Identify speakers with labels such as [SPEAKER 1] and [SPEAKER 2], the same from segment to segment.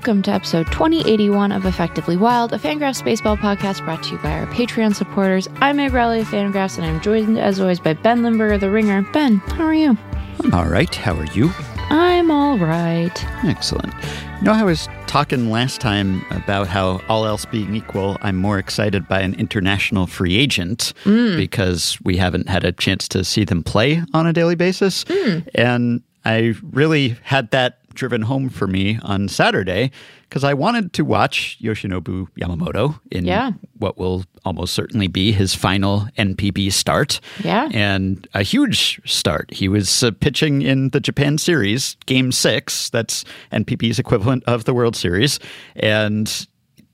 [SPEAKER 1] Welcome to episode 2081 of Effectively Wild, a Fangraphs baseball podcast brought to you by our Patreon supporters. I'm Meg Rowley of Fangraphs, and I'm joined as always by Ben Lindbergh, the Ringer. Ben, how are you?
[SPEAKER 2] I'm all right. How are you?
[SPEAKER 1] I'm all right.
[SPEAKER 2] Excellent. You know, I was talking last time about how, all else being equal, I'm more excited by an international free agent mm. because we haven't had a chance to see them play on a daily basis. Mm. And I really had that driven home for me on Saturday because I wanted to watch Yoshinobu Yamamoto in
[SPEAKER 1] Yeah.
[SPEAKER 2] what will almost certainly be his final NPB start.
[SPEAKER 1] Yeah.
[SPEAKER 2] And a huge start. He was uh, pitching in the Japan Series, Game Six. That's NPB's equivalent of the World Series. And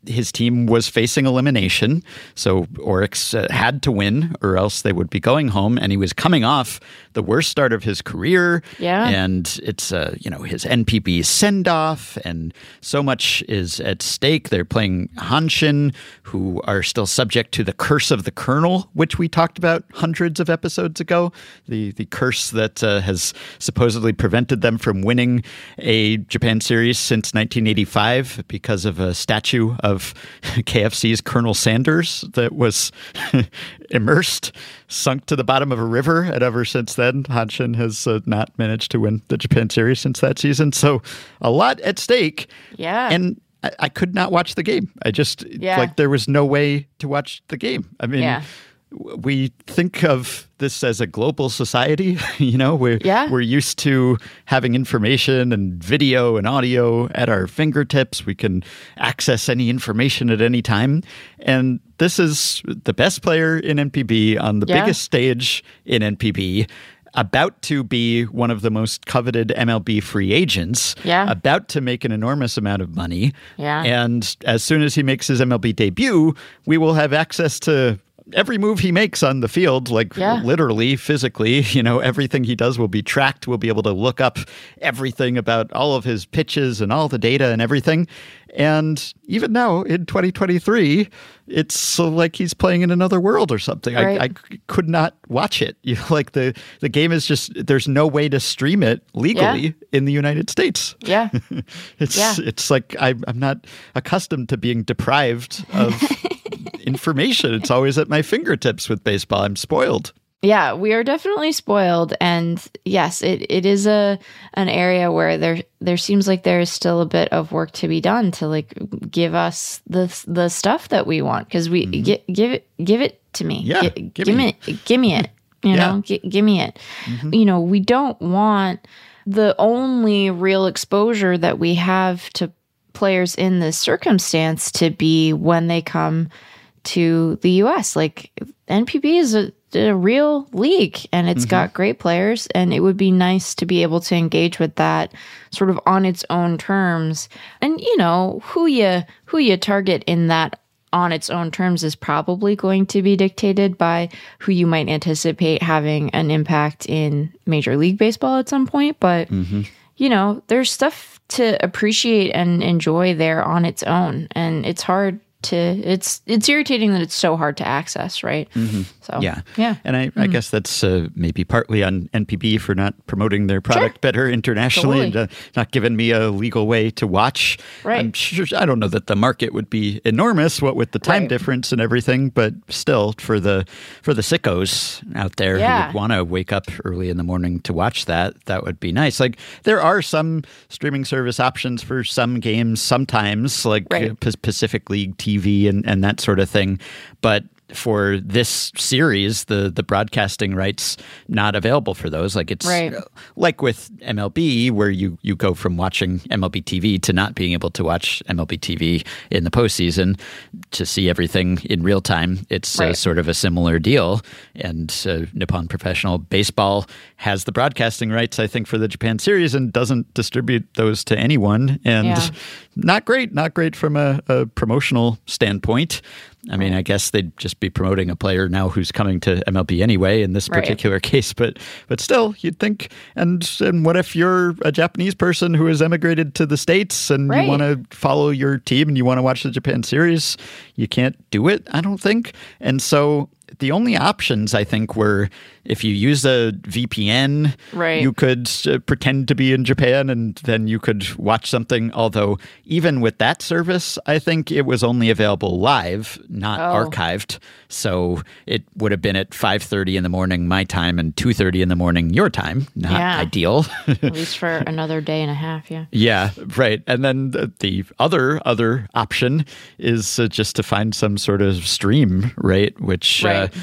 [SPEAKER 2] his team was facing elimination. So Oryx uh, had to win, or else they would be going home. And he was coming off the worst start of his career.
[SPEAKER 1] Yeah.
[SPEAKER 2] And it's, uh, you know, his NPB send off, and so much is at stake. They're playing Hanshin, who are still subject to the curse of the Colonel, which we talked about hundreds of episodes ago. The, the curse that uh, has supposedly prevented them from winning a Japan series since 1985 because of a statue of KFC's Colonel Sanders that was immersed, sunk to the bottom of a river. And ever since then, Hanshin has uh, not managed to win the Japan series since that season. So a lot at stake.
[SPEAKER 1] Yeah.
[SPEAKER 2] And I, I could not watch the game. I just,
[SPEAKER 1] Yeah.
[SPEAKER 2] like, there was no way to watch the game. I mean,
[SPEAKER 1] Yeah.
[SPEAKER 2] We think of this as a global society, you know, we're,
[SPEAKER 1] Yeah.
[SPEAKER 2] we're used to having information and video and audio at our fingertips. We can access any information at any time. And this is the best player in NPB on the
[SPEAKER 1] Yeah.
[SPEAKER 2] biggest stage in NPB. About to be one of the most coveted MLB free agents,
[SPEAKER 1] Yeah.
[SPEAKER 2] about to make an enormous amount of money.
[SPEAKER 1] Yeah.
[SPEAKER 2] And as soon as he makes his MLB debut, we will have access to every move he makes on the field, like
[SPEAKER 1] Yeah.
[SPEAKER 2] literally, physically. You know, everything he does will be tracked. We'll be able to look up everything about all of his pitches and all the data and everything. And even now in 2023, it's like he's playing in another world or something.
[SPEAKER 1] Right.
[SPEAKER 2] I, I could not watch it. You know, like the the game is just there's no way to stream it legally in the United States.
[SPEAKER 1] Yeah.
[SPEAKER 2] It's
[SPEAKER 1] Yeah.
[SPEAKER 2] it's like I, I'm not accustomed to being deprived of information. It's always at my fingertips with baseball. I'm spoiled.
[SPEAKER 1] Yeah, we are definitely spoiled, and yes, it, it is a an area where there there seems like there is still a bit of work to be done to like give us the the stuff that we want because we gi- give it give it to me,
[SPEAKER 2] Mm-hmm. Yeah,
[SPEAKER 1] Gi-
[SPEAKER 2] give
[SPEAKER 1] give
[SPEAKER 2] me.
[SPEAKER 1] me give me it, you
[SPEAKER 2] Yeah. Mm-hmm.
[SPEAKER 1] know, Gi- give me it. You know, we don't want the only real exposure that we have to players in this circumstance to be when they come to the US. Like NPB is a, a real league and it's mm-hmm. got great players and it would be nice to be able to engage with that sort of on its own terms. And you know, who you who you target in that on its own terms is probably going to be dictated by who you might anticipate having an impact in Major League Baseball at some point, but mm-hmm. you know, there's stuff to appreciate and enjoy there on its own. And it's hard to it's it's irritating that it's so hard to access, right?
[SPEAKER 2] Mm-hmm. So. Yeah.
[SPEAKER 1] Yeah.
[SPEAKER 2] And I, I guess that's uh, maybe partly on NPB for not promoting their product better internationally
[SPEAKER 1] Totally.
[SPEAKER 2] and uh, not giving me a legal way to watch.
[SPEAKER 1] Right.
[SPEAKER 2] I'm sure, I don't know that the market would be enormous, what with the time
[SPEAKER 1] Right.
[SPEAKER 2] difference and everything, but still for the for the sickos out there
[SPEAKER 1] Yeah.
[SPEAKER 2] who would want to wake up early in the morning to watch that, that would be nice. Like there are some streaming service options for some games sometimes, like
[SPEAKER 1] Right.
[SPEAKER 2] Pacific League TV and, and that sort of thing. But for this series, the the broadcasting rights not available for those. Like it's
[SPEAKER 1] Right.
[SPEAKER 2] like with MLB, where you you go from watching MLB TV to not being able to watch MLB TV in the postseason to see everything in real time. It's uh,
[SPEAKER 1] Right.
[SPEAKER 2] sort of a similar deal. And uh, Nippon Professional Baseball has the broadcasting rights, I think, for the Japan series and doesn't distribute those to anyone. And
[SPEAKER 1] Yeah.
[SPEAKER 2] not great, not great from a, a promotional standpoint. I mean, I guess they'd just be promoting a player now who's coming to MLB anyway in this
[SPEAKER 1] Right.
[SPEAKER 2] particular case, but but still, you'd think. And and what if you're a Japanese person who has emigrated to the states and
[SPEAKER 1] Right.
[SPEAKER 2] you want to follow your team and you want to watch the Japan series? You can't do it. I don't think. And so the only options I think were if you use a VPN,
[SPEAKER 1] right.
[SPEAKER 2] you could uh, pretend to be in Japan and then you could watch something. Although even with that service, I think it was only available live, not
[SPEAKER 1] oh.
[SPEAKER 2] archived. So it would have been at 5:30 in the morning my time and 2:30 in the morning your time. Not
[SPEAKER 1] yeah.
[SPEAKER 2] ideal.
[SPEAKER 1] At least for another day and a half, yeah.
[SPEAKER 2] Yeah, right. And then the, the other other option is uh, just to find some sort of stream, right? Which uh, right.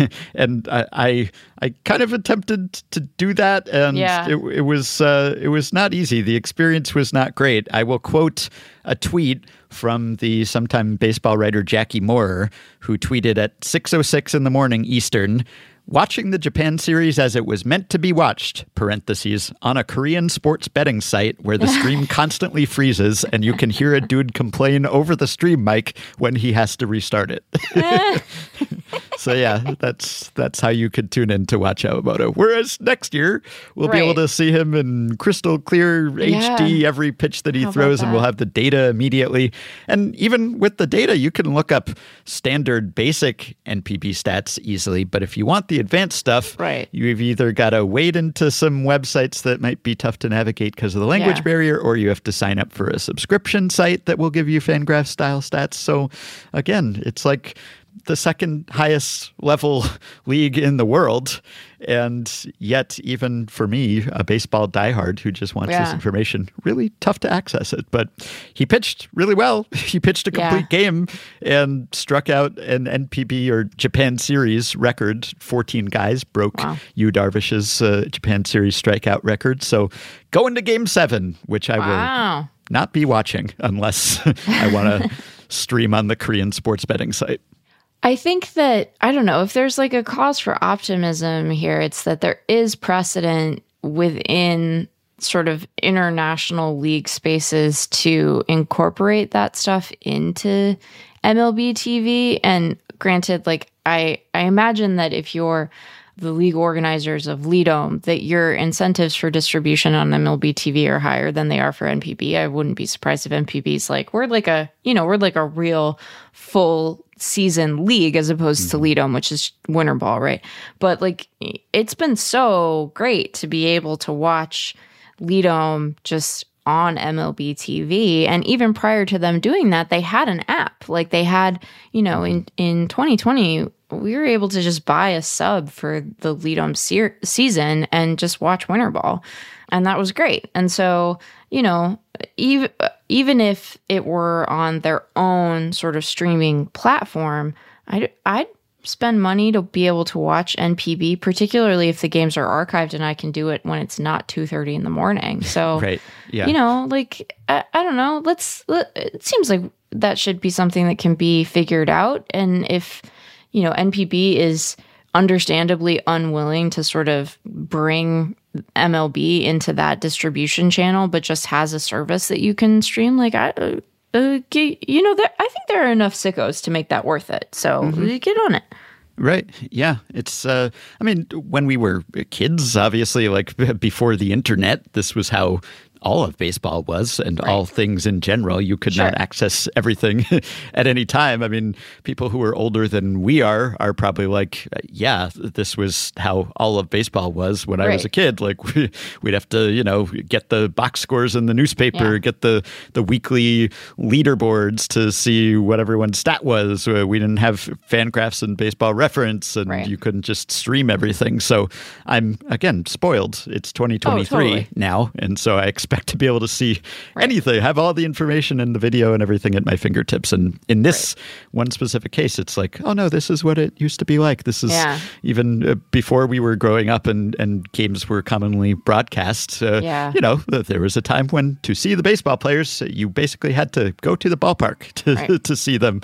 [SPEAKER 2] Uh, and I, I I kind of attempted to do that, and
[SPEAKER 1] yeah.
[SPEAKER 2] it, it was uh, it was not easy. The experience was not great. I will quote a tweet from the sometime baseball writer Jackie Moore, who tweeted at 6:06 in the morning Eastern. Watching the Japan series as it was meant to be watched, parentheses, on a Korean sports betting site where the stream constantly freezes and you can hear a dude complain over the stream mic when he has to restart it. so yeah, that's that's how you could tune in to watch Yamamoto. Whereas next year we'll right. be able to see him in crystal clear
[SPEAKER 1] yeah.
[SPEAKER 2] HD every pitch that he how throws and we'll have the data immediately. And even with the data, you can look up standard basic NPB stats easily, but if you want the the advanced stuff,
[SPEAKER 1] right.
[SPEAKER 2] you've either got to wade into some websites that might be tough to navigate because of the language
[SPEAKER 1] yeah.
[SPEAKER 2] barrier, or you have to sign up for a subscription site that will give you Fangraph style stats. So, again, it's like the second highest level league in the world. And yet, even for me, a baseball diehard who just wants
[SPEAKER 1] yeah.
[SPEAKER 2] this information, really tough to access it. But he pitched really well. He pitched a complete yeah. game and struck out an NPB or Japan Series record. 14 guys broke wow. Yu Darvish's uh, Japan Series strikeout record. So going to game seven, which I
[SPEAKER 1] wow.
[SPEAKER 2] will not be watching unless I want to stream on the Korean sports betting site.
[SPEAKER 1] I think that, I don't know, if there's like a cause for optimism here, it's that there is precedent within sort of international league spaces to incorporate that stuff into MLB TV. And granted, like, I, I imagine that if you're the league organizers of Lidom that your incentives for distribution on MLB TV are higher than they are for NPB. I wouldn't be surprised if NPB's like we're like a you know we're like a real full season league as opposed mm-hmm. to Lidom, which is winter ball, right? But like it's been so great to be able to watch Lidom just on MLB TV. And even prior to them doing that, they had an app. Like they had, you know, in, in 2020, we were able to just buy a sub for the Lidom se- season and just watch Winter Ball. And that was great. And so, you know, even, even if it were on their own sort of streaming platform, I'd, I'd spend money to be able to watch NPB, particularly if the games are archived and I can do it when it's not 2:30 in the morning. So,
[SPEAKER 2] right. yeah.
[SPEAKER 1] you know, like I, I don't know, let's let, it seems like that should be something that can be figured out and if you know, NPB is understandably unwilling to sort of bring MLB into that distribution channel, but just has a service that you can stream. Like, I, uh, uh, you know, there, I think there are enough sickos to make that worth it. So mm-hmm. get on it.
[SPEAKER 2] Right. Yeah. It's, uh, I mean, when we were kids, obviously, like before the internet, this was how all of baseball was and right. all things in general. You could sure. not access everything at any time. I mean, people who are older than we are are probably like, yeah, this was how all of baseball was when right. I was a kid. Like we, would have to, you know, get the box scores in the newspaper, yeah. get the the weekly leaderboards to see what everyone's stat was. Uh, we didn't have Fangraphs and Baseball Reference, and right. you couldn't just stream everything. So I'm again spoiled. It's 2023 oh, totally. now, and so I expect expect to be able to see right. anything, have all the information and the video and everything at my fingertips. And in this right. one specific case, it's like, oh no, this is what it used to be like. This is
[SPEAKER 1] yeah.
[SPEAKER 2] even uh, before we were growing up and, and games were commonly broadcast. Uh,
[SPEAKER 1] yeah.
[SPEAKER 2] You know, there was a time when to see the baseball players, you basically had to go to the ballpark to, right. to see them.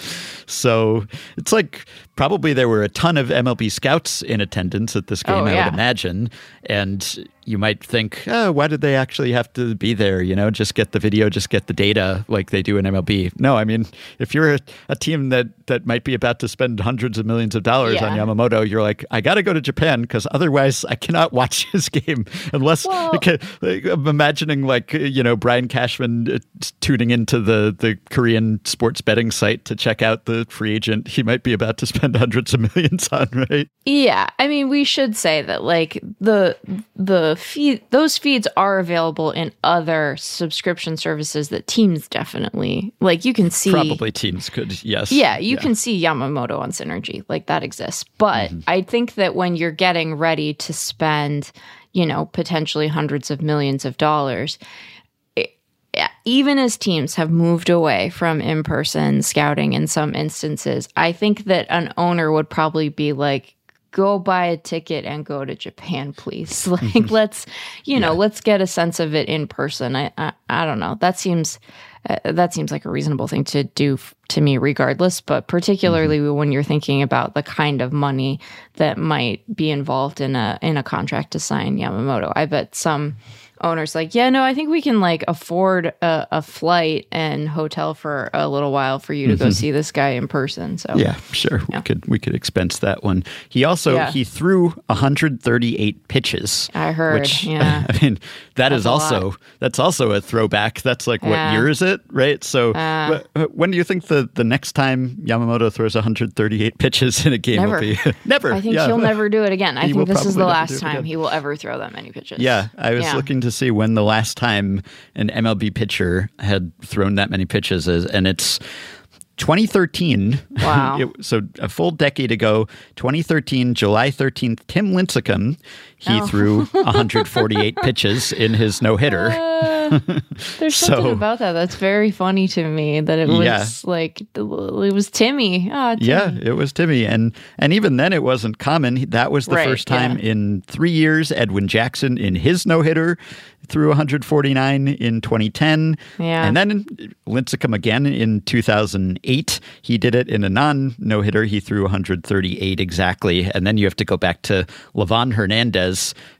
[SPEAKER 2] So it's like probably there were a ton of MLB scouts in attendance at this game,
[SPEAKER 1] oh,
[SPEAKER 2] I
[SPEAKER 1] yeah.
[SPEAKER 2] would imagine. And you might think, oh, why did they actually have to be there? You know, just get the video, just get the data like they do in MLB. No, I mean, if you're a, a team that that might be about to spend hundreds of millions of dollars yeah. on Yamamoto, you're like, I got to go to Japan because otherwise I cannot watch his game unless
[SPEAKER 1] well,
[SPEAKER 2] like, I'm imagining like you know Brian Cashman uh, tuning into the the Korean sports betting site to check out the free agent he might be about to spend spend hundreds of millions on, right?
[SPEAKER 1] Yeah, I mean, we should say that like the the feed those feeds are available in other subscription services that teams definitely like. You can see
[SPEAKER 2] Probably teams could, yes.
[SPEAKER 1] Yeah, you can see Yamamoto on Synergy. Like that exists. But
[SPEAKER 2] Mm-hmm.
[SPEAKER 1] I think that when you're getting ready to spend, you know, potentially hundreds of millions of dollars, yeah, even as teams have moved away from in person scouting in some instances, I think that an owner would probably be like, go buy a ticket and go to Japan, please. Like, let's, you know, let's get a sense of it in person. I, I, I don't know. That seems, uh, that seems like a reasonable thing to do f- to me, regardless. But particularly when you're thinking about the kind of money that might be involved in a in a contract to sign Yamamoto, I bet some owners like, yeah, no, I think we can like afford a, a flight and hotel for a little while for you to go see this guy in person. So
[SPEAKER 2] Yeah, sure. We could we could expense that one. He also
[SPEAKER 1] Yeah.
[SPEAKER 2] he threw 138 pitches.
[SPEAKER 1] I heard,
[SPEAKER 2] Which
[SPEAKER 1] yeah.
[SPEAKER 2] I mean, that is
[SPEAKER 1] a
[SPEAKER 2] also that's also a throwback. That's like what
[SPEAKER 1] Yeah.
[SPEAKER 2] year is it, right? So
[SPEAKER 1] Uh.
[SPEAKER 2] when do you think the the next time Yamamoto throws 138 pitches in a game
[SPEAKER 1] Never.
[SPEAKER 2] will be? never.
[SPEAKER 1] I think
[SPEAKER 2] yeah.
[SPEAKER 1] he'll never do it again. I
[SPEAKER 2] He
[SPEAKER 1] think this is the last time he will ever throw that many pitches.
[SPEAKER 2] Yeah, I was
[SPEAKER 1] Yeah.
[SPEAKER 2] looking to see when the last time an MLB pitcher had thrown that many pitches is, and it's 2013.
[SPEAKER 1] Wow.
[SPEAKER 2] It- so a full decade ago, 2013, July 13th, Tim Lincecum, he
[SPEAKER 1] Oh.
[SPEAKER 2] threw 148 pitches in his no hitter.
[SPEAKER 1] Uh, there's something about that that's very funny to me. That it was
[SPEAKER 2] Yeah.
[SPEAKER 1] like it was Timmy. Ah, Timmy.
[SPEAKER 2] Yeah, it was Timmy, and and even then it wasn't common. That was the
[SPEAKER 1] Right,
[SPEAKER 2] first time
[SPEAKER 1] yeah.
[SPEAKER 2] in three years Edwin Jackson in his no hitter threw 149 in 2010.
[SPEAKER 1] Yeah.
[SPEAKER 2] and then Lincecum again in 2008. He did it in a non no hitter. He threw 138 exactly, and then you have to go back to Livan Hernandez,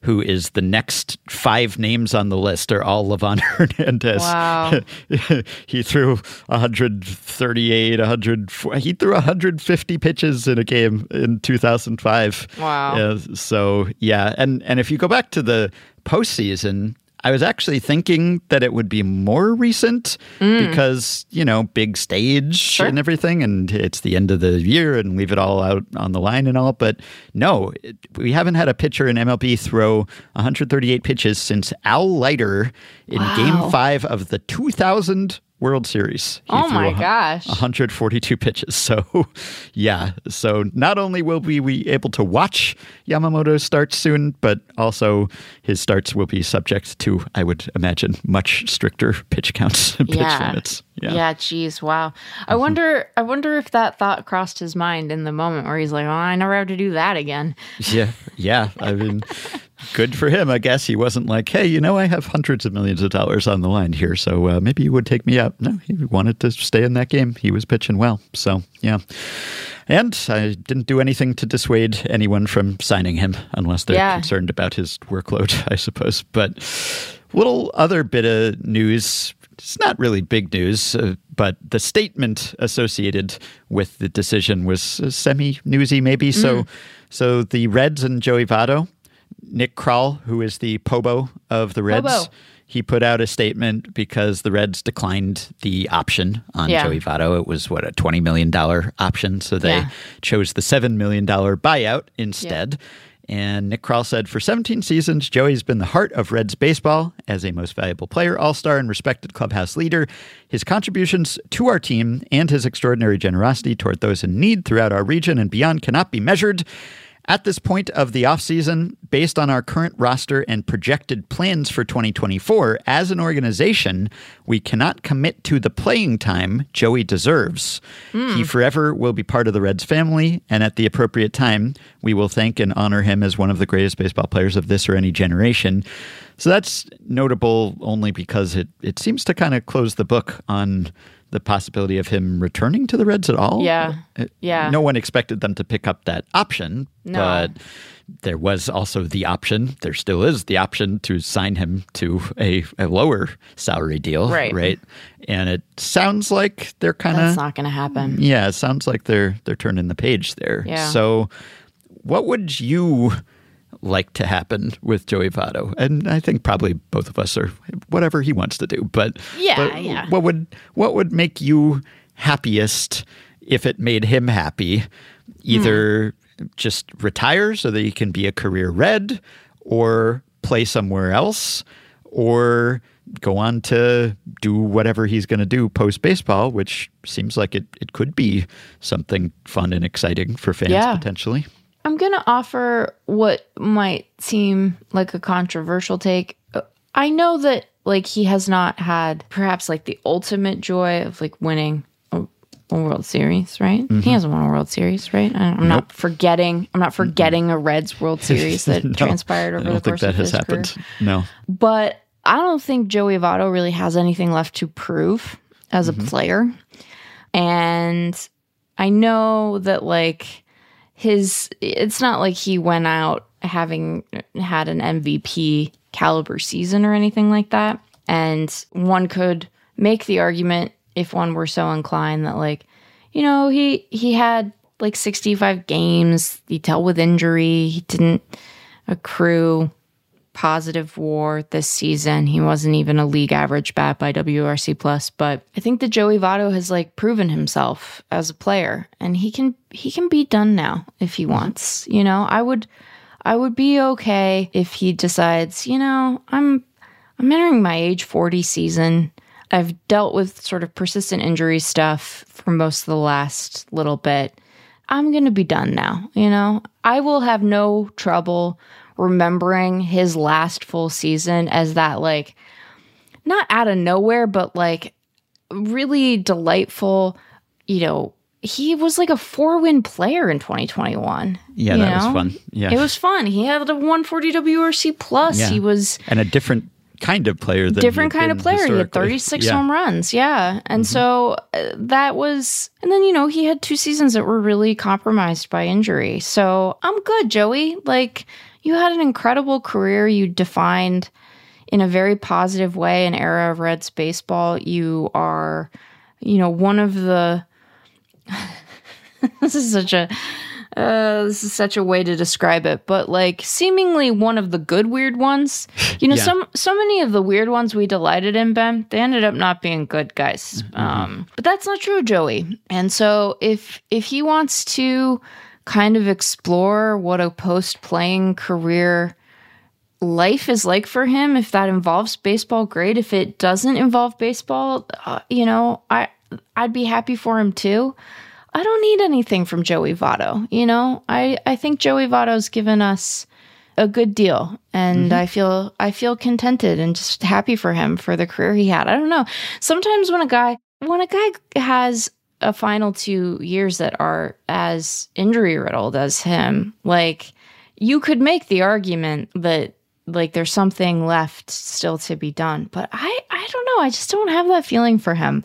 [SPEAKER 2] who is the next five names on the list are all Livan Hernandez.
[SPEAKER 1] Wow.
[SPEAKER 2] he threw 138, 100. He threw 150 pitches in a game in 2005.
[SPEAKER 1] Wow.
[SPEAKER 2] Yeah, so yeah, and and if you go back to the postseason. I was actually thinking that it would be more recent mm. because, you know, big stage and everything, and it's the end of the year and leave it all out on the line and all. But no, it, we haven't had a pitcher in MLB throw 138 pitches since Al Leiter in
[SPEAKER 1] Wow.
[SPEAKER 2] game five of the 2000 World Series. He
[SPEAKER 1] Oh my gosh.
[SPEAKER 2] 142 pitches. So, yeah. So, not only will we be able to watch Yamamoto start soon, but also his starts will be subject to, I would imagine, much stricter pitch counts and pitch
[SPEAKER 1] Yeah.
[SPEAKER 2] limits. Yeah.
[SPEAKER 1] Yeah, geez, wow. I mm-hmm. wonder I wonder if that thought crossed his mind in the moment where he's like, Oh, I never have to do that again.
[SPEAKER 2] Yeah. Yeah. I mean, good for him. I guess he wasn't like, hey, you know, I have hundreds of millions of dollars on the line here, so uh, maybe you would take me up. No, he wanted to stay in that game. He was pitching well. So, yeah. And I didn't do anything to dissuade anyone from signing him unless they're
[SPEAKER 1] Yeah.
[SPEAKER 2] concerned about his workload, I suppose. But little other bit of news. It's not really big news, uh, but the statement associated with the decision was uh, semi newsy, maybe. So, so the Reds and Joey Votto, Nick Krall, who is the Pobo of the Reds,
[SPEAKER 1] Pobo.
[SPEAKER 2] he put out a statement because the Reds declined the option on
[SPEAKER 1] Yeah.
[SPEAKER 2] Joey Votto. It was what a twenty million dollar option, so they
[SPEAKER 1] Yeah.
[SPEAKER 2] chose the seven million dollar buyout instead. And Nick Krall said, For 17 seasons, Joey's been the heart of Reds baseball as a most valuable player, all star, and respected clubhouse leader. His contributions to our team and his extraordinary generosity toward those in need throughout our region and beyond cannot be measured. At this point of the offseason, based on our current roster and projected plans for 2024, as an organization, we cannot commit to the playing time Joey deserves. Hmm. He forever will be part of the Reds family, and at the appropriate time, we will thank and honor him as one of the greatest baseball players of this or any generation. So that's notable only because it, it seems to kind of close the book on the possibility of him returning to the Reds at all.
[SPEAKER 1] Yeah.
[SPEAKER 2] Uh,
[SPEAKER 1] Yeah.
[SPEAKER 2] No one expected them to pick up that option,
[SPEAKER 1] No.
[SPEAKER 2] but there was also the option, there still is the option to sign him to a, a lower salary deal.
[SPEAKER 1] Right.
[SPEAKER 2] Right. And it sounds like they're kind
[SPEAKER 1] That's
[SPEAKER 2] of
[SPEAKER 1] not gonna happen.
[SPEAKER 2] yeah, it sounds like they're they're turning the page there.
[SPEAKER 1] Yeah.
[SPEAKER 2] So what would you like to happen with Joey Votto? And I think probably both of us are whatever he wants to do. But
[SPEAKER 1] Yeah,
[SPEAKER 2] but
[SPEAKER 1] yeah.
[SPEAKER 2] What would what would make you happiest if it made him happy? Either just retire so that he can be a career red or play somewhere else or go on to do whatever he's going to do post baseball, which seems like it, it could be something fun and exciting for fans
[SPEAKER 1] Yeah.
[SPEAKER 2] potentially.
[SPEAKER 1] I'm going to offer what might seem like a controversial take. I know that like he has not had perhaps like the ultimate joy of like winning a, a World Series, right? He mm-hmm. hasn't won a World Series, right? I- I'm not forgetting. I'm not forgetting a Reds World Series that
[SPEAKER 2] No,
[SPEAKER 1] transpired over the course
[SPEAKER 2] that
[SPEAKER 1] of
[SPEAKER 2] has
[SPEAKER 1] his
[SPEAKER 2] happened.
[SPEAKER 1] career.
[SPEAKER 2] No.
[SPEAKER 1] But I don't think Joey Votto really has anything left to prove as a mm-hmm. player. And I know that like his it's not like he went out having had an MVP caliber season or anything like that. And one could make the argument if one were so inclined that like, you know, he he had like 65 games, he dealt with injury, he didn't accrue positive war this season. He wasn't even a league average bat by WRC plus, but I think that Joey Votto has like proven himself as a player and he can he can be done now if he wants. You know, I would I would be okay if he decides, you know, I'm I'm entering my age 40 season. I've dealt with sort of persistent injury stuff for most of the last little bit. I'm going to be done now, you know? I will have no trouble remembering his last full season as that like not out of nowhere but like really delightful, you know, he was like a four-win player in 2021.
[SPEAKER 2] Yeah, that was fun. Yeah.
[SPEAKER 1] It was fun. He had a 140 WRC plus.
[SPEAKER 2] Yeah.
[SPEAKER 1] He was
[SPEAKER 2] and a different kind of player than
[SPEAKER 1] different kind of player. He had 36
[SPEAKER 2] Yeah. Mm-hmm.
[SPEAKER 1] home runs. Yeah. And so uh, that was, and then, you know, he had two seasons that were really compromised by injury. So I'm good, Joey. Like, you had an incredible career. You defined in a very positive way an era of Reds baseball. You are, you know, one of the, this is such a, uh, this is such a way to describe it, but like seemingly one of the good weird ones. You know,
[SPEAKER 2] Yeah.
[SPEAKER 1] some so many of the weird ones we delighted in, Ben, they ended up not being good guys. Um, but that's not true, Joey. And so if if he wants to kind of explore what a post playing career life is like for him, if that involves baseball, great. If it doesn't involve baseball, uh, you know, I I'd be happy for him too. I don't need anything from Joey Votto. You know, I, I think Joey Votto's given us a good deal and I feel I feel contented and just happy for him for the career he had. I don't know. Sometimes when a guy when a guy has a final two years that are as injury riddled as him, like you could make the argument that like there's something left still to be done. But I I don't know. I just don't have that feeling for him.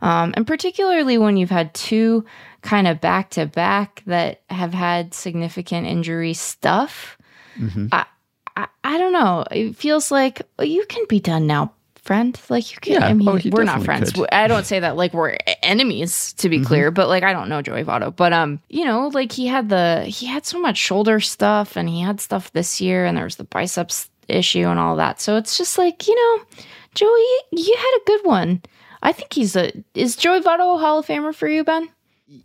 [SPEAKER 1] Um, and particularly when you've had two kind of back to back that have had significant injury stuff, I, I I don't know. It feels like well, you can be done now, friend. Like you can.
[SPEAKER 2] Yeah.
[SPEAKER 1] I mean,
[SPEAKER 2] Oh,
[SPEAKER 1] we're not friends.
[SPEAKER 2] could.
[SPEAKER 1] I don't say that like we're enemies to be clear, but like I don't know Joey Votto, but um, you know, like he had the he had so much shoulder stuff, and he had stuff this year, and there was the biceps issue and all that. So it's just like you know, Joey, you had a good one. I think he's a is Joey Votto a Hall of Famer for you, Ben?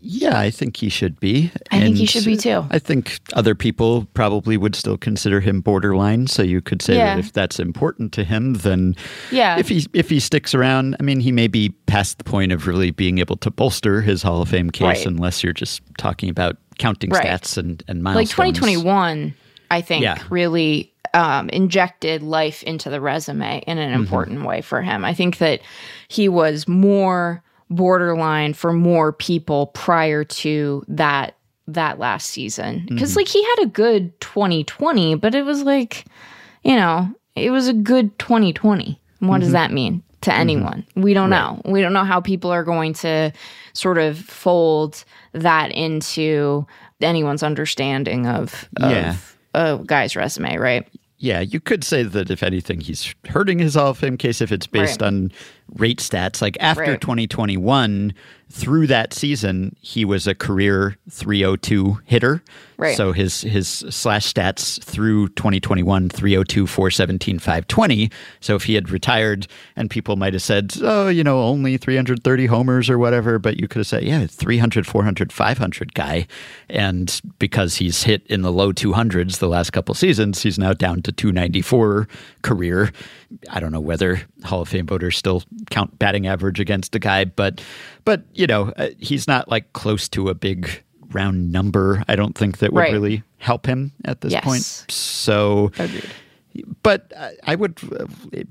[SPEAKER 2] Yeah, I think he should be.
[SPEAKER 1] I think he should be too.
[SPEAKER 2] I think other people probably would still consider him borderline. So you could say
[SPEAKER 1] Yeah.
[SPEAKER 2] that if that's important to him, then
[SPEAKER 1] Yeah.
[SPEAKER 2] if he if he sticks around, I mean, he may be past the point of really being able to bolster his Hall of Fame case,
[SPEAKER 1] Right.
[SPEAKER 2] unless you're just talking about counting
[SPEAKER 1] Right.
[SPEAKER 2] stats and and
[SPEAKER 1] like 2021 i think
[SPEAKER 2] Yeah.
[SPEAKER 1] really um, injected life into the resume in
[SPEAKER 2] Mm-hmm.
[SPEAKER 1] an important way for him i think that he was more borderline for more people prior to that that last season because
[SPEAKER 2] Mm-hmm.
[SPEAKER 1] like he had a good 2020 but it was like you know it was a good 2020 what
[SPEAKER 2] Mm-hmm.
[SPEAKER 1] does that mean to anyone we don't know we don't know how people are going to sort of fold that into anyone's understanding of, of
[SPEAKER 2] Yeah.
[SPEAKER 1] a guy's resume right
[SPEAKER 2] Yeah, you could say that if anything, he's hurting of Fame case if it's based
[SPEAKER 1] Right.
[SPEAKER 2] on rate stats. Like after
[SPEAKER 1] Right.
[SPEAKER 2] 2021, through that season, he was a career 302 hitter.
[SPEAKER 1] Right.
[SPEAKER 2] So his his slash stats through 2021 302 417 520. So if he had retired and people might have said, "Oh, you know, only 330 homers or whatever," but you could have said, "Yeah, 300 400 500 guy." And because he's hit in the low 200s the last couple seasons, he's now down to 294 career. I don't know whether Hall of Fame voters still count batting average against a guy, but but you know, uh, he's not like close to a big round number. I don't think that would
[SPEAKER 1] Right.
[SPEAKER 2] really help him at this
[SPEAKER 1] Yes.
[SPEAKER 2] point. So,
[SPEAKER 1] Agreed.
[SPEAKER 2] but I- would uh,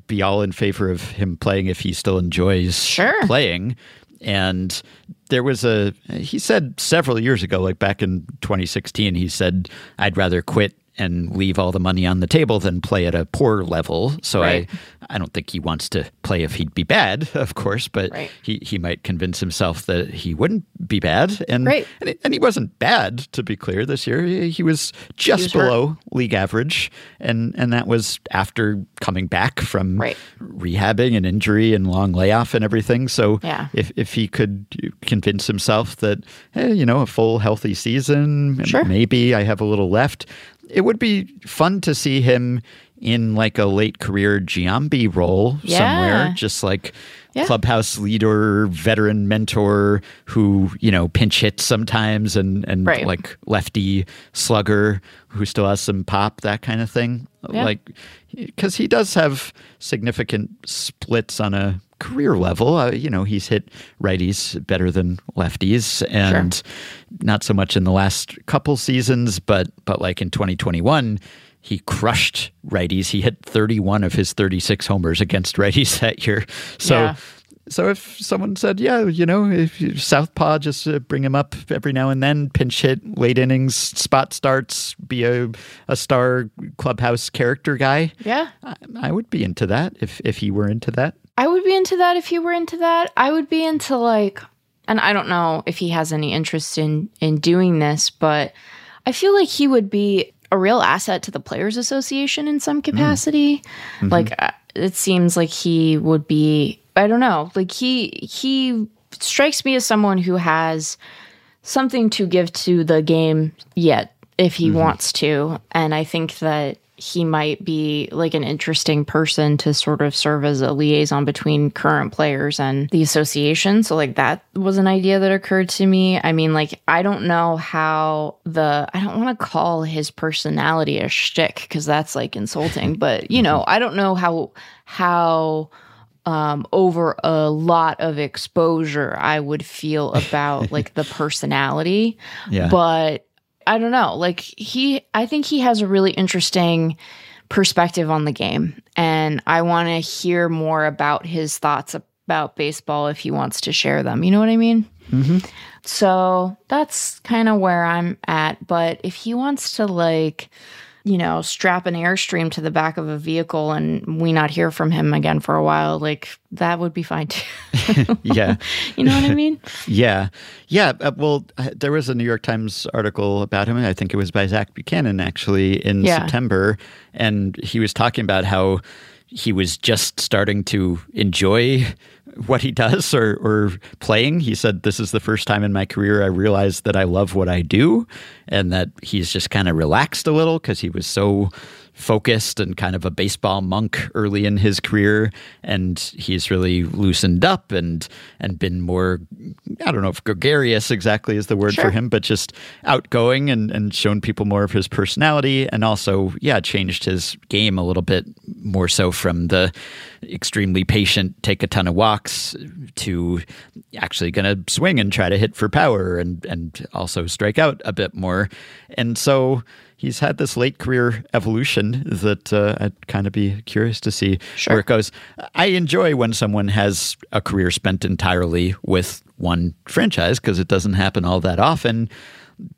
[SPEAKER 2] be all in favor of him playing if he still enjoys
[SPEAKER 1] Sure.
[SPEAKER 2] playing. And there was a, he said several years ago, like back in 2016, he said, I'd rather quit and leave all the money on the table than play at a poor level. So
[SPEAKER 1] Right.
[SPEAKER 2] I, I don't think he wants to play if he'd be bad, of course, but
[SPEAKER 1] Right.
[SPEAKER 2] he, he might convince himself that he wouldn't be bad. And,
[SPEAKER 1] Right.
[SPEAKER 2] and, and he wasn't bad, to be clear, this year. He, he was just
[SPEAKER 1] was hurt.
[SPEAKER 2] below league average. And, and that was after coming back from rehabbing and injury and long layoff and everything. So
[SPEAKER 1] Yeah.
[SPEAKER 2] if, if he could convince himself that, hey, you know, a full healthy season,
[SPEAKER 1] Sure.
[SPEAKER 2] maybe I have a little left, it would be fun to see him in like a late career Giambi role
[SPEAKER 1] Yeah.
[SPEAKER 2] somewhere, just like
[SPEAKER 1] Yeah.
[SPEAKER 2] clubhouse leader, veteran mentor who, you know, pinch hits sometimes and, and
[SPEAKER 1] Right.
[SPEAKER 2] like lefty slugger who still has some pop, that kind of thing.
[SPEAKER 1] Yeah.
[SPEAKER 2] Like, because he does have significant splits on a career level. Uh, you know, he's hit righties better than lefties, and not so much in the last couple seasons. But but like in 2021, he crushed righties. He hit 31 of his 36 homers against righties that year. So.
[SPEAKER 1] Yeah.
[SPEAKER 2] So if someone said, yeah, you know, if you, Southpaw, just uh, bring him up every now and then, pinch hit, late innings, spot starts, be a, a star clubhouse character guy,
[SPEAKER 1] Yeah.
[SPEAKER 2] I, I would be into that if, if he were into that.
[SPEAKER 1] I would be into that if you were into that. I would be into like and I don't know if he has any interest in in doing this, but I feel like he would be a real asset to the players association in some capacity. Like uh, it seems like he would be I don't know. Like he he strikes me as someone who has something to give to the game yet if he wants to and I think that he might be like an interesting person to sort of serve as a liaison between current players and the association. So like that was an idea that occurred to me. I mean, like I don't know how the I don't want to call his personality a shtick because that's like insulting, but you know, I don't know how how um, over a lot of exposure I would feel about like the personality
[SPEAKER 2] Yeah.
[SPEAKER 1] but I don't know. Like he, I think he has a really interesting perspective on the game, and I want to hear more about his thoughts about baseball if he wants to share them. You know what I mean?
[SPEAKER 2] Mm-hmm.
[SPEAKER 1] So that's kind of where I'm at. But if he wants to like, you know, strap an airstream to the back of a vehicle and we not hear from him again for a while, like that would be fine too.
[SPEAKER 2] yeah.
[SPEAKER 1] you know what I mean?
[SPEAKER 2] Yeah. Yeah. Uh, well, uh, there was a New York Times article about him. I think it was by Zach Buchanan, actually, in
[SPEAKER 1] Yeah.
[SPEAKER 2] September. And he was talking about how he was just starting to enjoy what he does or, or playing. He said, This is the first time in my career I realized that I love what I do and that he's just kind of relaxed a little because he was so focused and kind of a baseball monk early in his career and he's really loosened up and and been more I don't know if gregarious exactly is the word
[SPEAKER 1] Sure.
[SPEAKER 2] for him but just outgoing and and shown people more of his personality and also yeah changed his game a little bit more so from the extremely patient take a ton of walks to actually going to swing and try to hit for power and and also strike out a bit more and so he's had this late career evolution that uh, I'd kind of be curious to see
[SPEAKER 1] Sure.
[SPEAKER 2] where it goes. I enjoy when someone has a career spent entirely with one franchise because it doesn't happen all that often.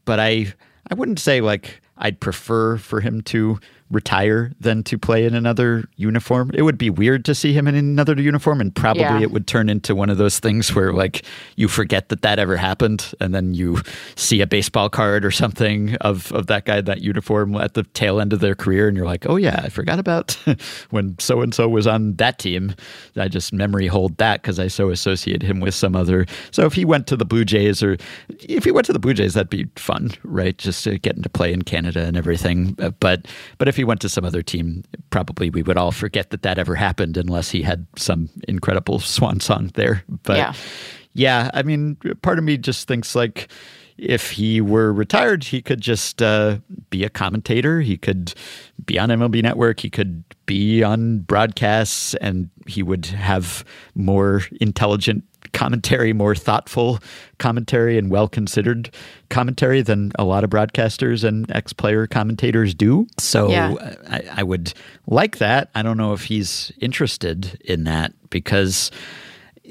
[SPEAKER 2] But I, I wouldn't say like I'd prefer for him to retire than to play in another uniform. It would be weird to see him in another uniform, and probably
[SPEAKER 1] Yeah.
[SPEAKER 2] it would turn into one of those things where like you forget that that ever happened, and then you see a baseball card or something of of that guy in that uniform at the tail end of their career, and you're like, oh yeah, I forgot about when so and so was on that team. I just memory hold that because I so associate him with some other. So if he went to the Blue Jays, or if he went to the Blue Jays, that'd be fun, right? Just to get into play in Canada and everything. But but if he went to some other team, probably we would all forget that that ever happened unless he had some incredible swan song there. But
[SPEAKER 1] Yeah.
[SPEAKER 2] yeah, I mean, part of me just thinks like if he were retired, he could just uh, be a commentator. He could be on MLB Network. He could be on broadcasts, and he would have more intelligent commentary, more thoughtful commentary, and well considered commentary than a lot of broadcasters and ex player commentators do. So
[SPEAKER 1] Yeah.
[SPEAKER 2] I, I would like that. I don't know if he's interested in that because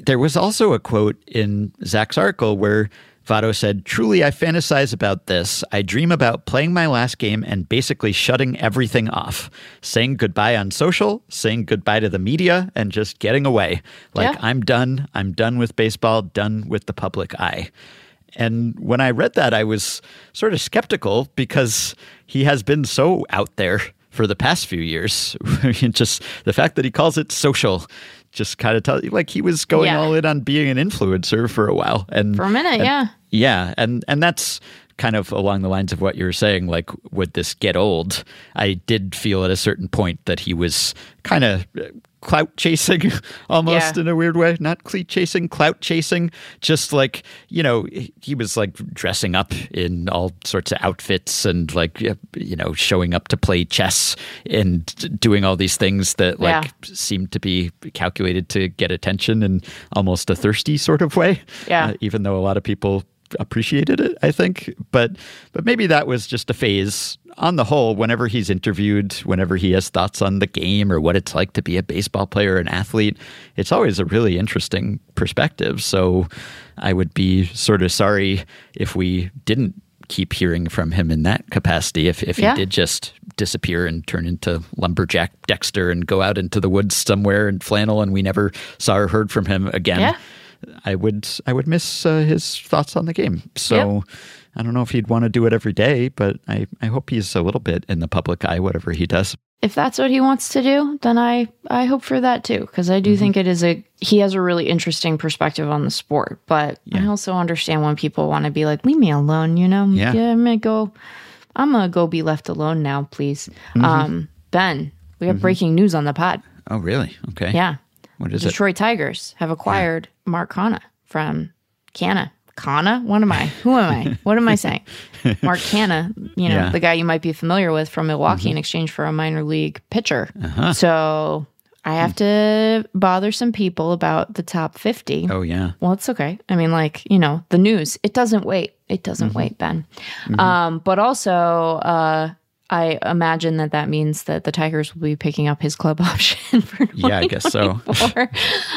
[SPEAKER 2] there was also a quote in Zach's article where Votto said, Truly, I fantasize about this. I dream about playing my last game and basically shutting everything off, saying goodbye on social, saying goodbye to the media, and just getting away. Like,
[SPEAKER 1] Yeah.
[SPEAKER 2] I'm done. I'm done with baseball, done with the public eye. And when I read that, I was sort of skeptical because he has been so out there for the past few years. just the fact that he calls it social just kind of tells you like he was going
[SPEAKER 1] Yeah.
[SPEAKER 2] all in on being an influencer for a while. And
[SPEAKER 1] For a minute,
[SPEAKER 2] and-
[SPEAKER 1] yeah.
[SPEAKER 2] Yeah, and and that's kind of along the lines of what you're saying like would this get old? I did feel at a certain point that he was kind of clout chasing almost
[SPEAKER 1] Yeah.
[SPEAKER 2] in a weird way, not cleat chasing, clout chasing, just like, you know, he was like dressing up in all sorts of outfits and like you know, showing up to play chess and doing all these things that like
[SPEAKER 1] Yeah.
[SPEAKER 2] seemed to be calculated to get attention in almost a thirsty sort of way.
[SPEAKER 1] Yeah.
[SPEAKER 2] Uh, even though a lot of people appreciated it, I think. But but maybe that was just a phase. On the whole, whenever he's interviewed, whenever he has thoughts on the game or what it's like to be a baseball player, an athlete, it's always a really interesting perspective. So I would be sort of sorry if we didn't keep hearing from him in that capacity if, if
[SPEAKER 1] Yeah.
[SPEAKER 2] he did just disappear and turn into lumberjack Dexter and go out into the woods somewhere in flannel and we never saw or heard from him again.
[SPEAKER 1] Yeah.
[SPEAKER 2] I would I would miss uh, his thoughts on the game. So I don't know if he'd want to do it every day, but I, I hope he's a little bit in the public eye, whatever he does.
[SPEAKER 1] if that's what he wants to do, then I I hope for that too because I do
[SPEAKER 2] Mm-hmm.
[SPEAKER 1] think it is a he has a really interesting perspective on the sport. But I also understand when people want to be like, leave me alone, you know?
[SPEAKER 2] Yeah.
[SPEAKER 1] I'm gonna go. I'm gonna go be left alone now, please.
[SPEAKER 2] Mm-hmm.
[SPEAKER 1] Um, Ben, we have breaking news on the pod.
[SPEAKER 2] Oh, really? Okay.
[SPEAKER 1] Yeah,
[SPEAKER 2] What is it?
[SPEAKER 1] Detroit Tigers have acquired Mark Kana from Canna. Kana? What am I? Who am I? What am I saying? Mark Canha, you know,
[SPEAKER 2] Yeah. Mm-hmm.
[SPEAKER 1] the guy you might be familiar with from Milwaukee in exchange for a minor league pitcher.
[SPEAKER 2] Uh-huh.
[SPEAKER 1] So I have to bother some people about the top 50.
[SPEAKER 2] Oh, yeah.
[SPEAKER 1] Well, it's okay. I mean, like, you know, the news, it doesn't wait. It doesn't
[SPEAKER 2] Mm-hmm.
[SPEAKER 1] wait, Ben. Um, but also, uh, I imagine that that means that the Tigers will be picking up his club option for
[SPEAKER 2] Yeah, I guess so.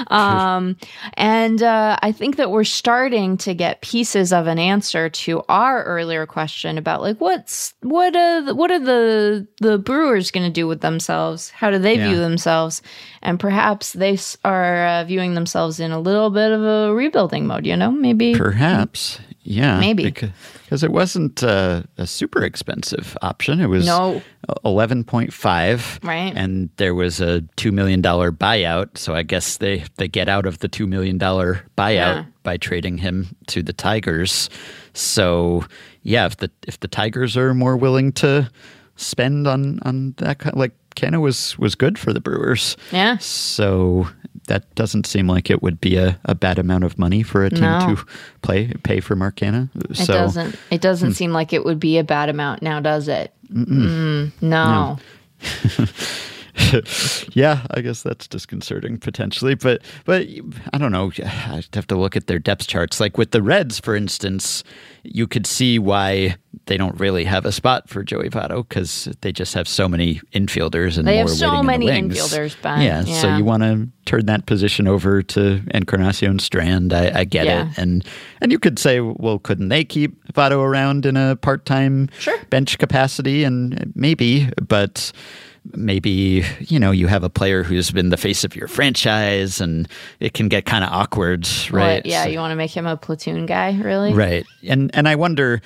[SPEAKER 1] um, and uh, I think that we're starting to get pieces of an answer to our earlier question about like what's what are the, what are the the Brewers going to do with themselves? How do they view themselves? And perhaps they are uh, viewing themselves in a little bit of a rebuilding mode. You know, maybe
[SPEAKER 2] Perhaps. Yeah.
[SPEAKER 1] Maybe.
[SPEAKER 2] Because it wasn't uh, a super expensive option. It was
[SPEAKER 1] No.
[SPEAKER 2] 11.5.
[SPEAKER 1] Right.
[SPEAKER 2] And there was a $2 million buyout. So I guess they, they get out of the $2 million buyout
[SPEAKER 1] Yeah.
[SPEAKER 2] by trading him to the Tigers. So yeah, if the if the Tigers are more willing to spend on on that kind like Canha was was good for the Brewers.
[SPEAKER 1] Yeah.
[SPEAKER 2] So that doesn't seem like it would be a, a bad amount of money for a team
[SPEAKER 1] No.
[SPEAKER 2] to play pay for Mark Canha.
[SPEAKER 1] It doesn't. It doesn't
[SPEAKER 2] Hmm.
[SPEAKER 1] seem like it would be a bad amount now, does it? Mm, no.
[SPEAKER 2] yeah, I guess that's disconcerting potentially. But but I don't know. I'd have to look at their depth charts. Like with the Reds, for instance, you could see why they don't really have a spot for Joey Votto because they just have so many infielders and
[SPEAKER 1] They
[SPEAKER 2] more
[SPEAKER 1] have so many
[SPEAKER 2] in
[SPEAKER 1] infielders, Ben.
[SPEAKER 2] Yeah, so you want to turn that position over to Encarnacion Strand. I, I get
[SPEAKER 1] Yeah.
[SPEAKER 2] it, and and you could say, well, couldn't they keep Votto around in a part time
[SPEAKER 1] Sure.
[SPEAKER 2] bench capacity? And maybe, but maybe you know you have a player who's been the face of your franchise, and it can get kind of awkward, right?
[SPEAKER 1] What, yeah, you want to make him a platoon guy, really?
[SPEAKER 2] Right. And and I wonder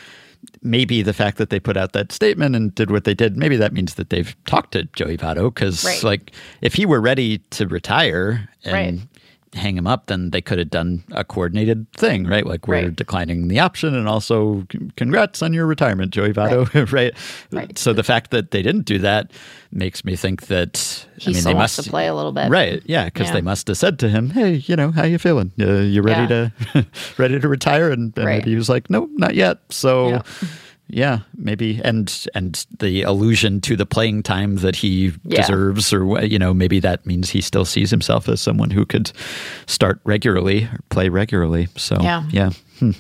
[SPEAKER 2] maybe the fact that they put out that statement and did what they did, maybe that means that they've talked to Joey Votto because
[SPEAKER 1] Right.
[SPEAKER 2] like if he were ready to retire and
[SPEAKER 1] Right.
[SPEAKER 2] Hang him up, then they could have done a coordinated thing, right? Like we're
[SPEAKER 1] Right.
[SPEAKER 2] declining the option and also congrats on your retirement, Joey Votto, right?
[SPEAKER 1] Right.
[SPEAKER 2] So the fact that they didn't do that makes me think that
[SPEAKER 1] He
[SPEAKER 2] I mean they must
[SPEAKER 1] to play a little bit.
[SPEAKER 2] Right. Yeah, because
[SPEAKER 1] Yeah.
[SPEAKER 2] they must have said to him, "Hey, you know, how you feeling? Uh, you ready
[SPEAKER 1] Yeah.
[SPEAKER 2] to ready to retire?" And, and
[SPEAKER 1] Right.
[SPEAKER 2] he was like, "Nope, not yet." So,
[SPEAKER 1] Yeah.
[SPEAKER 2] Yeah. maybe and and the allusion to the playing time that he
[SPEAKER 1] Yeah.
[SPEAKER 2] deserves, or you know, maybe that means he still sees himself as someone who could start regularly or play regularly. So,
[SPEAKER 1] Yeah.
[SPEAKER 2] yeah. Hmm.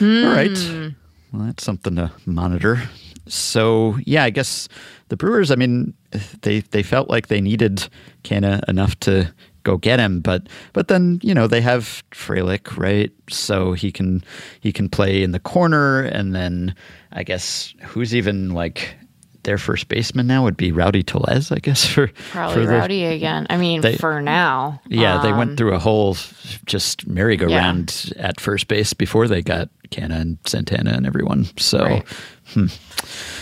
[SPEAKER 2] All right. Well, that's something to monitor. So yeah, I guess the Brewers. I mean, they they felt like they needed Canha enough to go get him, but but then you know they have Frelick, right? So he can he can play in the corner, and then I guess who's even like their first baseman now would be Rowdy Tellez, I guess for
[SPEAKER 1] Probably
[SPEAKER 2] for the-
[SPEAKER 1] Rowdy again. I mean,
[SPEAKER 2] they-
[SPEAKER 1] for now.
[SPEAKER 2] yeah, they
[SPEAKER 1] Um,
[SPEAKER 2] went through a whole just merry-go-round at first base before they got Canha and Santana and everyone. So
[SPEAKER 1] Right.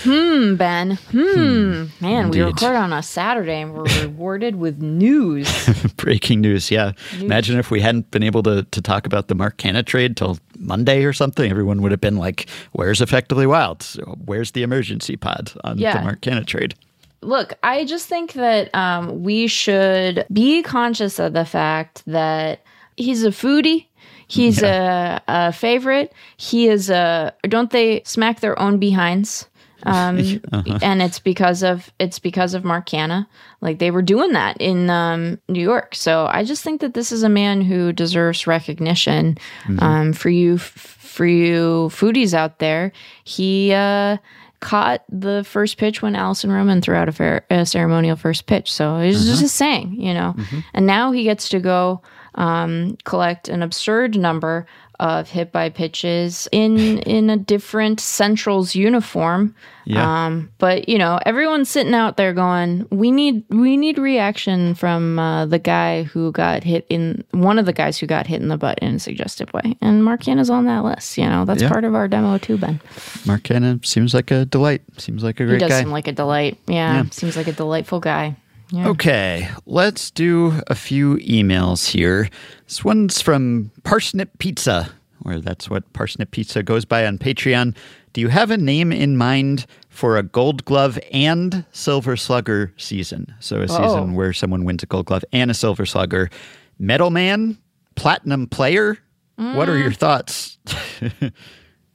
[SPEAKER 1] Hmm, Ben. Hmm. Man, we
[SPEAKER 2] Indeed.
[SPEAKER 1] record on a Saturday and we're rewarded with news.
[SPEAKER 2] breaking news. Yeah. Imagine if we hadn't been able to, to talk about the Mark Canha trade till Monday or something. Everyone would have been like, where's Effectively Wild? Where's the emergency pod on
[SPEAKER 1] Yeah.
[SPEAKER 2] the Mark Canha trade?
[SPEAKER 1] Look, I just think that um, we should be conscious of the fact that he's a foodie. He's a, a favorite. He is a. Don't they smack their own behinds? Um, And it's because of it's because of Mark Canha. Like they were doing that in um, New York. So I just think that this is a man who deserves recognition. Um, for you, for you foodies out there, he. Uh, caught the first pitch when Alison Roman threw out a, fair, a ceremonial first pitch. So it was just a saying, you know. And now he gets to go um, collect an absurd number of hit by pitches in in a different Central's uniform.
[SPEAKER 2] Yeah.
[SPEAKER 1] Um, but you know, everyone's sitting out there going, "We need we need reaction from uh, the guy who got hit in one of the guys who got hit in the butt in a suggestive way." And Mark is on that list. You know, that's
[SPEAKER 2] Yeah.
[SPEAKER 1] part of our demo too, Ben.
[SPEAKER 2] Mark seems like a delight. Seems like a great He
[SPEAKER 1] does
[SPEAKER 2] guy.
[SPEAKER 1] seem like a delight. Yeah,
[SPEAKER 2] Yeah.
[SPEAKER 1] seems like a delightful guy. Yeah.
[SPEAKER 2] Okay, let's do a few emails here. This one's from Parsnip Pizza, or that's what Parsnip Pizza goes by on Patreon. Do you have a name in mind for a Gold Glove and Silver Slugger season? So a season
[SPEAKER 1] Oh.
[SPEAKER 2] where someone wins a Gold Glove and a Silver Slugger. Metal Man, Platinum Player. What are mm. your thoughts?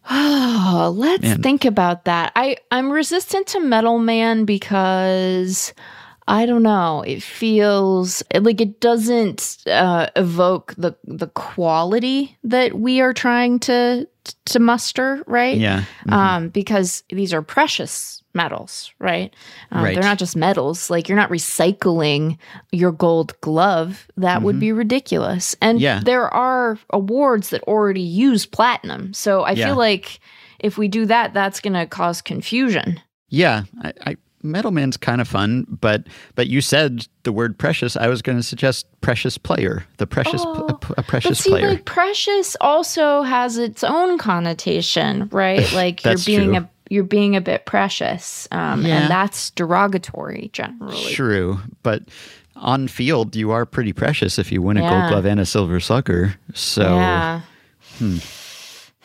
[SPEAKER 1] Oh, let's
[SPEAKER 2] Man.
[SPEAKER 1] think about that. I I'm resistant to Metal Man because I don't know. It feels like it doesn't uh, evoke the the quality that we are trying to to muster, right?
[SPEAKER 2] Yeah.
[SPEAKER 1] Um, because these are precious metals, right? Um,
[SPEAKER 2] Right.
[SPEAKER 1] They're not just metals. Like you're not recycling your gold glove. That would be ridiculous. And
[SPEAKER 2] Mm-hmm. Yeah.
[SPEAKER 1] there are awards that already use platinum. So I
[SPEAKER 2] Yeah.
[SPEAKER 1] feel like if we do that, that's going to cause confusion.
[SPEAKER 2] Yeah, I, I, Metal Man's kind of fun, but but you said the word precious. I was going to suggest precious player, the precious pl- a, a
[SPEAKER 1] But
[SPEAKER 2] precious
[SPEAKER 1] see,
[SPEAKER 2] player.
[SPEAKER 1] like precious also has its own connotation, right? Like you're being
[SPEAKER 2] true.
[SPEAKER 1] a you're being a bit precious, um,
[SPEAKER 2] Yeah.
[SPEAKER 1] and that's derogatory generally.
[SPEAKER 2] True, but on field you are pretty precious if you win a Gold Glove and a Silver Slugger. So
[SPEAKER 1] Yeah. Hmm.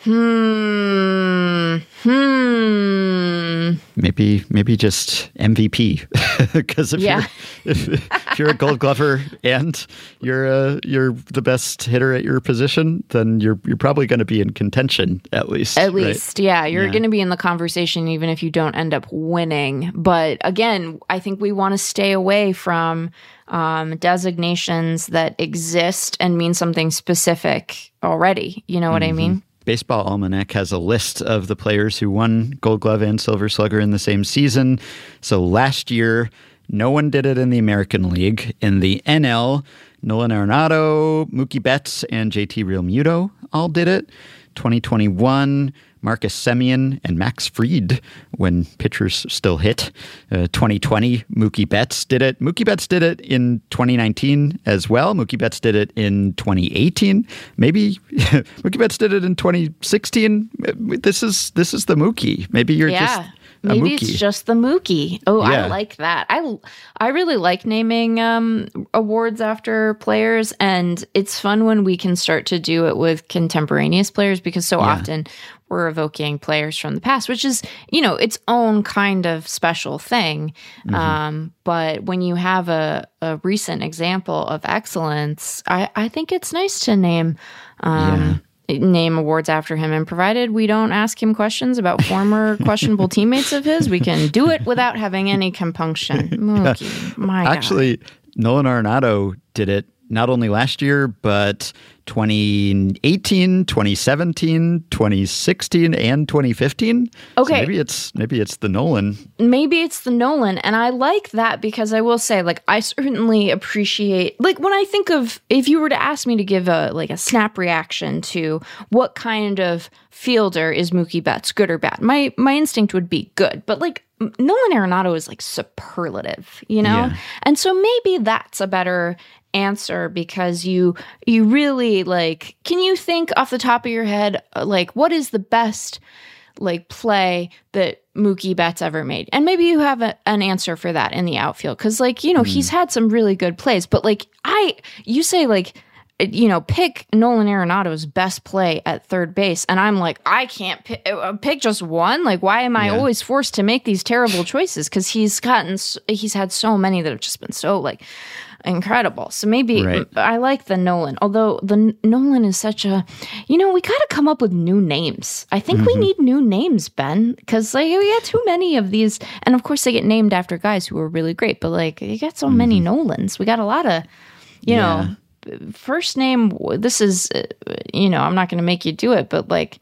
[SPEAKER 1] Hmm. Hmm.
[SPEAKER 2] Maybe maybe just MVP because if,
[SPEAKER 1] Yeah.
[SPEAKER 2] you're, if, if you're a Gold Glover and you're uh, you're the best hitter at your position, then you're you're probably going to be in contention at least.
[SPEAKER 1] At
[SPEAKER 2] right?
[SPEAKER 1] least, yeah, you're
[SPEAKER 2] Yeah.
[SPEAKER 1] going to be in the conversation even if you don't end up winning. But again, I think we want to stay away from um, designations that exist and mean something specific already. You know what I
[SPEAKER 2] Mm-hmm.
[SPEAKER 1] mean?
[SPEAKER 2] Baseball Almanac has a list of the players who won Gold Glove and Silver Slugger in the same season. So last year, no one did it in the American League. In the NL, Nolan Arenado, Mookie Betts, and JT Realmuto all did it. 2021, Marcus Semien and Max Fried, when pitchers still hit. Uh, 2020, Mookie Betts did it. Mookie Betts did it in 2019 as well. Mookie Betts did it in 2018. Maybe Mookie Betts did it in 2016. This is this is the Mookie. Maybe you're
[SPEAKER 1] Yeah.
[SPEAKER 2] just a
[SPEAKER 1] Maybe
[SPEAKER 2] Mookie.
[SPEAKER 1] it's just the Mookie. Oh,
[SPEAKER 2] Yeah.
[SPEAKER 1] I like that. I I really like naming um, awards after players, and it's fun when we can start to do it with contemporaneous players because so often we're evoking players from the past, which is you know its own kind of special thing.
[SPEAKER 2] Mm-hmm.
[SPEAKER 1] Um, but when you have a, a recent example of excellence, I, I think it's nice to name. Um, Name awards after him, and provided we don't ask him questions about former questionable teammates of his, we can do it without having any compunction. Mookie, my God.
[SPEAKER 2] Actually, Nolan Arenado did it not only last year, but 2018, 2017, 2016, and 2015. So
[SPEAKER 1] Okay.
[SPEAKER 2] maybe it's maybe it's the Nolan.
[SPEAKER 1] maybe it's the Nolan, and I like that because I will say, like, I certainly appreciate, like, when I think of if you were to ask me to give a like a snap reaction to what kind of fielder is Mookie Betts, good or bad, my my instinct would be good, but like. Nolan Arenado is like superlative, you know?
[SPEAKER 2] Yeah.
[SPEAKER 1] And so maybe that's a better answer because you you really like can you think off the top of your head uh, like what is the best like play that Mookie Betts ever made. And maybe you have a, an answer for that in the outfield cuz like, you know, he's had some really good plays, but like I you say like you know, pick Nolan Arenado's best play at third base, and I'm like, I can't pick, uh, pick just one. Like, why am I
[SPEAKER 2] Yeah.
[SPEAKER 1] always forced to make these terrible choices? Because he's gotten, he's had so many that have just been so like incredible. So maybe
[SPEAKER 2] Right.
[SPEAKER 1] I like the Nolan, although the Nolan is such a, you know, we got to come up with new names. I think we mm-hmm. need new names, Ben, because like we got too many of these, and of course they get named after guys who are really great. But like you got so many mm-hmm. Nolans, we got a lot of, you know, first name. This is, uh, you know, I'm not going to make you do it, but like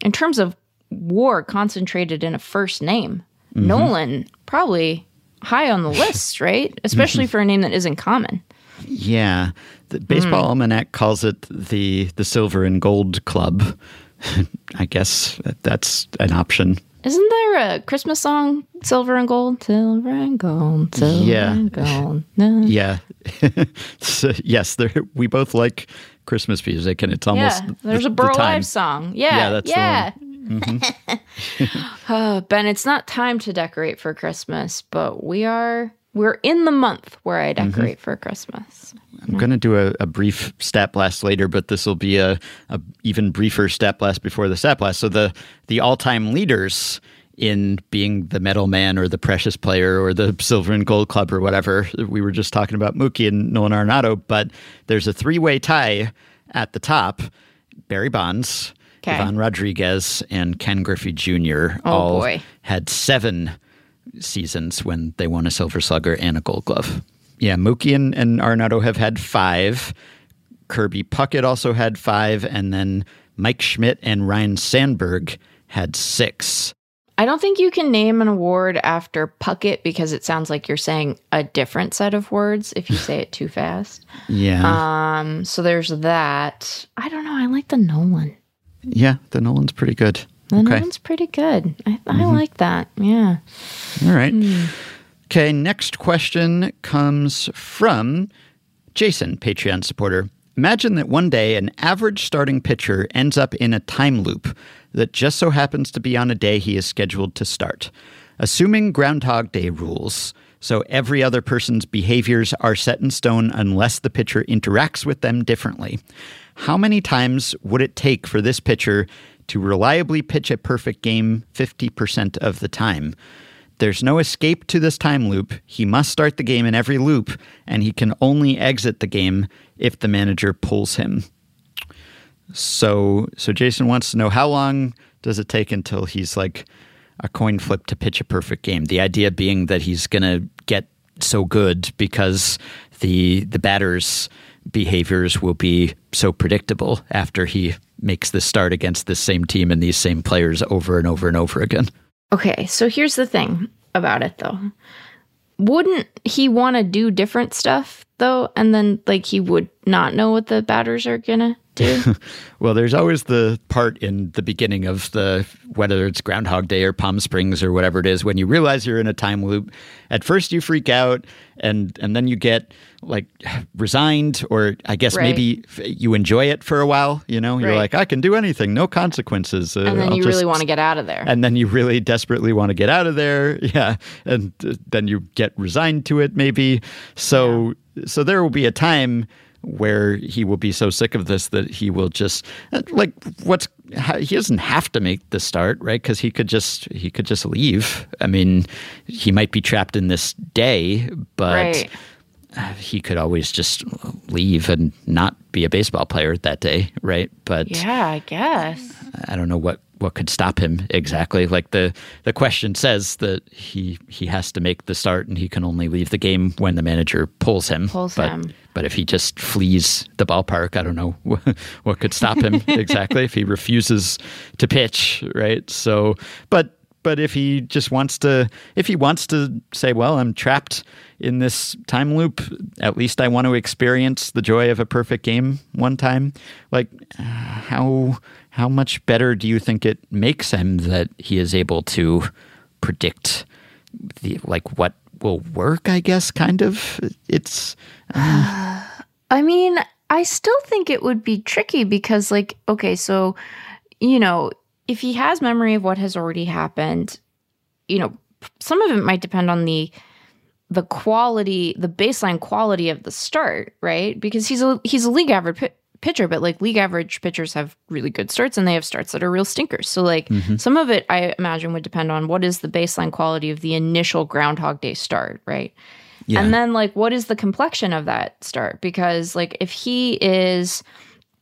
[SPEAKER 1] in terms of war concentrated in a first name, mm-hmm. Nolan probably high on the list, right? Especially for a name that isn't common.
[SPEAKER 2] Yeah, the Baseball
[SPEAKER 1] Hmm.
[SPEAKER 2] Almanac calls it the the Silver and Gold Club. I guess that's an option.
[SPEAKER 1] Isn't there a Christmas song, Silver and Gold? Silver and Gold, Silver
[SPEAKER 2] Yeah.
[SPEAKER 1] and Gold. No.
[SPEAKER 2] Yeah. so, yes, there, we both like Christmas music, and it's almost
[SPEAKER 1] Yeah,
[SPEAKER 2] the-
[SPEAKER 1] there's a
[SPEAKER 2] the
[SPEAKER 1] Burl
[SPEAKER 2] time.
[SPEAKER 1] Ives song. Yeah,
[SPEAKER 2] Yeah, that's the
[SPEAKER 1] yeah. Uh, ben, it's not time to decorate for Christmas, but we are. We're in the month where I
[SPEAKER 2] Mm-hmm.
[SPEAKER 1] decorate for Christmas.
[SPEAKER 2] I'm going to do a, a brief stat blast later, but this will be a, a even briefer stat blast before the stat blast. So the the all time leaders in being the medal man or the precious player or the silver and gold club or whatever. We were just talking about Mookie and Nolan Arenado, but there's a three way tie at the top. Barry Bonds,
[SPEAKER 1] Okay.
[SPEAKER 2] Ivan Rodriguez, and Ken Griffey Jr.
[SPEAKER 1] Oh,
[SPEAKER 2] all
[SPEAKER 1] boy.
[SPEAKER 2] had seven seasons when they won a Silver Slugger and a Gold Glove. Yeah, Mookie and, and Arenado have had five. Kirby Puckett also had five, and then Mike Schmidt and Ryne Sandberg had six.
[SPEAKER 1] I don't think you can name an award after Puckett because it sounds like you're saying a different set of words if you say it too fast.
[SPEAKER 2] Yeah,
[SPEAKER 1] Um, so there's that. I don't know. I like the Nolan.
[SPEAKER 2] Yeah, the Nolan's pretty good.
[SPEAKER 1] The
[SPEAKER 2] okay, Mm-hmm.
[SPEAKER 1] Nolan's pretty good. I, I like that. Yeah.
[SPEAKER 2] all right. Okay, next question comes from Jason, Patreon supporter. Imagine that one day an average starting pitcher ends up in a time loop that just so happens to be on a day he is scheduled to start. Assuming Groundhog Day rules, so every other person's behaviors are set in stone unless the pitcher interacts with them differently. How many times would it take for this pitcher to reliably pitch a perfect game 50% of the time. There's no escape to this time loop. He must start the game in every loop, and he can only exit the game if the manager pulls him. So, so Jason wants to know how long does it take until he's like a coin flip to pitch a perfect game? The idea being that he's going to get so good because the the batter's behaviors will be so predictable after he makes the start against the same team and these same players over and over and over again.
[SPEAKER 1] Okay, so here's the thing about it though. Wouldn't he want to do different stuff though? And then like he would not know what the batters are gonna do?
[SPEAKER 2] well, there's always the part in the beginning of the whether it's Groundhog Day or Palm Springs or whatever it is when you realize you're in a time loop. At first, you freak out, and and then you get like resigned, or I guess right. maybe you enjoy it for a while. You know, you're right. like, I can do anything, no consequences.
[SPEAKER 1] Uh, and then I'll you just, really want to get out of there.
[SPEAKER 2] And then you really desperately want to get out of there. Yeah, and uh, then you get resigned to it, maybe. So yeah. So there will be a time where he will be so sick of this that he will just uh, like what's he doesn't have to make the start right? Because he could just he could just leave. I mean he might be trapped in this day but right. Uh, he could always just leave and not be a baseball player that day right? But
[SPEAKER 1] yeah i guess.
[SPEAKER 2] I don't know what what could stop him exactly. Like the the question says that he he has to make the start and he can only leave the game when the manager pulls him.
[SPEAKER 1] Pulls
[SPEAKER 2] but,
[SPEAKER 1] him.
[SPEAKER 2] But if he just flees the ballpark, I don't know what could stop him exactly if he refuses to pitch, right? So, but but if he just wants to if he wants to say well i'm trapped in this time loop at least i want to experience the joy of a perfect game one time like uh, how how much better do you think it makes him that he is able to predict the like what will work? I guess kind of. It's.
[SPEAKER 1] Uh... I mean, I still think it would be tricky because, like, okay, so you know, if he has memory of what has already happened, you know, some of it might depend on the the quality, the baseline quality of the start, right? Because he's a he's a league average pitcher, but like league average pitchers have really good starts and they have starts that are real stinkers. So like mm-hmm. some of it I imagine would depend on what is the baseline quality of the initial groundhog day start, right? Yeah. And then like what is the complexion of that start? Because like if he is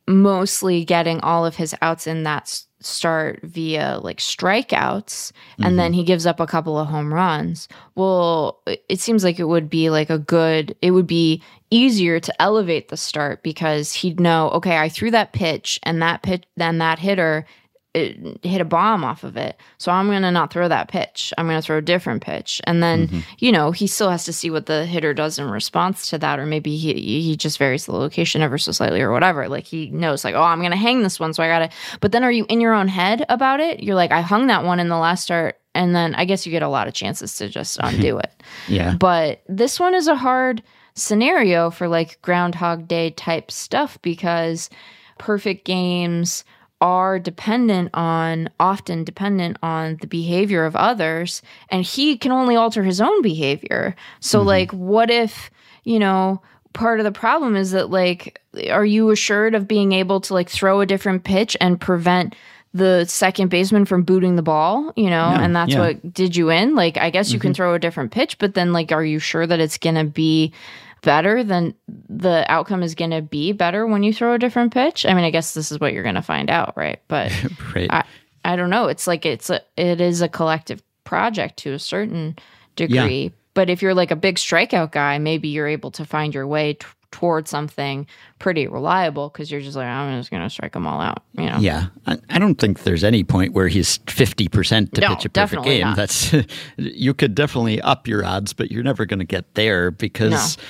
[SPEAKER 1] mostly getting all of his outs in that start via like strikeouts and mm-hmm. then he gives up a couple of home runs. Well, it seems like it would be like a good, it would be easier to elevate the start because he'd know, okay, I threw that pitch and that pitch, then that hitter it hit a bomb off of it. So I'm going to not throw that pitch. I'm going to throw a different pitch. And then, mm-hmm. you know, he still has to see what the hitter does in response to that. Or maybe he, he just varies the location ever so slightly or whatever. Like he knows, like, oh, I'm going to hang this one. So I got to. But then are you in your own head about it? You're like, I hung that one in the last start. And then I guess you get a lot of chances to just undo it.
[SPEAKER 2] yeah.
[SPEAKER 1] But this one is a hard scenario for like Groundhog Day type stuff because perfect games are dependent on often dependent on the behavior of others and he can only alter his own behavior so mm-hmm. like what if you know part of the problem is that like are you assured of being able to like throw a different pitch and prevent the second baseman from booting the ball, you know, and that's yeah. what did you in. Like, I guess you mm-hmm. can throw a different pitch, but then, like, are you sure that it's going to be better, than the outcome is going to be better when you throw a different pitch. I mean, I guess this is what you're going to find out, right? But right. I, I don't know. It's like it's a it is a collective project to a certain degree. Yeah. But if you're like a big strikeout guy, maybe you're able to find your way t- toward something pretty reliable because you're just like, I'm just going to strike them all out. You know?
[SPEAKER 2] Yeah. I, I, don't think there's any point where he's 50% to no, pitch a perfect game. Not. That's You could definitely up your odds, but you're never going to get there because. No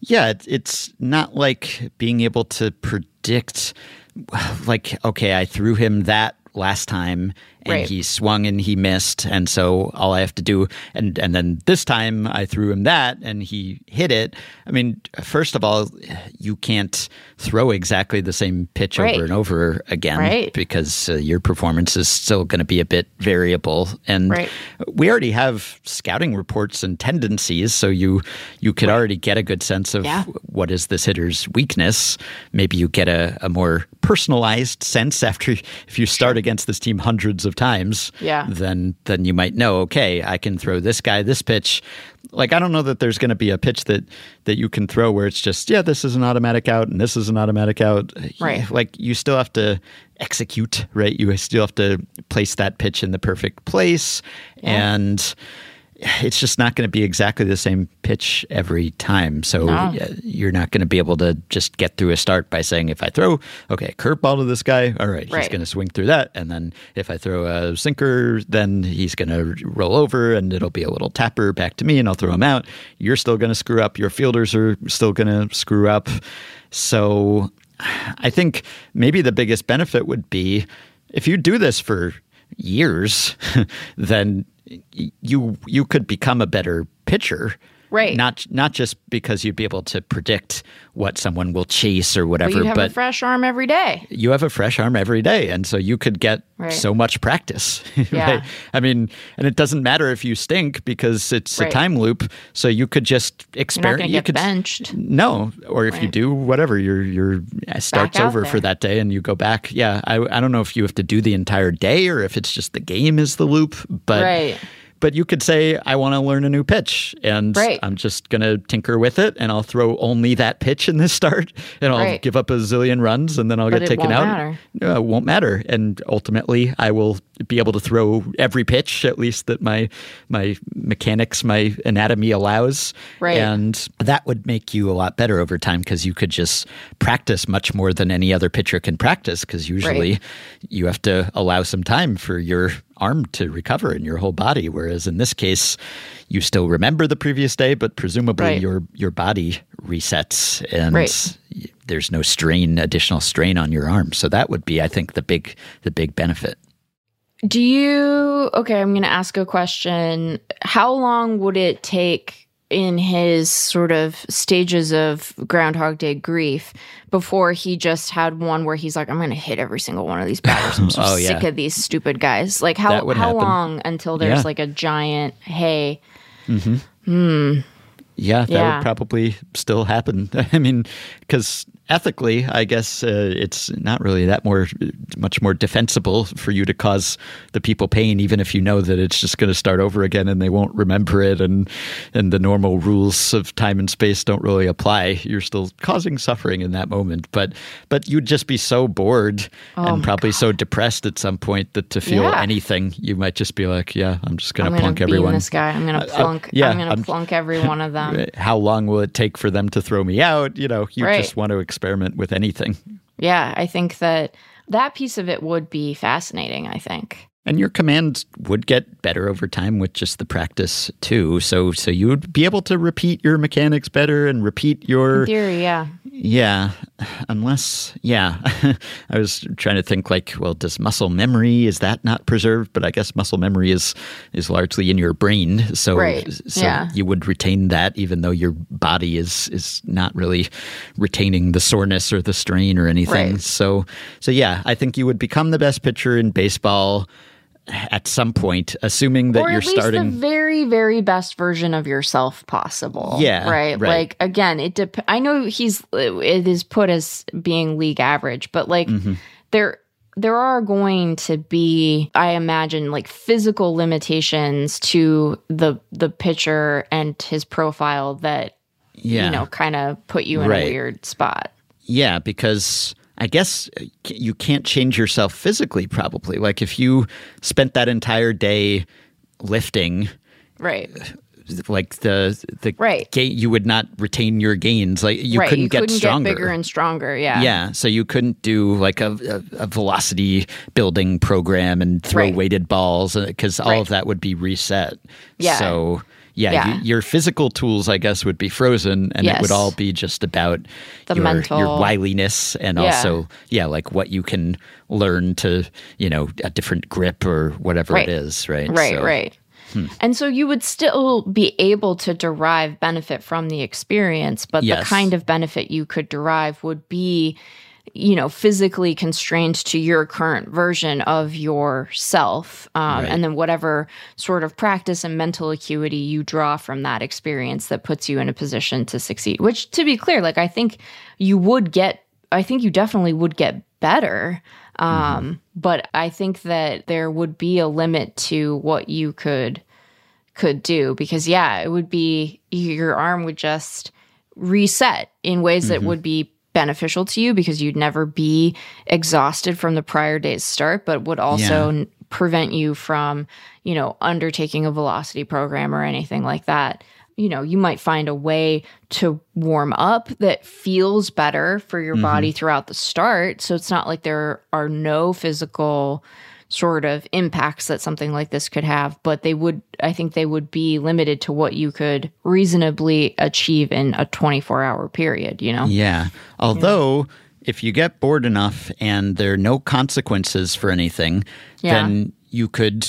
[SPEAKER 2] yeah, it's not like being able to predict, like, okay, I threw him that last time and right. he swung and he missed and so all i have to do and and then this time i threw him that and he hit it i mean first of all you can't throw exactly the same pitch right. over and over again
[SPEAKER 1] right.
[SPEAKER 2] because uh, your performance is still going to be a bit variable and we already have scouting reports and tendencies so you you could already get a good sense of
[SPEAKER 1] yeah.
[SPEAKER 2] what is this hitter's weakness maybe you get a, a more personalized sense after if you start against this team hundreds of times,
[SPEAKER 1] Yeah.
[SPEAKER 2] then then you might know, okay, I can throw this guy this pitch. Like I don't know that there's going to be a pitch that that you can throw where it's just yeah, this is an automatic out and this is an automatic out.
[SPEAKER 1] Right.
[SPEAKER 2] Like you still have to execute, right? You still have to place that pitch in the perfect place and it's just not going to be exactly the same pitch every time. So
[SPEAKER 1] No.
[SPEAKER 2] Uh, you're not going to be able to just get through a start by saying, if I throw, okay, curveball to this guy, all right, he's going to swing through that. And then if I throw a sinker, then he's going to roll over and it'll be a little tapper back to me and I'll throw him out. You're still going to screw up. Your fielders are still going to screw up. So I think maybe the biggest benefit would be if you do this for years, then you you could become a better pitcher.
[SPEAKER 1] Right.
[SPEAKER 2] Not not just because you'd be able to predict what someone will chase or
[SPEAKER 1] But
[SPEAKER 2] whatever,
[SPEAKER 1] you have
[SPEAKER 2] but
[SPEAKER 1] a fresh arm every day.
[SPEAKER 2] you have a fresh arm every day and so you could get
[SPEAKER 1] Right.
[SPEAKER 2] so much practice
[SPEAKER 1] Yeah.
[SPEAKER 2] right i mean and it doesn't matter if you stink because it's
[SPEAKER 1] Right.
[SPEAKER 2] a time loop so you could just experiment you
[SPEAKER 1] get
[SPEAKER 2] could
[SPEAKER 1] benched.
[SPEAKER 2] no or if you do whatever your your starts over for that day and you go back yeah I, I don't know if you have to do the entire day or if it's just the game is the loop but
[SPEAKER 1] Right.
[SPEAKER 2] But you could say I want to learn a new pitch and
[SPEAKER 1] Right.
[SPEAKER 2] I'm just going to tinker with it and I'll throw only that pitch in this start and I'll
[SPEAKER 1] Right.
[SPEAKER 2] give up a zillion runs and then I'll
[SPEAKER 1] But
[SPEAKER 2] get
[SPEAKER 1] it
[SPEAKER 2] taken
[SPEAKER 1] won't
[SPEAKER 2] out.
[SPEAKER 1] matter.
[SPEAKER 2] No, it won't matter and ultimately I will be able to throw every pitch at least that my my mechanics my anatomy allows
[SPEAKER 1] Right.
[SPEAKER 2] and that would make you a lot better over time because you could just practice much more than any other pitcher can practice because usually
[SPEAKER 1] Right.
[SPEAKER 2] you have to allow some time for your arm to recover in your whole body whereas in this case you still remember the previous day but presumably
[SPEAKER 1] Right.
[SPEAKER 2] your your body resets and
[SPEAKER 1] Right.
[SPEAKER 2] there's no strain additional strain on your arm so that would be i think the big the big benefit
[SPEAKER 1] Do you okay, I'm going to ask a question. How long would it take in his sort of stages of Groundhog Day grief before he just had one where he's like, I'm going to hit every single one of these batters. I'm so
[SPEAKER 2] Oh, yeah.
[SPEAKER 1] sick of these stupid guys. Like, how, how
[SPEAKER 2] happen.
[SPEAKER 1] long until there's
[SPEAKER 2] Yeah.
[SPEAKER 1] like a giant, hey, mm-hmm. hmm.
[SPEAKER 2] Yeah, that
[SPEAKER 1] Yeah.
[SPEAKER 2] would probably still happen. I mean, because ethically, I guess uh, it's not really that more much more defensible for you to cause the people pain, even if you know that it's just going to start over again and they won't remember it, and and the normal rules of time and space don't really apply. You're still causing suffering in that moment, but but you'd just be so bored and probably so depressed at some point that to feel
[SPEAKER 1] Oh Yeah.
[SPEAKER 2] anything, you might just be like, yeah, I'm just going to plunk everyone.
[SPEAKER 1] this guy. I'm going
[SPEAKER 2] Uh,
[SPEAKER 1] to
[SPEAKER 2] uh,
[SPEAKER 1] plunk.
[SPEAKER 2] yeah,
[SPEAKER 1] I'm going to plunk every one of them.
[SPEAKER 2] how long will it take for them to throw me out? You know, you
[SPEAKER 1] Right.
[SPEAKER 2] just want to experiment with anything.
[SPEAKER 1] Yeah, I think that that piece of it would be fascinating, I think.
[SPEAKER 2] And your command would get better over time with just the practice too. So so you would be able to repeat your mechanics better and repeat your
[SPEAKER 1] In theory, yeah.
[SPEAKER 2] yeah, unless yeah. I was trying to think like, well, does muscle memory is that not preserved? But I guess muscle memory is is largely in your brain. So
[SPEAKER 1] Right,
[SPEAKER 2] so
[SPEAKER 1] yeah.
[SPEAKER 2] you would retain that even though your body is is not really retaining the soreness or the strain or anything.
[SPEAKER 1] Right.
[SPEAKER 2] So so yeah, I think you would become the best pitcher in baseball at some point, assuming that you're starting
[SPEAKER 1] the very very best version of yourself possible
[SPEAKER 2] Yeah,
[SPEAKER 1] right,
[SPEAKER 2] right.
[SPEAKER 1] like again it dep- i know he's it is put as being league average but like
[SPEAKER 2] Mm-hmm.
[SPEAKER 1] there there are going to be i imagine like physical limitations to the the pitcher and his profile that
[SPEAKER 2] yeah.
[SPEAKER 1] you know kind of put you in
[SPEAKER 2] Right.
[SPEAKER 1] a weird spot
[SPEAKER 2] Yeah, because I guess uh, you can't change yourself physically, probably. Like if you spent that entire day lifting,
[SPEAKER 1] right
[SPEAKER 2] like the the
[SPEAKER 1] Right.
[SPEAKER 2] ga- you would not retain your gains. Like you
[SPEAKER 1] right
[SPEAKER 2] couldn't
[SPEAKER 1] you
[SPEAKER 2] get
[SPEAKER 1] couldn't
[SPEAKER 2] stronger.
[SPEAKER 1] get bigger and stronger yeah
[SPEAKER 2] yeah, so you couldn't do like a, a, a velocity building program and throw
[SPEAKER 1] Right.
[SPEAKER 2] weighted balls because all
[SPEAKER 1] Right.
[SPEAKER 2] of that would be reset.
[SPEAKER 1] Yeah.
[SPEAKER 2] So yeah,
[SPEAKER 1] Yeah.
[SPEAKER 2] You, your physical tools, I guess, would be frozen, and it would all be just about
[SPEAKER 1] The
[SPEAKER 2] your,
[SPEAKER 1] mental-
[SPEAKER 2] your wiliness and
[SPEAKER 1] Yeah.
[SPEAKER 2] also yeah, like what you can learn to you know a different grip or whatever
[SPEAKER 1] Right.
[SPEAKER 2] it is, right?
[SPEAKER 1] Right,
[SPEAKER 2] So-
[SPEAKER 1] right. Hmm. And so you would still be able to derive benefit from the experience, but the kind of benefit you could derive would be, you know, physically constrained to your current version of yourself. Um,
[SPEAKER 2] Right.
[SPEAKER 1] And then whatever sort of practice and mental acuity you draw from that experience that puts you in a position to succeed, which to be clear, like I think you would get I think you definitely would get better. Um, but I think that there would be a limit to what you could could do because yeah, it would be your arm would just reset in ways that would be beneficial to you because you'd never be exhausted from the prior day's start, but would also
[SPEAKER 2] Yeah.
[SPEAKER 1] n- prevent you from, you know, undertaking a velocity program or anything like that. You know, you might find a way to warm up that feels better for your mm-hmm. body throughout the start. So it's not like there are no physical sort of impacts that something like this could have, but they would, I think they would be limited to what you could reasonably achieve in a 24 hour period, you know?
[SPEAKER 2] Yeah. Although, if you get bored enough and there are no consequences for anything,
[SPEAKER 1] Yeah.
[SPEAKER 2] then you could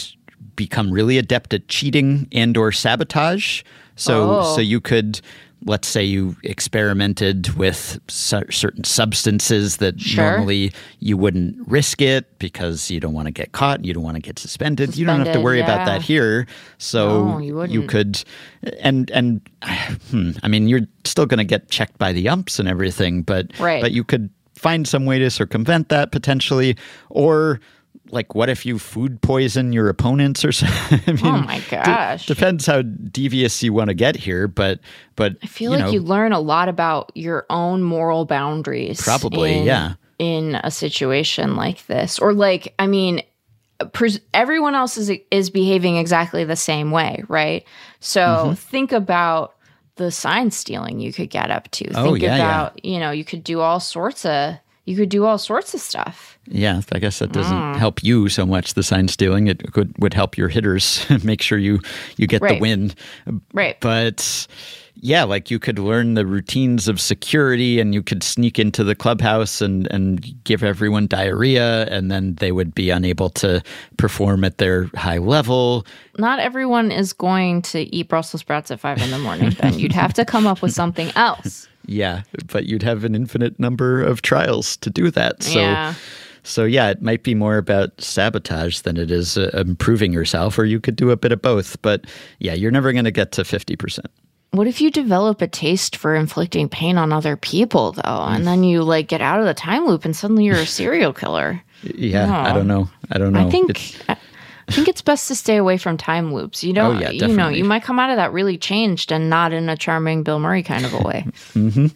[SPEAKER 2] become really adept at cheating and or sabotage. So
[SPEAKER 1] Oh.
[SPEAKER 2] so you could let's say you experimented with certain substances that
[SPEAKER 1] Sure.
[SPEAKER 2] normally you wouldn't risk it because you don't want to get caught, you don't want to get suspended. You don't have to
[SPEAKER 1] Suspended,
[SPEAKER 2] worry about that here. So
[SPEAKER 1] No, you wouldn't.
[SPEAKER 2] could and and hmm, I mean you're still going to get checked by the umps and everything, but
[SPEAKER 1] Right.
[SPEAKER 2] but you could find some way to circumvent that potentially or like what if you food poison your opponents or something? I mean,
[SPEAKER 1] Oh my
[SPEAKER 2] d-
[SPEAKER 1] gosh.
[SPEAKER 2] depends how devious you want to get here, but but
[SPEAKER 1] I feel
[SPEAKER 2] you
[SPEAKER 1] like
[SPEAKER 2] know,
[SPEAKER 1] you learn a lot about your own moral boundaries.
[SPEAKER 2] Probably,
[SPEAKER 1] in-
[SPEAKER 2] yeah.
[SPEAKER 1] In a situation like this, or like, I mean, pres- everyone else is is behaving exactly the same way, right? So
[SPEAKER 2] Mm-hmm.
[SPEAKER 1] think about the sign stealing you could get up to.
[SPEAKER 2] Oh,
[SPEAKER 1] think
[SPEAKER 2] yeah, yeah.
[SPEAKER 1] about, you know, you could do all sorts of you could do all sorts of stuff.
[SPEAKER 2] Yeah, I guess that doesn't
[SPEAKER 1] Mm.
[SPEAKER 2] help you so much. The sign stealing it could would help your hitters make sure you you get the win.
[SPEAKER 1] Right.
[SPEAKER 2] But yeah, like you could learn the routines of security, and you could sneak into the clubhouse and and give everyone diarrhea, and then they would be unable to perform at their high level.
[SPEAKER 1] Not everyone is going to eat Brussels sprouts at five in the morning, Ben. You'd have to come up with something else.
[SPEAKER 2] Yeah, but you'd have an infinite number of trials to do that. So.
[SPEAKER 1] Yeah.
[SPEAKER 2] So yeah, it might be more about sabotage than it is uh, improving yourself, or you could do a bit of both. But yeah, you're never going to get to fifty percent.
[SPEAKER 1] What if you develop a taste for inflicting pain on other people, though, and then you like get out of the time loop and suddenly you're a serial killer?
[SPEAKER 2] Yeah, I don't know. I don't know.
[SPEAKER 1] I think
[SPEAKER 2] It's-
[SPEAKER 1] I think it's best to stay away from time loops. You don't,
[SPEAKER 2] Oh, yeah,
[SPEAKER 1] you know, you might come out of that really changed and not in a charming Bill Murray kind of a way.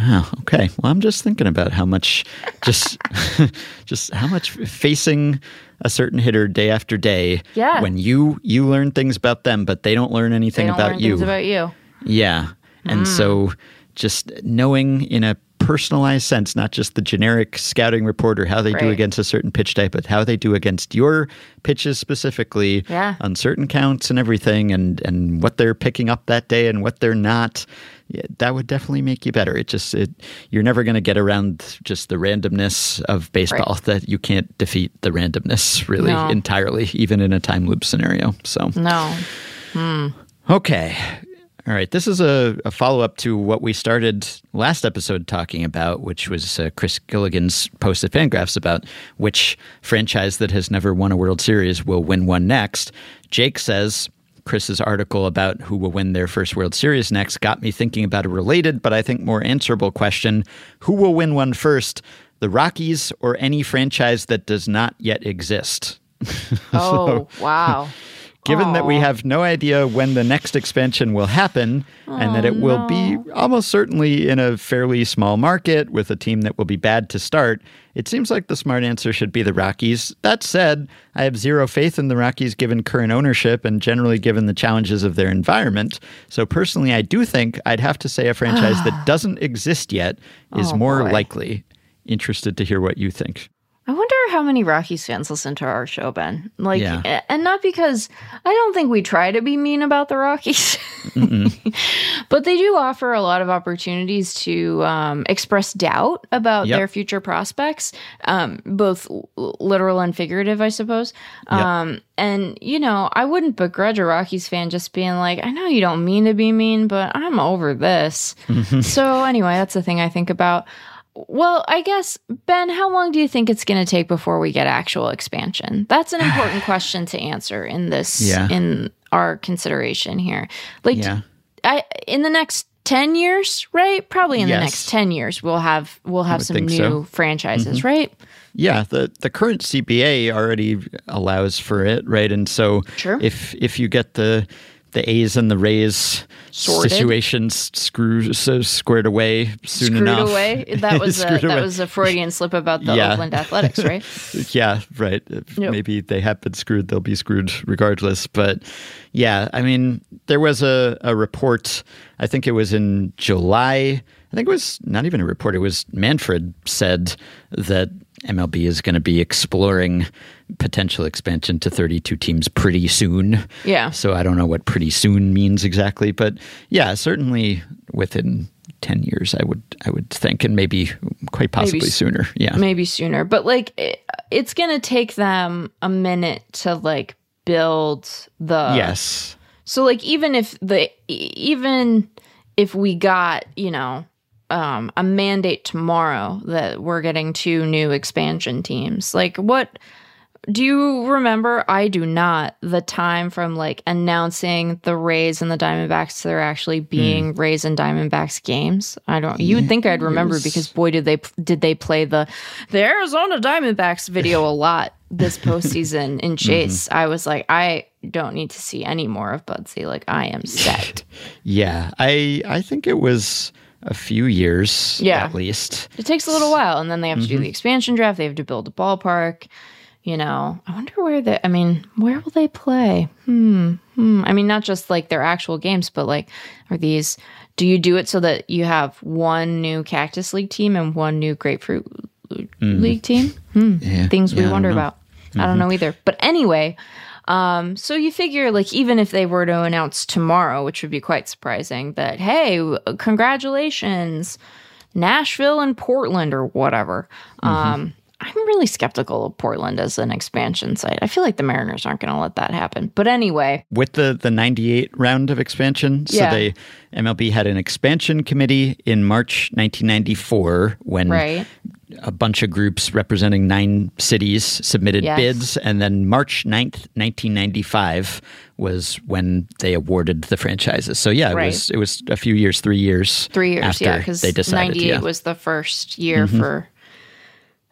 [SPEAKER 2] Oh, okay. Well, I'm just thinking about how much, just, just how much facing a certain hitter day after day.
[SPEAKER 1] Yeah.
[SPEAKER 2] When you you learn things about them, but they don't learn anything
[SPEAKER 1] don't
[SPEAKER 2] about
[SPEAKER 1] learn
[SPEAKER 2] you.
[SPEAKER 1] about you.
[SPEAKER 2] Yeah. And
[SPEAKER 1] Hmm.
[SPEAKER 2] so just knowing in a personalized sense, not just the generic scouting report or how they do against a certain pitch type, but how they do against your pitches specifically
[SPEAKER 1] Yeah.
[SPEAKER 2] on certain counts and everything and, and what they're picking up that day and what they're not. Yeah, that would definitely make you better. It just it you're never going to get around just the randomness of baseball. That you can't defeat the randomness really
[SPEAKER 1] No.
[SPEAKER 2] entirely, even in a time loop scenario. So
[SPEAKER 1] No. Hmm.
[SPEAKER 2] Okay. All right. This is a, a follow up to what we started last episode talking about, which was uh, Chris Gilligan's post at Fangraphs about which franchise that has never won a World Series will win one next. Jake says Chris's article about who will win their first World Series next got me thinking about a related, but I think more answerable question Who will win one first, the Rockies or any franchise that does not yet exist?
[SPEAKER 1] Oh, wow.
[SPEAKER 2] Given that we have no idea when the next expansion will happen and that it will be almost certainly in a fairly small market with a team that will be bad to start, it seems like the smart answer should be the Rockies. That said, I have zero faith in the Rockies given current ownership and generally given the challenges of their environment. So personally, I do think I'd have to say a franchise that doesn't exist yet is
[SPEAKER 1] Oh,
[SPEAKER 2] more
[SPEAKER 1] boy.
[SPEAKER 2] likely. Interested to hear what you think.
[SPEAKER 1] I wonder how many Rockies fans listen to our show, Ben. Like,
[SPEAKER 2] Yeah.
[SPEAKER 1] and not because I don't think we try to be mean about the Rockies, but they do offer a lot of opportunities to um, express doubt about
[SPEAKER 2] Yep.
[SPEAKER 1] their future prospects, um, both literal and figurative, I suppose.
[SPEAKER 2] Yep.
[SPEAKER 1] Um, and you know, I wouldn't begrudge a Rockies fan just being like, "I know you don't mean to be mean, but I'm over this." so anyway, that's the thing I think about. Well, I guess, Ben, how long do you think it's going to take before we get actual expansion? That's an important question to answer in this,
[SPEAKER 2] Yeah.
[SPEAKER 1] in our consideration here. Like,
[SPEAKER 2] Yeah.
[SPEAKER 1] I, in the next 10 years, right? Probably in
[SPEAKER 2] Yes.
[SPEAKER 1] the next 10 years we'll have we'll have some new
[SPEAKER 2] so. Mm-hmm.
[SPEAKER 1] franchises, right?
[SPEAKER 2] Yeah, the the current CBA already allows for it, right? And so
[SPEAKER 1] Sure.
[SPEAKER 2] if if you get the the A's and the Rays
[SPEAKER 1] Sorted.
[SPEAKER 2] situations screw so squared away soon
[SPEAKER 1] Screwed
[SPEAKER 2] enough.
[SPEAKER 1] away. That was a,
[SPEAKER 2] Screwed
[SPEAKER 1] that
[SPEAKER 2] away.
[SPEAKER 1] was a Freudian slip about the
[SPEAKER 2] Yeah.
[SPEAKER 1] Oakland Athletics, right?
[SPEAKER 2] yeah, right. Uh,
[SPEAKER 1] yep.
[SPEAKER 2] Maybe they have been screwed, they'll be screwed regardless. But yeah, I mean, there was a, a report, I think it was in July. I think it was not even a report, it was Manfred said that MLB is going to be exploring potential expansion to 32 teams pretty soon.
[SPEAKER 1] Yeah.
[SPEAKER 2] So I don't know what pretty soon means exactly, but yeah, certainly within 10 years I would I would think and maybe quite possibly
[SPEAKER 1] s-
[SPEAKER 2] sooner. Yeah.
[SPEAKER 1] Maybe sooner, but like it, it's going to take them a minute to like build the
[SPEAKER 2] yes.
[SPEAKER 1] So like even if the even if we got, you know, um a mandate tomorrow that we're getting two new expansion teams, like what do you remember? I do not. The time from like announcing the Rays and the Diamondbacks to there actually being Rays and Diamondbacks games. I don't. You would think I'd remember because boy, did they did they play the the Arizona Diamondbacks video a lot this postseason in Chase. I was like, I don't need to see any more of Budsy. Like I am set.
[SPEAKER 2] Yeah, I I think it was a few years
[SPEAKER 1] Yeah.
[SPEAKER 2] at least.
[SPEAKER 1] It takes a little while, and then they have to do
[SPEAKER 2] Mm-hmm.
[SPEAKER 1] the expansion draft. They have to build a ballpark. You know, I wonder where they. I mean, where will they play? Hmm. Hmm. I mean, not just like their actual games, but like, are these? Do you do it so that you have one new Cactus League team and one new Grapefruit League team? Hmm.
[SPEAKER 2] Mm. Yeah,
[SPEAKER 1] Things we
[SPEAKER 2] yeah,
[SPEAKER 1] wonder
[SPEAKER 2] know. Mm-hmm.
[SPEAKER 1] about. I don't know either. But anyway, um, so you figure like even if they were to announce tomorrow, which would be quite surprising, that hey, congratulations, Nashville and Portland or whatever.
[SPEAKER 2] Mm-hmm.
[SPEAKER 1] Um, I'm really skeptical of Portland as an expansion site. I feel like the Mariners aren't going to let that happen. But anyway,
[SPEAKER 2] With the the 98 round of expansion, so
[SPEAKER 1] Yeah.
[SPEAKER 2] they MLB had an expansion committee in March 1994 when
[SPEAKER 1] right?
[SPEAKER 2] a bunch of groups representing nine cities submitted
[SPEAKER 1] Yes.
[SPEAKER 2] bids and then March 9th, 1995 was when they awarded the franchises. So yeah, it
[SPEAKER 1] Right.
[SPEAKER 2] was it was a few years, 3 years
[SPEAKER 1] Three years,
[SPEAKER 2] after
[SPEAKER 1] yeah,
[SPEAKER 2] decided
[SPEAKER 1] 98
[SPEAKER 2] yeah. Mm-hmm.
[SPEAKER 1] was the first year for.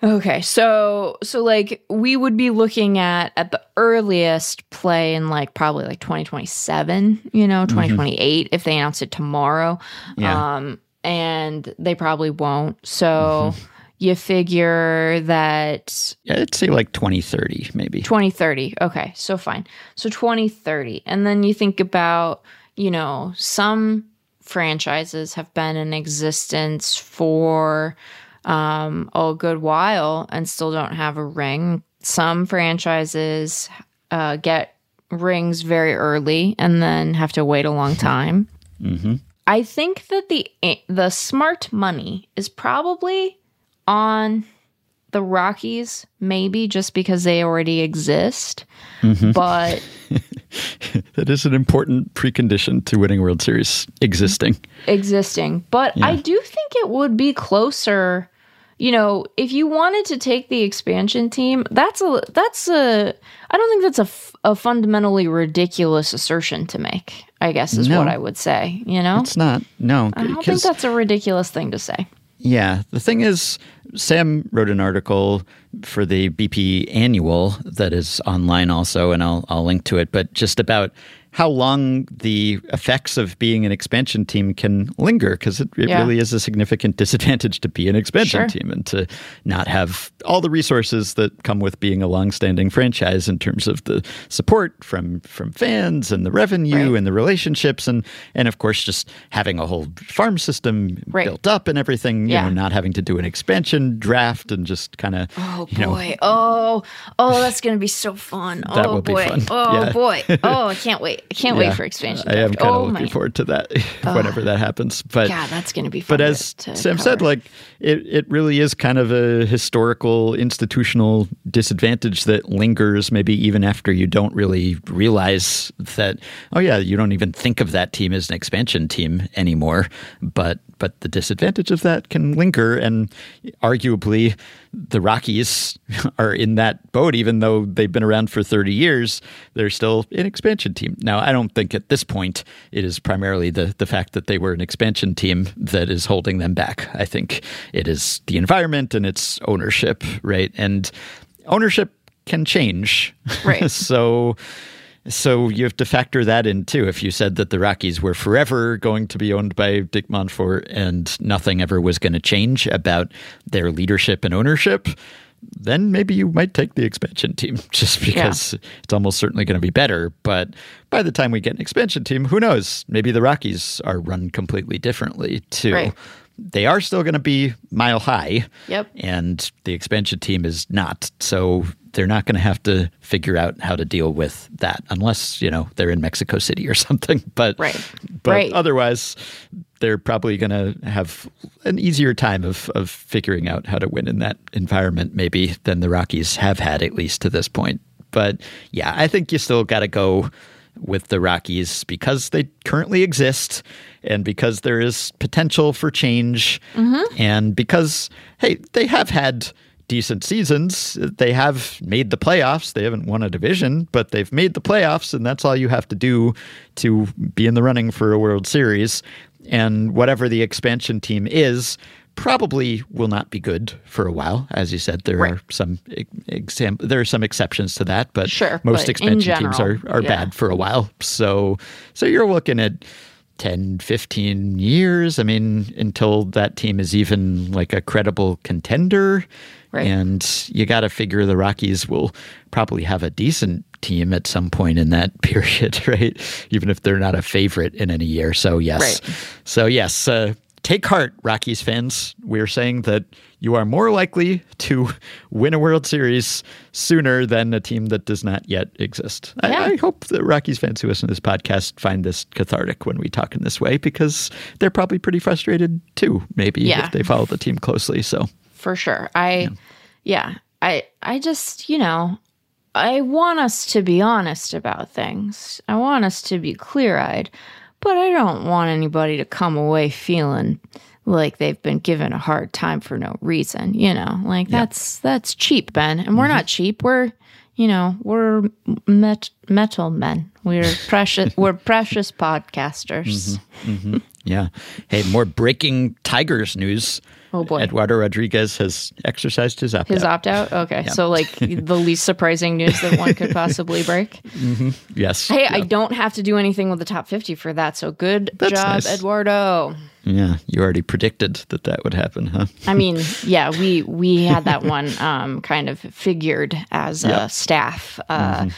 [SPEAKER 1] Okay, so so like we would be looking at at the earliest play in like probably like 2027, you know, 2028 if they announce it tomorrow.
[SPEAKER 2] Mm-hmm. Yeah.
[SPEAKER 1] Um and they probably won't. So you figure that
[SPEAKER 2] yeah, I'd say like 2030 maybe.
[SPEAKER 1] 2030. Okay, so fine. So 2030. And then you think about, you know, some franchises have been in existence for um, a good while and still don't have a ring. Some franchises uh, get rings very early and then have to wait a long time.
[SPEAKER 2] Mhm.
[SPEAKER 1] I think that the the smart money is probably on the Rockies, maybe just because they already exist. But
[SPEAKER 2] That is an important precondition to winning World Series existing.
[SPEAKER 1] existing. But I do think it would be closer. You know, if you wanted to take the expansion team, that's a that's a I don't think that's a, f- a fundamentally ridiculous assertion to make. I guess is
[SPEAKER 2] No.
[SPEAKER 1] what I would say. You know,
[SPEAKER 2] It's not. No,
[SPEAKER 1] I don't think that's a ridiculous thing to say.
[SPEAKER 2] yeah, the thing is Sam wrote an article for the BP annual that is online also and I'll I'll link to it, but just about how long the effects of being an expansion team can linger because it, it
[SPEAKER 1] Yeah.
[SPEAKER 2] really is a significant disadvantage to be an expansion
[SPEAKER 1] Sure.
[SPEAKER 2] team and to not have all the resources that come with being a long-standing franchise in terms of the support from from fans and the revenue
[SPEAKER 1] Right.
[SPEAKER 2] and the relationships and and of course just having a whole farm system
[SPEAKER 1] Right.
[SPEAKER 2] built up and everything you
[SPEAKER 1] Yeah.
[SPEAKER 2] know not having to do an expansion draft and just kind of
[SPEAKER 1] Oh
[SPEAKER 2] you know
[SPEAKER 1] boy! oh, oh, that's gonna be so fun!
[SPEAKER 2] That
[SPEAKER 1] oh
[SPEAKER 2] will be
[SPEAKER 1] boy!
[SPEAKER 2] fun.
[SPEAKER 1] Oh
[SPEAKER 2] Yeah.
[SPEAKER 1] boy! Oh, I can't wait! I can't
[SPEAKER 2] yeah,
[SPEAKER 1] wait for expansion.
[SPEAKER 2] I am kind of
[SPEAKER 1] oh,
[SPEAKER 2] looking
[SPEAKER 1] my
[SPEAKER 2] forward to that whenever that happens but
[SPEAKER 1] God, that's gonna be fun.
[SPEAKER 2] but as
[SPEAKER 1] to
[SPEAKER 2] Sam said, like it, it really is kind of a historical, institutional disadvantage that lingers maybe even after you don't really realize that, oh yeah, you don't even think of that team as an expansion team anymore. But but the disadvantage of that can linger and arguably the Rockies are in that boat, even though they've been around for 30 years, they're still an expansion team. Now Now, I don't think at this point it is primarily the, the fact that they were an expansion team that is holding them back. I think it is the environment and its ownership, right? And ownership can change.
[SPEAKER 1] Right.
[SPEAKER 2] so so you have to factor that in too. If you said that the Rockies were forever going to be owned by Dick Monfort and nothing ever was going to change about their leadership and ownership, then maybe you might take the expansion team just because yeah. it's almost certainly going to be better. But by the time we get an expansion team, who knows? Maybe the Rockies are run completely differently too.
[SPEAKER 1] Right.
[SPEAKER 2] They are still going to be mile high.
[SPEAKER 1] Yep.
[SPEAKER 2] And the expansion team is not. So they're not going to have to figure out how to deal with that unless you know they're in Mexico City or something. But
[SPEAKER 1] right,
[SPEAKER 2] but
[SPEAKER 1] right.
[SPEAKER 2] otherwise, they're probably going to have an easier time of of figuring out how to win in that environment, maybe than the Rockies have had at least to this point. But yeah, I think you still got to go with the Rockies because they currently exist and because there is potential for change
[SPEAKER 1] mm-hmm.
[SPEAKER 2] and because hey they have had decent seasons. They have made the playoffs. They haven't won a division, but they've made the playoffs, and that's all you have to do to be in the running for a World Series. And whatever the expansion team is, probably will not be good for a while. As you said, there
[SPEAKER 1] right.
[SPEAKER 2] are some exam- there are some exceptions to that, but
[SPEAKER 1] sure,
[SPEAKER 2] most
[SPEAKER 1] but
[SPEAKER 2] expansion
[SPEAKER 1] general,
[SPEAKER 2] teams are, are
[SPEAKER 1] yeah.
[SPEAKER 2] bad for a while. So so you're looking at 10, 15 years. I mean, until that team is even like a credible contender.
[SPEAKER 1] Right.
[SPEAKER 2] And you got to figure the Rockies will probably have a decent team at some point in that period, right? Even if they're not a favorite in any year. So, yes.
[SPEAKER 1] Right.
[SPEAKER 2] So, yes, uh, take heart, Rockies fans. We're saying that you are more likely to win a World Series sooner than a team that does not yet exist.
[SPEAKER 1] Yeah.
[SPEAKER 2] I, I, hope the Rockies fans who listen to this podcast find this cathartic when we talk in this way because they're probably pretty frustrated too, maybe,
[SPEAKER 1] yeah.
[SPEAKER 2] if they follow the team closely. So,
[SPEAKER 1] for sure. I, yeah. yeah, I, I just, you know, I want us to be honest about things. I want us to be clear eyed, but I don't want anybody to come away feeling like they've been given a hard time for no reason. You know, like that's that's cheap, Ben. And we're mm-hmm. not cheap. We're you know we're met, metal men. We're precious. we're precious podcasters. Mm-hmm. Mm-hmm.
[SPEAKER 2] Yeah. Hey, more breaking Tigers news.
[SPEAKER 1] Oh, boy.
[SPEAKER 2] Eduardo Rodriguez has exercised his opt
[SPEAKER 1] His
[SPEAKER 2] out.
[SPEAKER 1] opt out. Okay, so like the least surprising news that one could possibly break. Mm-hmm.
[SPEAKER 2] yes.
[SPEAKER 1] Hey, I don't have to do anything with the top fifty for that. So good
[SPEAKER 2] That's
[SPEAKER 1] job,
[SPEAKER 2] nice.
[SPEAKER 1] Eduardo.
[SPEAKER 2] Yeah. You already predicted that that would happen, huh?
[SPEAKER 1] I mean, yeah, we we had that one um, kind of figured as a staff. Uh,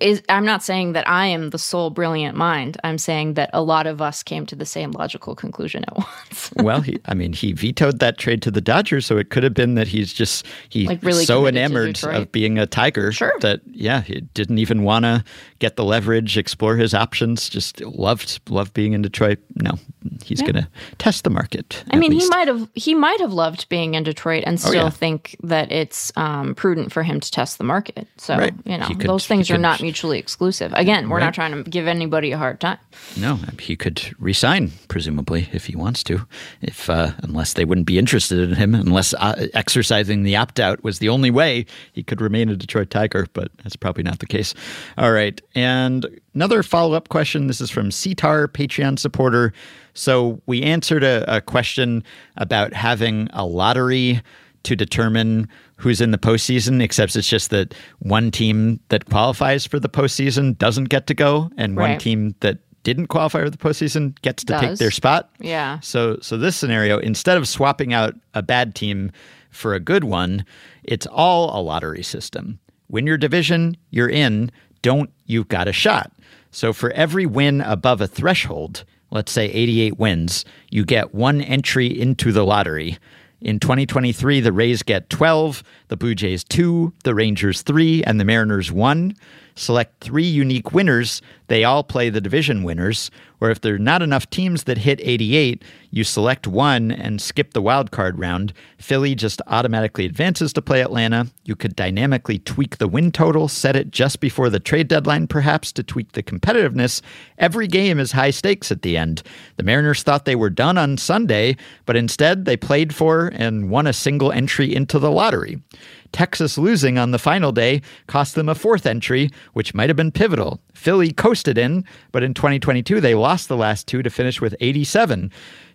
[SPEAKER 1] is, I'm not saying that I am the sole brilliant mind. I'm saying that a lot of us came to the same logical conclusion at once.
[SPEAKER 2] well, he, I mean, he vetoed that trade to the Dodgers, so it could have been that he's just he
[SPEAKER 1] Like, really
[SPEAKER 2] so enamored of being a Tiger
[SPEAKER 1] Sure.
[SPEAKER 2] that yeah, he didn't even want to get the leverage, explore his options. Just loved loved being in Detroit. No, he's gonna test the market.
[SPEAKER 1] I mean, he might have he might have loved being in Detroit and still
[SPEAKER 2] Oh, yeah.
[SPEAKER 1] think that it's um, prudent for him to test the market. So
[SPEAKER 2] Right.
[SPEAKER 1] you know,
[SPEAKER 2] could-
[SPEAKER 1] those things are
[SPEAKER 2] could-
[SPEAKER 1] not mutually exclusive. Again, we're
[SPEAKER 2] Right.
[SPEAKER 1] not trying to give anybody a hard time.
[SPEAKER 2] No, he could resign, presumably, if he wants to. If uh, unless they wouldn't be interested in him, unless uh, exercising the opt out was the only way, he could remain a Detroit Tiger. But that's probably not the case. All right, and another follow up question. This is from Citar, Patreon supporter. So we answered a, a question about having a lottery to determine who's in the postseason, except it's just that one team that qualifies for the postseason doesn't get to go, and one team that didn't qualify for the postseason gets to take their spot.
[SPEAKER 1] Yeah.
[SPEAKER 2] So, so this scenario, instead of swapping out a bad team for a good one, it's all a lottery system. Win your division, you're in. Don't, you've got a shot. So for every win above a threshold, let's say 88 wins, you get one entry into the lottery. In 2023, the Rays get 12, the Blue Jays 2, the Rangers 3, and the Mariners 1. Select three unique winners. They all play the division winners. Or if there are not enough teams that hit 88, you select one and skip the wild card round. Philly just automatically advances to play Atlanta. You could dynamically tweak the win total, set it just before the trade deadline, perhaps to tweak the competitiveness. Every game is high stakes at the end. The Mariners thought they were done on Sunday, but instead they played for and won a single entry into the lottery. Texas losing on the final day cost them a fourth entry, which might have been pivotal. Philly coasted in, but in 2022 they lost the last two to finish with 87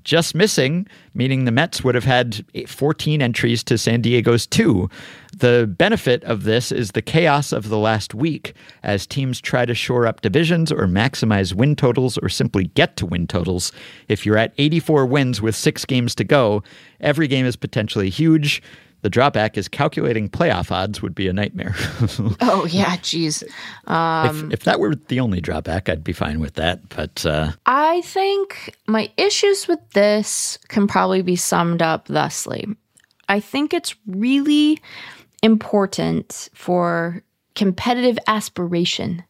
[SPEAKER 2] just missing, meaning the Mets would have had 14 entries to San Diego's two. The benefit of this is the chaos of the last week as teams try to shore up divisions or maximize win totals or simply get to win totals. If you're at 84 wins with six games to go, every game is potentially huge. The drawback is calculating playoff odds would be a nightmare.
[SPEAKER 1] oh yeah, geez.
[SPEAKER 2] Um, if, if, that were the only drawback, I'd be fine with that. But uh,
[SPEAKER 1] I think my issues with this can probably be summed up thusly. I think it's really important for competitive aspiration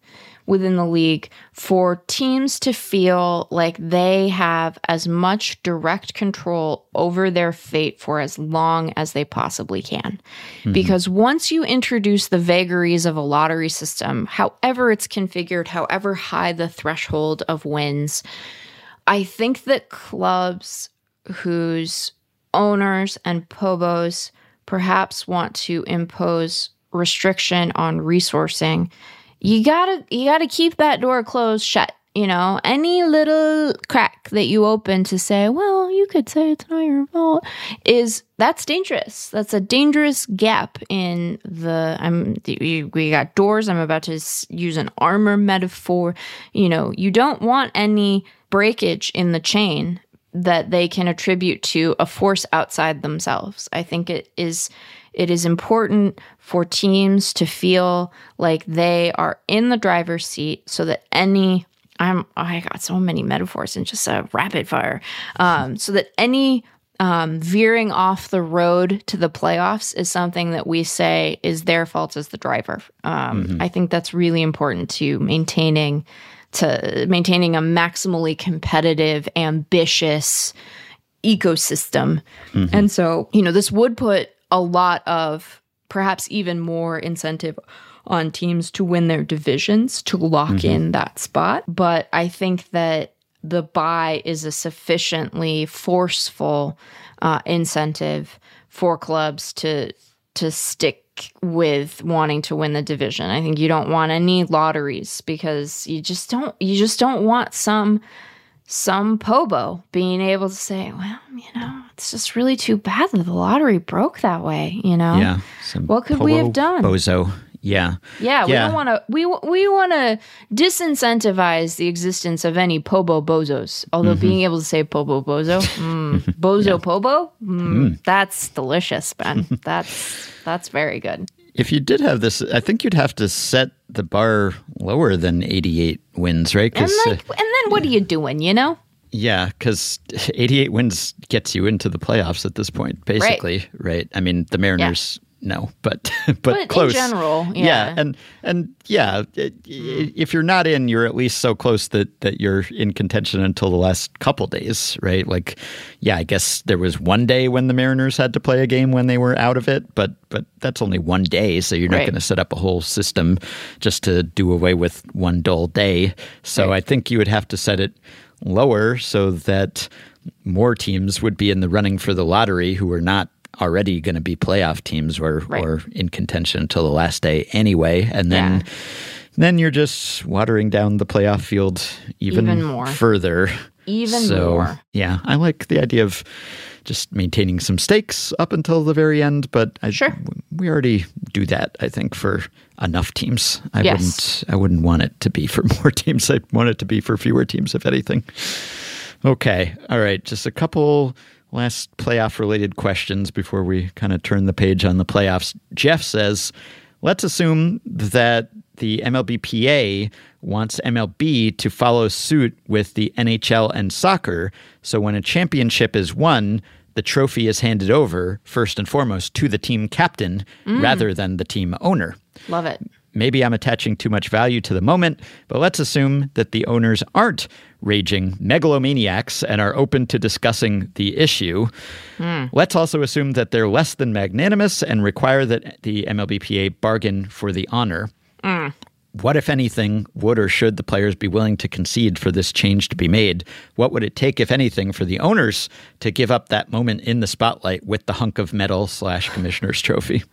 [SPEAKER 1] within the league for teams to feel like they have as much direct control over their fate for as long as they possibly can. Mm-hmm. Because once you introduce the vagaries of a lottery system, however it's configured, however high the threshold of wins, I think that clubs whose owners and pobos perhaps want to impose restriction on resourcing you gotta you gotta keep that door closed shut you know? Any little crack that you open to say well you could say it's not your fault is that's dangerous. That's a dangerous gap in the i'm we got doors. I'm about to use an armor metaphor. You know you don't want any breakage in the chain that they can attribute to a force outside themselves. I think it is it is important for teams to feel like they are in the driver's seat so that any I'm I got so many metaphors and just a rapid fire. Um, so that any um, veering off the road to the playoffs is something that we say is their fault as the driver. Um, mm-hmm. I think that's really important to maintaining to maintaining a maximally competitive, ambitious ecosystem. Mm-hmm. And so, you know, this would put a lot of perhaps even more incentive on teams to win their divisions to lock mm-hmm. in that spot. But I think that the buy is a sufficiently forceful uh, incentive for clubs to to stick with wanting to win the division. I think you don't want any lotteries because you just don't you just don't want some some pobo being able to say, well, you know, it's just really too bad that the lottery broke that way, you know?
[SPEAKER 2] Yeah.
[SPEAKER 1] What could we have done?
[SPEAKER 2] Bozo. Yeah.
[SPEAKER 1] Yeah, we yeah. don't want to we we want to disincentivize the existence of any pobo bozos. Although mm-hmm. being able to say pobo bozo, mm, bozo yeah. pobo, mm, mm. that's delicious, Ben. that's that's very good.
[SPEAKER 2] If you did have this, I think you'd have to set the bar lower than 88 wins, right?
[SPEAKER 1] And, like, uh, and then what are you doing, you know?
[SPEAKER 2] Yeah, because 88 wins gets you into the playoffs at this point, basically, right? right? I mean, the Mariners no, but but, but close.
[SPEAKER 1] In general, yeah.
[SPEAKER 2] yeah, and and yeah, mm. if you're not in, you're at least so close that that you're in contention until the last couple days, right? Like, yeah, I guess there was one day when the Mariners had to play a game when they were out of it, but but that's only one day, so you're not right. going to set up a whole system just to do away with one dull day. So right. I think you would have to set it lower so that more teams would be in the running for the lottery who are not already going to be playoff teams or right. or in contention until the last day anyway, and then. Yeah. Then you're just watering down the playoff field even, even more. further.
[SPEAKER 1] Even
[SPEAKER 2] so,
[SPEAKER 1] more.
[SPEAKER 2] Yeah, I like the idea of just maintaining some stakes up until the very end, but I,
[SPEAKER 1] sure.
[SPEAKER 2] we already do that. I think for enough teams. I yes. wouldn't. I wouldn't want it to be for more teams. I'd want it to be for fewer teams, if anything. Okay. All right. Just a couple last playoff related questions before we kind of turn the page on the playoffs. Jeff says, let's assume that the MLBPA wants MLB to follow suit with the NHL and soccer. So when a championship is won, the trophy is handed over, first and foremost, to the team captain mm. rather than the team owner.
[SPEAKER 1] Love it.
[SPEAKER 2] Maybe I'm attaching too much value to the moment, but let's assume that the owners aren't raging megalomaniacs and are open to discussing the issue. Mm. Let's also assume that they're less than magnanimous and require that the MLBPA bargain for the honor. Mm. What, if anything, would or should the players be willing to concede for this change to be made? What would it take, if anything, for the owners to give up that moment in the spotlight with the hunk of metal slash commissioner's trophy?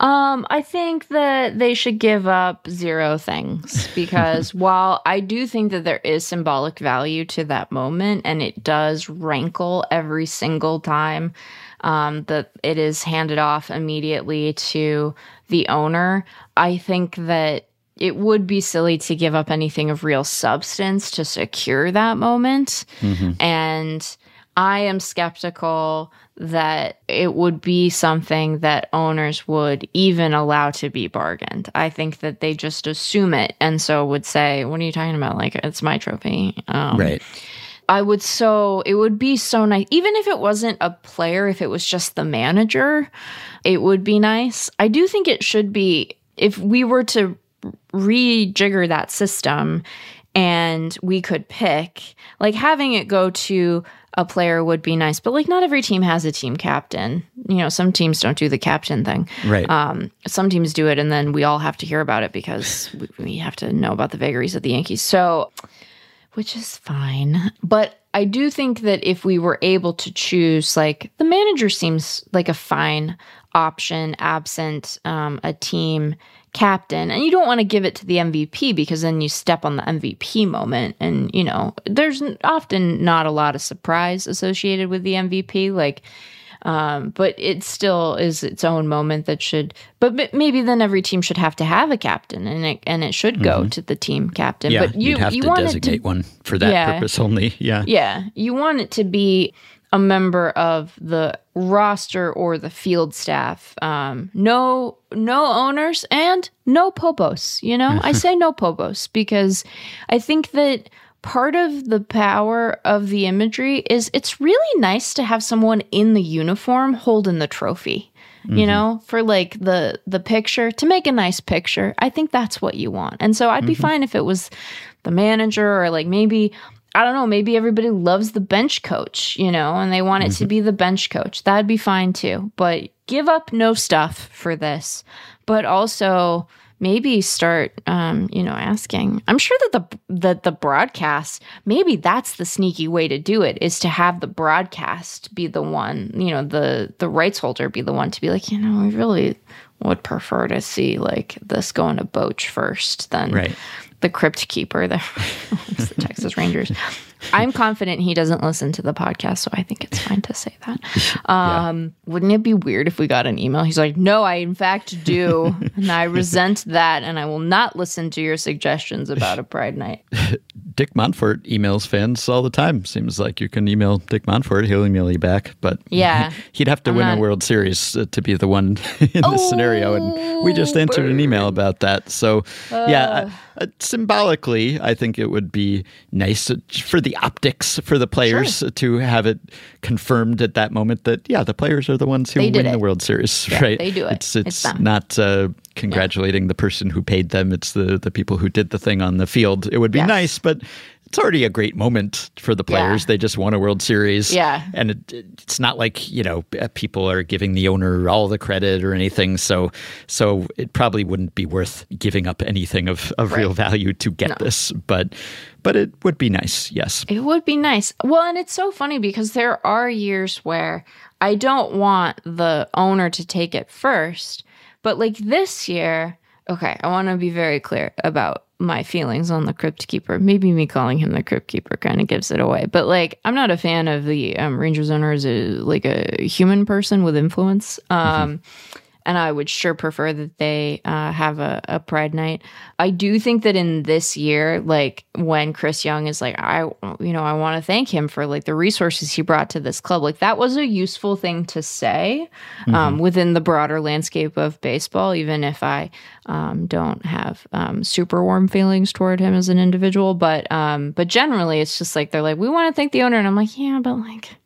[SPEAKER 1] Um, I think that they should give up zero things because while I do think that there is symbolic value to that moment and it does rankle every single time um, that it is handed off immediately to the owner, I think that it would be silly to give up anything of real substance to secure that moment. And I am skeptical that it would be something that owners would even allow to be bargained. I think that they just assume it and so would say, What are you talking about? Like, it's my trophy. Um,
[SPEAKER 2] Right.
[SPEAKER 1] I would so it would be so nice even if it wasn't a player if it was just the manager it would be nice. I do think it should be if we were to rejigger that system and we could pick like having it go to a player would be nice but like not every team has a team captain you know some teams don't do the captain thing
[SPEAKER 2] Right.
[SPEAKER 1] um, some teams do it and then we all have to hear about it because we, we have to know about the vagaries of the yankees so which is fine. But I do think that if we were able to choose, like the manager seems like a fine option, absent um, a team captain. And you don't want to give it to the MVP because then you step on the MVP moment. And, you know, there's often not a lot of surprise associated with the MVP. Like, um, but it still is its own moment that should. But, maybe then every team should have to have a captain, and it and it should go to the team captain.
[SPEAKER 2] yeah,
[SPEAKER 1] but you you
[SPEAKER 2] to designate
[SPEAKER 1] to
[SPEAKER 2] one for that
[SPEAKER 1] Yeah.
[SPEAKER 2] purpose only. Yeah.
[SPEAKER 1] yeah, you want it to be a member of the roster or the field staff. Um, no, no owners and no popos. You know, I say no popos because I think that part of the power of the imagery is it's really nice to have someone in the uniform holding the trophy. You know, for like the the picture to make a nice picture. I think that's what you want. And so I'd be fine if it was the manager or like maybe I don't know, maybe everybody loves the bench coach, you know, and they want it to be the bench coach. That'd be fine too. But give up no stuff for this. But also maybe start um, you know, asking. I'm sure that the that the broadcast, maybe that's the sneaky way to do it, is to have the broadcast be the one, you know, the the rights holder be the one to be like, you know, we really would prefer to see like this going to Boch first than
[SPEAKER 2] Right.
[SPEAKER 1] The crypt keeper owns the Texas Rangers. I'm confident he doesn't listen to the podcast, so I think it's fine to say that. Um, Wouldn't it be weird if we got an email? He's like, No, I in fact do. and I resent that, and I will not listen to your suggestions about a Pride Night.
[SPEAKER 2] Dick Monfort emails fans all the time. Seems like you can email Dick Monfort; he'll email you back. But
[SPEAKER 1] Yeah.
[SPEAKER 2] he'd have to win
[SPEAKER 1] not-
[SPEAKER 2] a World Series uh, to be the one in this scenario. And we just answered an email about that. So, yeah, uh, symbolically, I think it would be nice uh, for the optics for the players to have it confirmed at that moment that yeah, the players are the ones who
[SPEAKER 1] They
[SPEAKER 2] win the. World Series.
[SPEAKER 1] Yeah,
[SPEAKER 2] right?
[SPEAKER 1] they do it.
[SPEAKER 2] It's
[SPEAKER 1] It's
[SPEAKER 2] it's, not uh, congratulating the person who paid them. It's the the people who did the thing on the field. It would be
[SPEAKER 1] Yes.
[SPEAKER 2] nice, but it's already a great moment for the players.
[SPEAKER 1] Yeah.
[SPEAKER 2] They just won a World Series.
[SPEAKER 1] Yeah.
[SPEAKER 2] And it, it's not like, you know, uh, people are giving the owner all the credit or anything. So so it probably wouldn't be worth giving up anything of, of real value to get this. But but it would be nice, yes.
[SPEAKER 1] It would be nice. Well, and it's so funny because there are years where I don't want the owner to take it first, but like this year, okay, I want to be very clear about my feelings on the crypt keeper. Maybe me calling him the crypt keeper kind of gives it away, but like I'm not a fan of the um, Rangers owner as a like a human person with influence. Um, and I would sure prefer that they uh, have a, a Pride night. I do think that in this year, like when Chris Young is like, I, you know, I want to thank him for like the resources he brought to this club. Like that was a useful thing to say um, within the broader landscape of baseball, even if I um, don't have um, super warm feelings toward him as an individual. But um, but generally, it's just like they're like, we want to thank the owner, and I'm like, yeah, but like.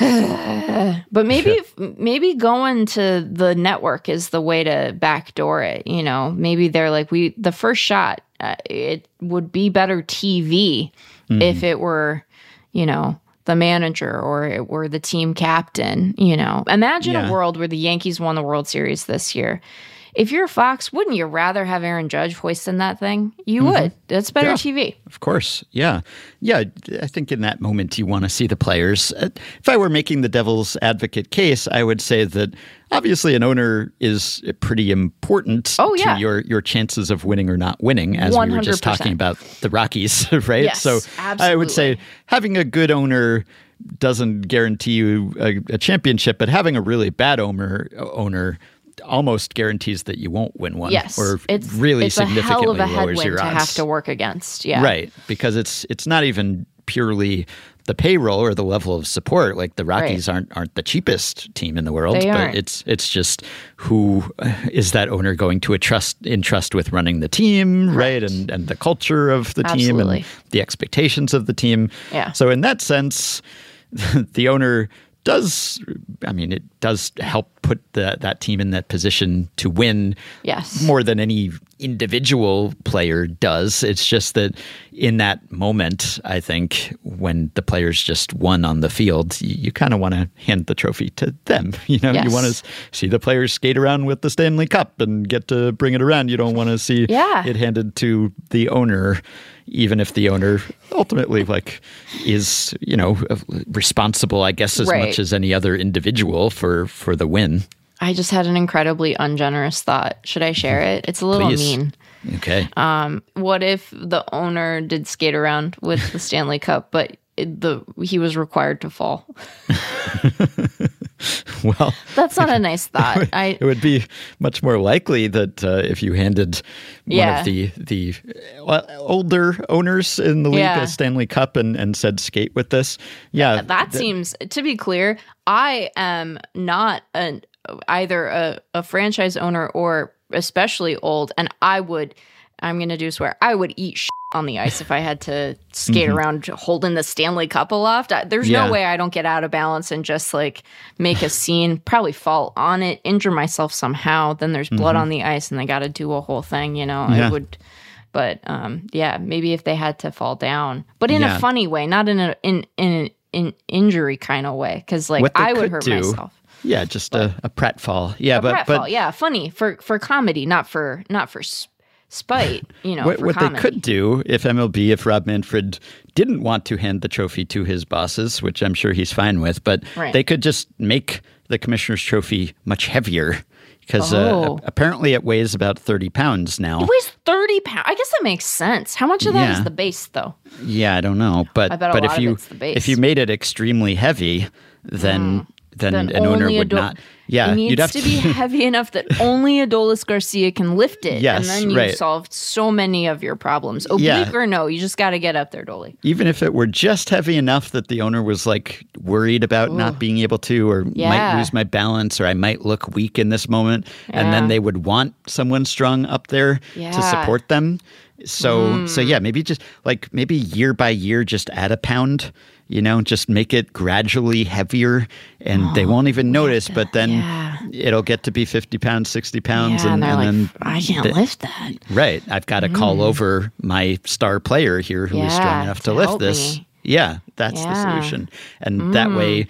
[SPEAKER 1] But maybe maybe going to the network is the way to backdoor it. You know, maybe they're like we the first shot. Uh, it would be better TV if it were, you know, the manager or it were the team captain. You know, imagine
[SPEAKER 2] Yeah.
[SPEAKER 1] a world where the Yankees won the World Series this year. If you're a Fox, wouldn't you rather have Aaron Judge hoisting that thing? You would. That's better
[SPEAKER 2] Mm-hmm. Yeah.
[SPEAKER 1] TV.
[SPEAKER 2] Of course. Yeah. Yeah. I think in that moment you want to see the players. Uh, If I were making the devil's advocate case, I would say that obviously an owner is pretty important
[SPEAKER 1] Oh, yeah.
[SPEAKER 2] to your, your chances of winning or not winning, as we were just talking about the Rockies, right?
[SPEAKER 1] Yes,
[SPEAKER 2] so I would say having a good owner doesn't guarantee you a, a championship, but having a really bad owner owner almost guarantees that you won't win one
[SPEAKER 1] Yes.
[SPEAKER 2] or
[SPEAKER 1] it's
[SPEAKER 2] really
[SPEAKER 1] it's a
[SPEAKER 2] significantly
[SPEAKER 1] hell of a
[SPEAKER 2] lowers
[SPEAKER 1] headwind
[SPEAKER 2] your
[SPEAKER 1] to
[SPEAKER 2] odds.
[SPEAKER 1] have to work against. Yeah.
[SPEAKER 2] Right, because it's it's not even purely the payroll or the level of support. Like the Rockies aren't aren't the cheapest team in the world,
[SPEAKER 1] They
[SPEAKER 2] but
[SPEAKER 1] aren't.
[SPEAKER 2] it's it's just who uh, that owner going to entrust entrust with running the team, right? And and the culture of the team
[SPEAKER 1] Absolutely.
[SPEAKER 2] and the expectations of the team.
[SPEAKER 1] Yeah.
[SPEAKER 2] So in that sense, the owner does I mean it does help put the, that team in that position to win
[SPEAKER 1] Yes.
[SPEAKER 2] more than any individual player does. It's just that in that moment, I think when the players just won on the field, you, you kind of want to hand the trophy to them. You know, you want to see the players skate around with the Stanley Cup and get to bring it around. You don't want to see
[SPEAKER 1] Yeah.
[SPEAKER 2] it handed to the owner. Even if the owner ultimately like is you know responsible, I guess as
[SPEAKER 1] Right.
[SPEAKER 2] much as any other individual for for the win.
[SPEAKER 1] I just had an incredibly ungenerous thought. Should I share it? It's a little
[SPEAKER 2] Please.
[SPEAKER 1] mean.
[SPEAKER 2] Okay,
[SPEAKER 1] Um, what if the owner did skate around with the Stanley Cup, but the he was required to fall?
[SPEAKER 2] well.
[SPEAKER 1] That's not a nice thought. I
[SPEAKER 2] it would be much more likely that uh, if you handed one
[SPEAKER 1] Yeah.
[SPEAKER 2] of the the uh, older owners in the league
[SPEAKER 1] Yeah.
[SPEAKER 2] a Stanley Cup and, and said skate with this, yeah,
[SPEAKER 1] that seems to be clear. I am not an either a, a franchise owner or especially old, and I would. I'm going to do swear. I would eat shit on the ice if I had to skate around holding the Stanley Cup aloft. I, there's
[SPEAKER 2] Mm-hmm. Yeah.
[SPEAKER 1] no way I don't get out of balance and just like make a scene, probably fall on it, injure myself somehow. Then there's blood on the ice, and they got to do a whole thing. You know,
[SPEAKER 2] Mm-hmm. Yeah.
[SPEAKER 1] it would. But um, yeah, maybe if they had to fall down, but in
[SPEAKER 2] Yeah.
[SPEAKER 1] a funny way, not in a in in an in injury kind of way, because like I would hurt
[SPEAKER 2] do-
[SPEAKER 1] myself.
[SPEAKER 2] yeah, just a, a pratfall, yeah, but
[SPEAKER 1] Pratfall,
[SPEAKER 2] but
[SPEAKER 1] yeah, funny for for comedy, not for not for spite. You know,
[SPEAKER 2] what, what they could do if MLB, if Rob Manfred didn't want to hand the trophy to his bosses, which I'm sure he's fine with, but
[SPEAKER 1] Right.
[SPEAKER 2] they could just make the commissioner's trophy much heavier because uh,
[SPEAKER 1] Oh.
[SPEAKER 2] apparently it weighs about 30 pounds now.
[SPEAKER 1] It weighs thirty pounds. I guess that makes sense. How much of that is
[SPEAKER 2] Yeah.
[SPEAKER 1] the base, though?
[SPEAKER 2] Yeah, I don't know, but
[SPEAKER 1] I bet a
[SPEAKER 2] but if you
[SPEAKER 1] it's the base.
[SPEAKER 2] if you made it extremely heavy, then then,
[SPEAKER 1] Then
[SPEAKER 2] an owner would
[SPEAKER 1] Ado-
[SPEAKER 2] not. Yeah,
[SPEAKER 1] it needs
[SPEAKER 2] you'd have
[SPEAKER 1] to be heavy enough that only Adolis Garcia can lift it,
[SPEAKER 2] Yes,
[SPEAKER 1] and then you've
[SPEAKER 2] right.
[SPEAKER 1] solved so many of your problems. Oblique
[SPEAKER 2] Yeah.
[SPEAKER 1] or no, you just got to get up there, Dolly.
[SPEAKER 2] even if it were just heavy enough that the owner was like worried about not being able to or might
[SPEAKER 1] Yeah.
[SPEAKER 2] lose my balance or I might look weak in this moment and then they would want someone strong up there to support them. So so hmm. yeah, maybe just like maybe year by year just add a pound, you know, just make it gradually heavier and they won't even notice, but then
[SPEAKER 1] yeah.
[SPEAKER 2] it'll get to be 50 pounds, 60 pounds
[SPEAKER 1] yeah,
[SPEAKER 2] and,
[SPEAKER 1] and
[SPEAKER 2] and
[SPEAKER 1] like,
[SPEAKER 2] then
[SPEAKER 1] I can't lift that.
[SPEAKER 2] Right. I've got to call over my star player here who is strong
[SPEAKER 1] Mm. Yeah,
[SPEAKER 2] enough to
[SPEAKER 1] to
[SPEAKER 2] lift this.
[SPEAKER 1] me.
[SPEAKER 2] Yeah, that's the
[SPEAKER 1] Yeah. Mm.
[SPEAKER 2] solution. And that way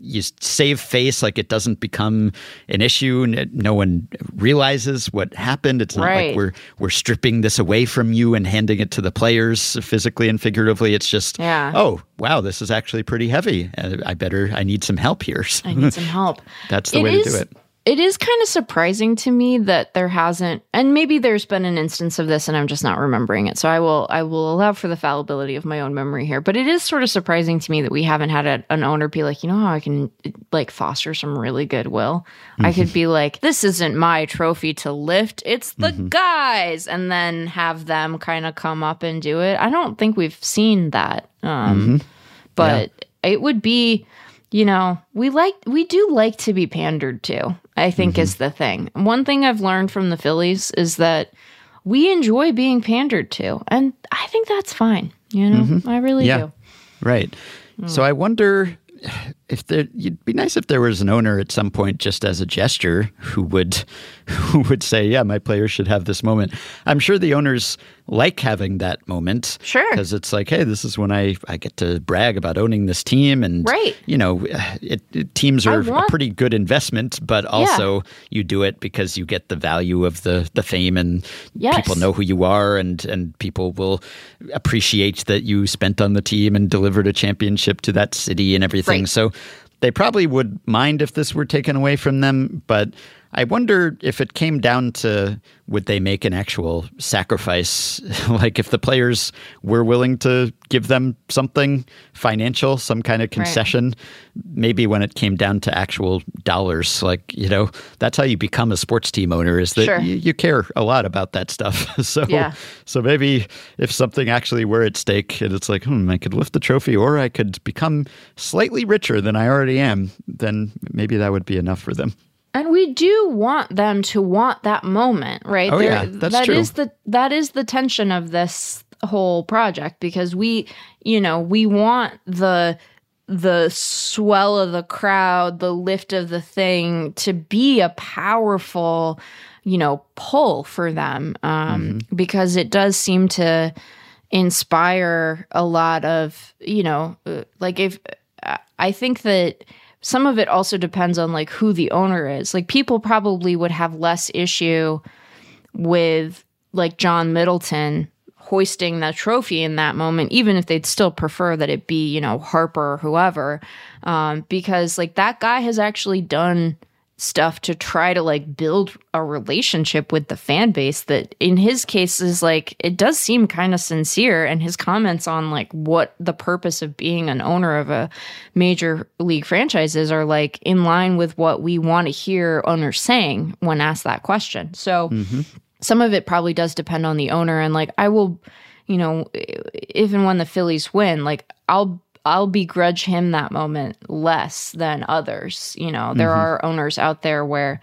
[SPEAKER 2] you save face like it doesn't become an issue and no one realizes what happened. It's not
[SPEAKER 1] Right.
[SPEAKER 2] like we're we're stripping this away from you and handing it to the players physically and figuratively. It's just
[SPEAKER 1] Yeah.
[SPEAKER 2] oh, wow, this is actually pretty heavy. Uh, I better I need some help here.
[SPEAKER 1] I need some help.
[SPEAKER 2] That's the
[SPEAKER 1] It
[SPEAKER 2] way to do it.
[SPEAKER 1] It is kind of surprising to me that there hasn't, and maybe there's been an instance of this, and I'm just not remembering it. So I will, I will allow for the fallibility of my own memory here. But it is sort of surprising to me that we haven't had a, an owner be like, you know how I can like foster some really goodwill. I could be mm-hmm. like, this isn't my trophy to lift; it's the mm-hmm. guys, and then have them kind of come up and do it. I don't think we've seen that. Um, mm-hmm. but it would be you know we like we do like to be pandered to i think mm-hmm. is the thing. One thing i've learned from the phillies is that we enjoy being pandered to and i think that's fine you know? Mm-hmm. I really
[SPEAKER 2] Yeah.
[SPEAKER 1] do.
[SPEAKER 2] Right. So mm. I wonder if there it'd be nice if there was an owner at some point just as a gesture who would who would say, "Yeah, my players should have this moment." I'm sure the owners like having that moment.
[SPEAKER 1] Sure.
[SPEAKER 2] Because it's like, hey, this is when I, I get to brag about owning this team. And,
[SPEAKER 1] Right.
[SPEAKER 2] you know, it, it- teams are
[SPEAKER 1] want-
[SPEAKER 2] a pretty good investment, but also you do it because you get the value of the, the fame and
[SPEAKER 1] Yes.
[SPEAKER 2] people know who you are and, and people will appreciate that you spent on the team and delivered a championship to that city and everything.
[SPEAKER 1] Right.
[SPEAKER 2] So they probably would mind if this were taken away from them, but I wonder if it came down to would they make an actual sacrifice? like if the players were willing to give them something financial, some kind of concession, maybe when it came down to actual dollars, like, you know, that's how you become a sports team owner is that
[SPEAKER 1] Sure.
[SPEAKER 2] you, you care a lot about that stuff. so,
[SPEAKER 1] Yeah.
[SPEAKER 2] so maybe if something actually were at stake and it's like, hmm, I could lift the trophy or I could become slightly richer than I already am, then maybe that would be enough for them.
[SPEAKER 1] And we do want them to want that moment, right?
[SPEAKER 2] Oh, yeah, that's
[SPEAKER 1] that
[SPEAKER 2] true.
[SPEAKER 1] is the that is the tension of this whole project because we, you know, we want the the swell of the crowd, the lift of the thing to be a powerful, you know, pull for them um, because it does seem to inspire a lot of, you know, uh, like if I think that some of it also depends on like who the owner is. Like people probably would have less issue with like John Middleton hoisting that trophy in that moment, even if they'd still prefer that it be, you know, Harper or whoever. Um, because like that guy has actually done stuff to try to like build a relationship with the fan base that in his case is like it does seem kind of sincere and his comments on like what the purpose of being an owner of a major league franchises are like in line with what we want to hear owners saying when asked that question. So mm-hmm. some of it probably does depend on the owner and like i will you know if and when the phillies win like i'll i'll begrudge him that moment less than others. You know there are owners out there where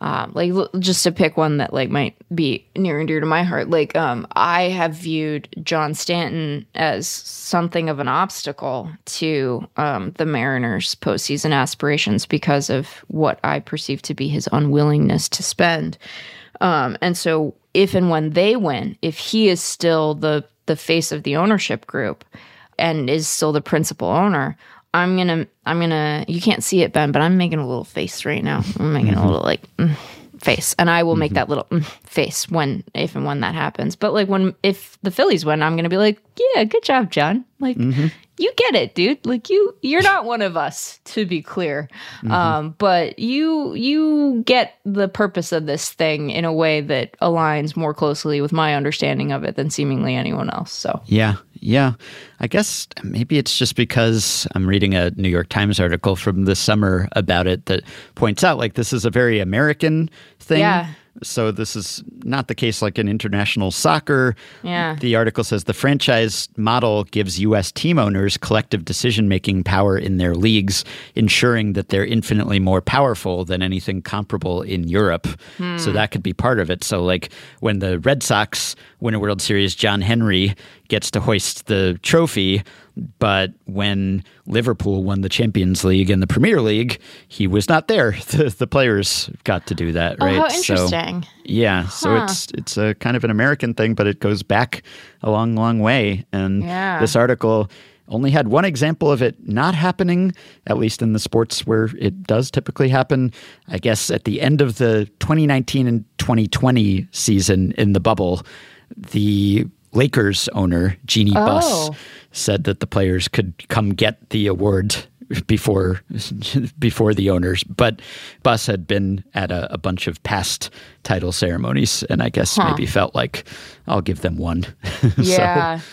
[SPEAKER 1] um, like l- just to pick one that like might be near and dear to my heart like um i have viewed john stanton as something of an obstacle to um the mariners postseason aspirations because of what i perceive to be his unwillingness to spend. Um, and so if and when they win, if he is still the the face of the ownership group and is still the principal owner, I'm gonna I'm gonna you can't see it, Ben, but I'm making a little face right now. I'm making a little like mm, face. And I will make that little mm, face when if and when that happens. But like when if the Phillies win, I'm gonna be like, Yeah, good job, John. Like you get it, dude. Like you you're not one of us, to be clear. Um, but you you get the purpose of this thing in a way that aligns more closely with my understanding of it than seemingly anyone else. So
[SPEAKER 2] Yeah, yeah. I guess maybe it's just because I'm reading a New York Times article from this summer about it that points out like this is a very American thing.
[SPEAKER 1] Yeah.
[SPEAKER 2] So this is not the case like in international soccer.
[SPEAKER 1] Yeah.
[SPEAKER 2] The article says the franchise model gives US team owners collective decision-making power in their leagues, ensuring that they're infinitely more powerful than anything comparable in Europe. So hmm. that could be part of it. So like when the Red Sox win a World Series, John Henry gets to hoist the trophy, but when Liverpool won the Champions League and the Premier League, he was not there. The, the players got to do that,
[SPEAKER 1] Oh,
[SPEAKER 2] right?
[SPEAKER 1] how
[SPEAKER 2] So-
[SPEAKER 1] interesting.
[SPEAKER 2] yeah, so
[SPEAKER 1] Huh.
[SPEAKER 2] it's it's a kind of an American thing, but it goes back a long, long way. And
[SPEAKER 1] Yeah.
[SPEAKER 2] this article only had one example of it not happening, at least in the sports where it does typically happen. I guess at the end of the 2019 and 2020 season in the bubble, the Lakers owner Jeanie Buss
[SPEAKER 1] Oh.
[SPEAKER 2] Said that the players could come get the award before before the owners. But Buss had been at a, a bunch of past title ceremonies, and I guess
[SPEAKER 1] Huh.
[SPEAKER 2] maybe felt like I'll give them one.
[SPEAKER 1] Yeah.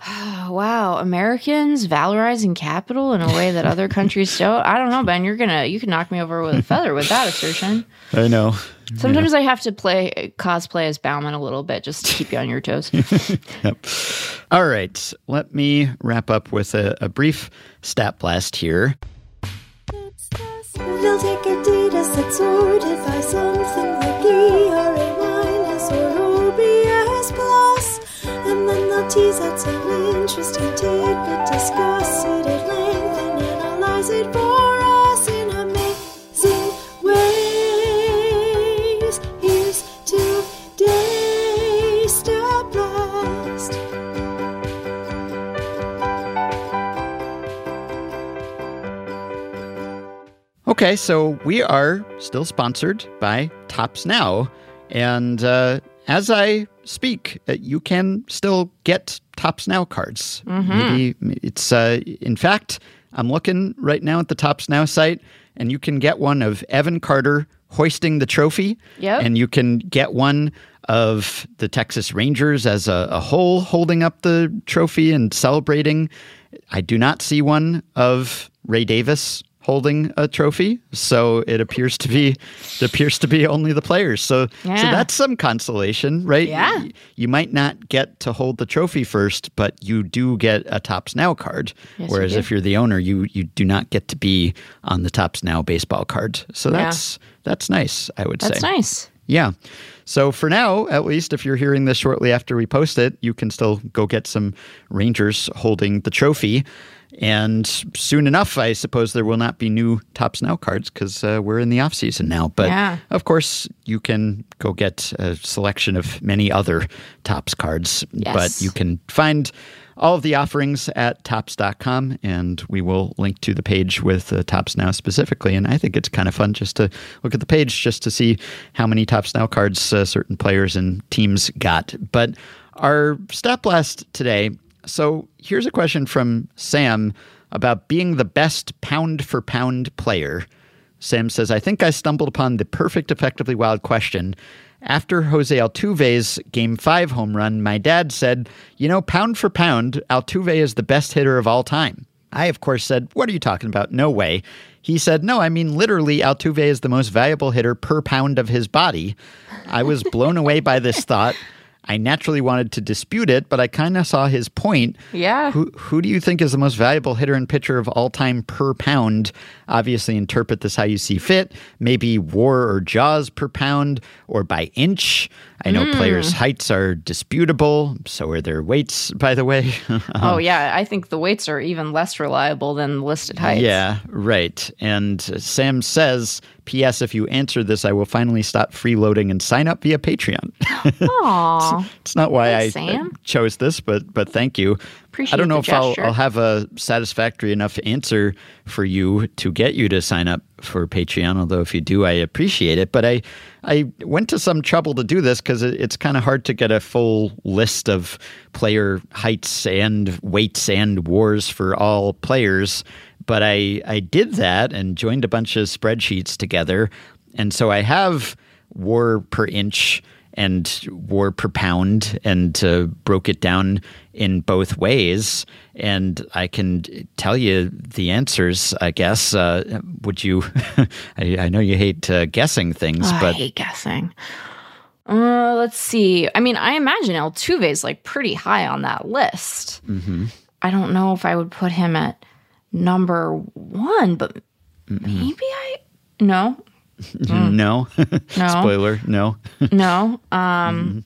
[SPEAKER 1] wow, Americans valorizing capital in a way that other countries don't. I don't know, Ben. You're gonna you can knock me over with a feather with that assertion.
[SPEAKER 2] I know.
[SPEAKER 1] Sometimes I have to play cosplay as Baumann a little bit just to keep you on your toes.
[SPEAKER 2] Yep. All right, let me wrap up with a, a brief stat blast here.
[SPEAKER 3] They'll take a dataset that's sorted by something like ERA minus or OPS. And then they'll tease out some interesting tidbit, discuss
[SPEAKER 2] Okay, so we are still sponsored by Topps Now. And uh, as I speak, uh, you can still get Topps Now cards. Maybe it's, uh, in fact, I'm looking right now at the Topps Now site, and you can get one of Evan Carter hoisting the trophy.
[SPEAKER 1] Yep.
[SPEAKER 2] And you can get one of the Texas Rangers as a, a whole holding up the trophy and celebrating. I do not see one of Ray Davis holding a trophy, so it appears to be it appears to be only the players. So so that's some consolation, right?
[SPEAKER 1] Yeah.
[SPEAKER 2] Y- You might not get to hold the trophy first, but you do get a Topps Now card.
[SPEAKER 1] Yes,
[SPEAKER 2] Whereas
[SPEAKER 1] do.
[SPEAKER 2] if you're the owner, you you do not get to be on the Topps Now baseball card. So
[SPEAKER 1] Yeah.
[SPEAKER 2] that's that's nice, I would
[SPEAKER 1] That's
[SPEAKER 2] say.
[SPEAKER 1] That's nice.
[SPEAKER 2] Yeah. So for now, at least, if you're hearing this shortly after we post it, you can still go get some Rangers holding the trophy. And soon enough, I suppose there will not be new Topps Now cards because uh, we're in the off season now. But
[SPEAKER 1] Yeah.
[SPEAKER 2] of course, you can go get a selection of many other Topps cards.
[SPEAKER 1] Yes.
[SPEAKER 2] But you can find all of the offerings at topps.com and we will link to the page with uh, topps now specifically and i think it's kind of fun just to look at the page just to see how many topps now cards uh, certain players and teams got but our stat blast today so here's a question from sam about being the best pound for pound player Sam says, I think I stumbled upon the perfect effectively wild question. After Jose Altuve's game five home run, my dad said, You know, pound for pound, Altuve is the best hitter of all time. I, of course, said, What are you talking about? No way. He said, No, I mean, literally, Altuve is the most valuable hitter per pound of his body. I was blown away by this thought. I naturally wanted to dispute it, but I kind of saw his point.
[SPEAKER 1] Yeah.
[SPEAKER 2] Who, who do you think is the most valuable hitter and pitcher of all time per pound? Obviously, interpret this how you see fit. Maybe war or jaws per pound or by inch. I know players' hmm. heights are disputable. So are their weights, by the way.
[SPEAKER 1] oh yeah, I think the weights are even less reliable than the listed heights.
[SPEAKER 2] Yeah, right. And Sam says, P.S. If you answer this, I will finally stop freeloading and sign up via Patreon.
[SPEAKER 1] Aw.
[SPEAKER 2] it's not why I,
[SPEAKER 1] Thanks, Sam.
[SPEAKER 2] I chose this, but but thank you.
[SPEAKER 1] Appreciate
[SPEAKER 2] I don't know if I'll. I'll have a satisfactory enough answer for you to get you to sign up for Patreon. Although if you do, I appreciate it. But I I went to some trouble to do this because it, it's kind of hard to get a full list of player heights and weights and wars for all players. But I I did that and joined a bunch of spreadsheets together, and so I have war per inch and war per pound and uh, broke it down in both ways. And I can tell you the answers, I guess. Uh, would you? I, I know you hate uh, guessing things,
[SPEAKER 1] I
[SPEAKER 2] but I
[SPEAKER 1] hate guessing. Uh, let's see. I mean, I imagine Altuve is like pretty high on that list.
[SPEAKER 2] Mm-hmm.
[SPEAKER 1] I don't know if I would put him at number one, but maybe I. No,
[SPEAKER 2] no.
[SPEAKER 1] no,
[SPEAKER 2] Spoiler, no.
[SPEAKER 1] no. Um,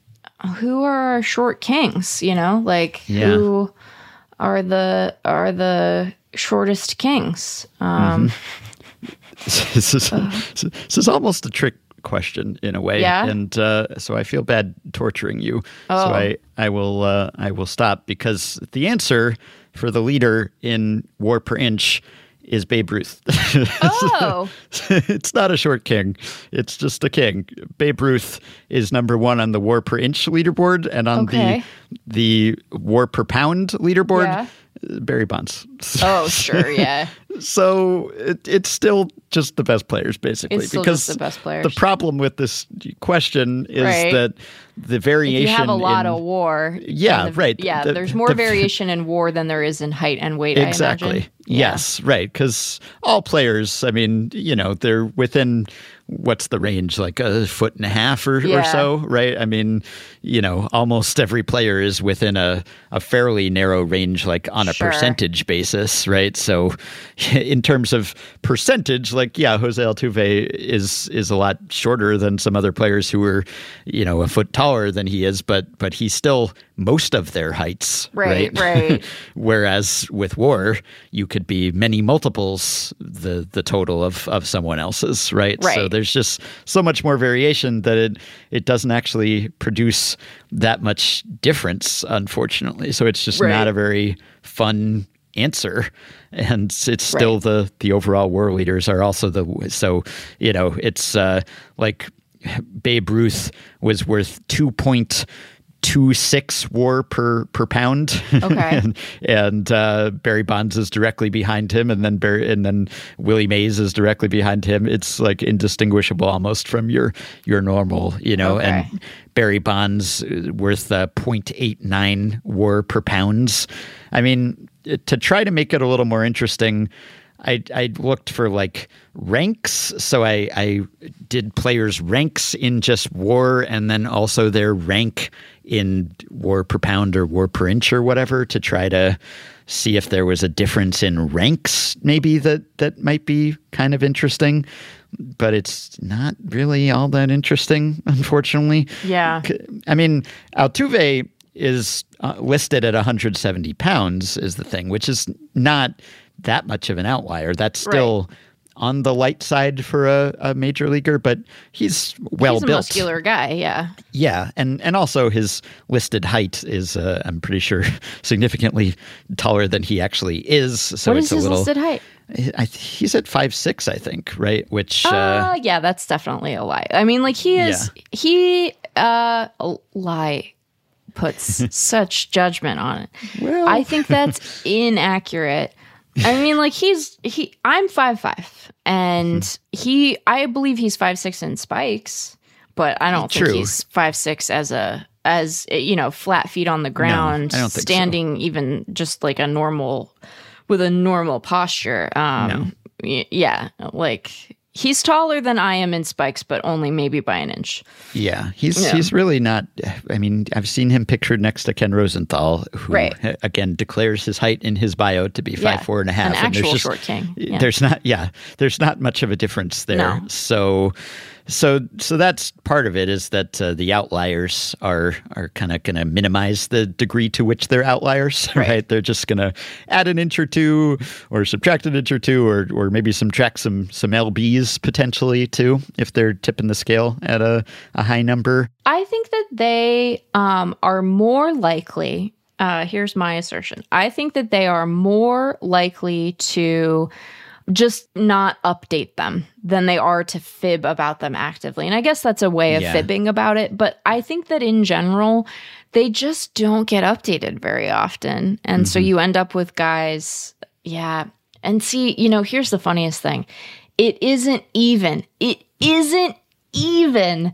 [SPEAKER 1] who are our short kings? You know, like
[SPEAKER 2] Yeah.
[SPEAKER 1] who are the are the shortest kings? Um,
[SPEAKER 2] this, is, this is almost a trick question in a way.
[SPEAKER 1] Yeah?
[SPEAKER 2] And uh, so I feel bad torturing you.
[SPEAKER 1] Oh.
[SPEAKER 2] So I, I will uh, I will stop because the answer for the leader in war per inch is Babe Ruth.
[SPEAKER 1] oh,
[SPEAKER 2] it's not a short king. It's just a king. Babe Ruth is number one on the war per inch leaderboard, and on
[SPEAKER 1] Okay.
[SPEAKER 2] the the war per pound leaderboard,
[SPEAKER 1] Yeah.
[SPEAKER 2] Barry Bonds.
[SPEAKER 1] oh, sure, yeah.
[SPEAKER 2] So it, it's still just the best players, basically.
[SPEAKER 1] It's still
[SPEAKER 2] because
[SPEAKER 1] just the best players.
[SPEAKER 2] The problem with this question is
[SPEAKER 1] Right.
[SPEAKER 2] that the
[SPEAKER 1] If
[SPEAKER 2] variation.
[SPEAKER 1] you have a lot
[SPEAKER 2] in-
[SPEAKER 1] of war,
[SPEAKER 2] Yeah,
[SPEAKER 1] the-
[SPEAKER 2] right.
[SPEAKER 1] Yeah,
[SPEAKER 2] The-
[SPEAKER 1] there's more
[SPEAKER 2] the-
[SPEAKER 1] variation in war than there is in height and weight. I
[SPEAKER 2] Exactly.
[SPEAKER 1] imagine. Yeah.
[SPEAKER 2] Yes, right. Because all players, I mean, you know, they're within what's the range, like a foot and a half or, or so, right? I mean, you know, almost every player is within a, a fairly narrow range, like on a
[SPEAKER 1] Sure.
[SPEAKER 2] percentage basis, right? So, in terms of percentage, like, yeah, Jose Altuve is is a lot shorter than some other players who are, you know, a foot taller than he is, but but he's still most of their heights,
[SPEAKER 1] Right, right.
[SPEAKER 2] Whereas with war, you could be many multiples the the total of of someone else's, right?
[SPEAKER 1] right.
[SPEAKER 2] So there's just so much more variation that it it doesn't actually produce that much difference, unfortunately. So it's just
[SPEAKER 1] Right.
[SPEAKER 2] not a very fun answer and it's still
[SPEAKER 1] Right.
[SPEAKER 2] the the overall war leaders are also the so you know it's uh like Babe Ruth was worth 2.26 war per per pound
[SPEAKER 1] Okay.
[SPEAKER 2] and, and uh, Barry Bonds is directly behind him and then Barry and then Willie Mays is directly behind him it's like indistinguishable almost from your your normal you know
[SPEAKER 1] Okay.
[SPEAKER 2] and Barry Bonds uh, worth uh, 0.89 war per pounds. I mean, to try to make it a little more interesting, I, I looked for like ranks. So I, I did players' ranks in just war and then also their rank in war per pound or war per inch or whatever to try to see if there was a difference in ranks maybe that that might be kind of interesting but it's not really all that interesting unfortunately
[SPEAKER 1] Yeah.
[SPEAKER 2] I mean, Altuve is uh, listed at 170 pounds, is the thing, which is not that much of an outlier. That's still on the light side for a, a major leaguer, but he's well
[SPEAKER 1] He's a
[SPEAKER 2] built.
[SPEAKER 1] muscular guy. Yeah.
[SPEAKER 2] Yeah, and and also his listed height is, uh, I'm pretty sure, significantly taller than he actually is. So
[SPEAKER 1] what
[SPEAKER 2] it's
[SPEAKER 1] is
[SPEAKER 2] a
[SPEAKER 1] his
[SPEAKER 2] little.
[SPEAKER 1] listed height?
[SPEAKER 2] I, he's at five six, I think, right? Which
[SPEAKER 1] Uh,
[SPEAKER 2] uh,
[SPEAKER 1] yeah, that's definitely a lie. I mean, like he is he uh a lie puts such judgment on it.
[SPEAKER 2] Well-
[SPEAKER 1] I think that's inaccurate. I mean, like he's he I'm five five and
[SPEAKER 2] Hmm.
[SPEAKER 1] he I believe he's five six in spikes, but I don't
[SPEAKER 2] True.
[SPEAKER 1] think he's five six as a as you know flat feet on the ground,
[SPEAKER 2] don't think so.
[SPEAKER 1] standing even just like a normal with a normal posture. Um, y- yeah, like he's taller than I am in spikes, but only maybe by an inch.
[SPEAKER 2] Yeah, he's
[SPEAKER 1] Yeah.
[SPEAKER 2] he's really not. I mean, I've seen him pictured next to Ken Rosenthal, who
[SPEAKER 1] Right.
[SPEAKER 2] uh, again declares his height in his bio to be
[SPEAKER 1] Yeah,
[SPEAKER 2] five four and a half.
[SPEAKER 1] an
[SPEAKER 2] and there's
[SPEAKER 1] actual
[SPEAKER 2] just-
[SPEAKER 1] short king. Yeah.
[SPEAKER 2] There's not, yeah, there's not much of a difference there.
[SPEAKER 1] No.
[SPEAKER 2] So, so, so that's part of it is that uh, the outliers are are kind of going to minimize the degree to which they're outliers, right?
[SPEAKER 1] Right.
[SPEAKER 2] They're just going to add an inch or two, or subtract an inch or two, or or maybe subtract some some lbs potentially too if they're tipping the scale at a, a high number.
[SPEAKER 1] I think that they um, are more likely. Uh, here's my assertion. I think that they are more likely to just not update them than they are to fib about them actively. And I guess that's a way of
[SPEAKER 2] Yeah.
[SPEAKER 1] fibbing about it. But I think that in general, they just don't get updated very often. And so mm-hmm. you end up with guys, yeah. And see, you know, here's the funniest thing it isn't even, it isn't even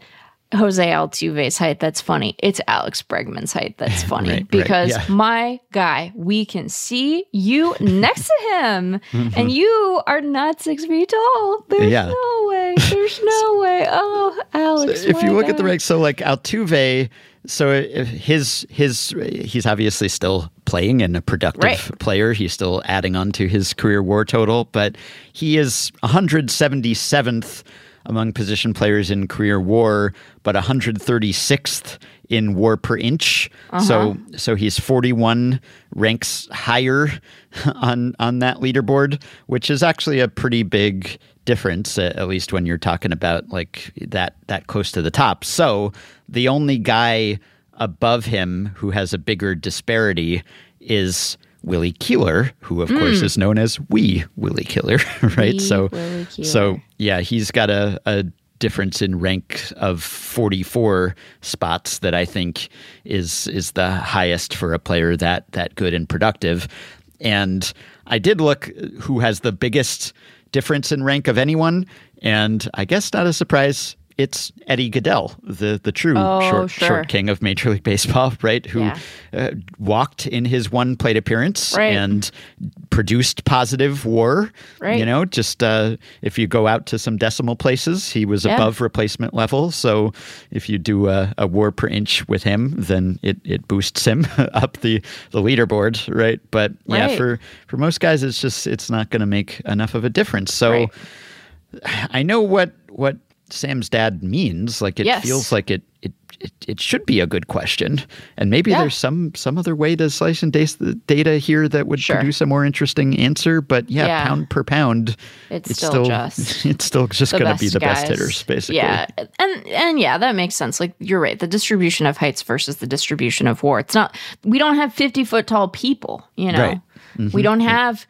[SPEAKER 1] Jose Altuve's height that's funny. It's Alex Bregman's height that's funny
[SPEAKER 2] Right, right,
[SPEAKER 1] because
[SPEAKER 2] yeah.
[SPEAKER 1] my guy, we can see you next to him, mm-hmm. and you are not six feet tall. There's
[SPEAKER 2] Yeah.
[SPEAKER 1] no way. There's no way. Oh, Alex.
[SPEAKER 2] if you look at the ranks, so like Altuve, so his his he's obviously still playing and a productive
[SPEAKER 1] Right.
[SPEAKER 2] player. He's still adding on to his career WAR total, but he is 177th among position players in career WAR, but 136th in WAR per inch. So so he's 41 ranks higher on on that leaderboard, which is actually a pretty big difference uh, at least when you're talking about like that that close to the top. So the only guy above him who has a bigger disparity is Willie Keeler, who of course mm. is known as Wee Willie Keeler, right?
[SPEAKER 1] Wee
[SPEAKER 2] so so yeah, he's got a, a difference in rank of 44 spots that I think is is the highest for a player that that good and productive. And I did look who has the biggest difference in rank of anyone, and I guess not a surprise. It's Eddie Gaedel, the the true
[SPEAKER 1] Oh,
[SPEAKER 2] short
[SPEAKER 1] sure.
[SPEAKER 2] short king of Major League Baseball, right? Who
[SPEAKER 1] Yeah.
[SPEAKER 2] uh, walked in his one plate appearance
[SPEAKER 1] Right.
[SPEAKER 2] and produced positive WAR.
[SPEAKER 1] Right.
[SPEAKER 2] You know, just uh, if you go out to some decimal places, he was
[SPEAKER 1] Yeah.
[SPEAKER 2] above replacement level. So if you do a, a WAR per inch with him, then it, it boosts him up the, the leaderboard, right? But yeah,
[SPEAKER 1] Right.
[SPEAKER 2] for for most guys, it's just it's not going to make enough of a difference. So
[SPEAKER 1] Right.
[SPEAKER 2] I know what what Sam's dad means. Like it
[SPEAKER 1] Yes.
[SPEAKER 2] feels like it, it it it should be a good question, and maybe
[SPEAKER 1] Yeah.
[SPEAKER 2] there's some some other way to slice and dice the data here that would
[SPEAKER 1] Sure.
[SPEAKER 2] produce a more interesting answer. But yeah,
[SPEAKER 1] Yeah.
[SPEAKER 2] pound per pound,
[SPEAKER 1] It's still just
[SPEAKER 2] it's still just going to be the best hitters, basically.
[SPEAKER 1] Yeah, and and yeah, that makes sense. Like you're right. The distribution of heights versus the distribution of war. It's not. We don't have fifty foot tall people. You know.
[SPEAKER 2] Right. Mm-hmm.
[SPEAKER 1] We don't have.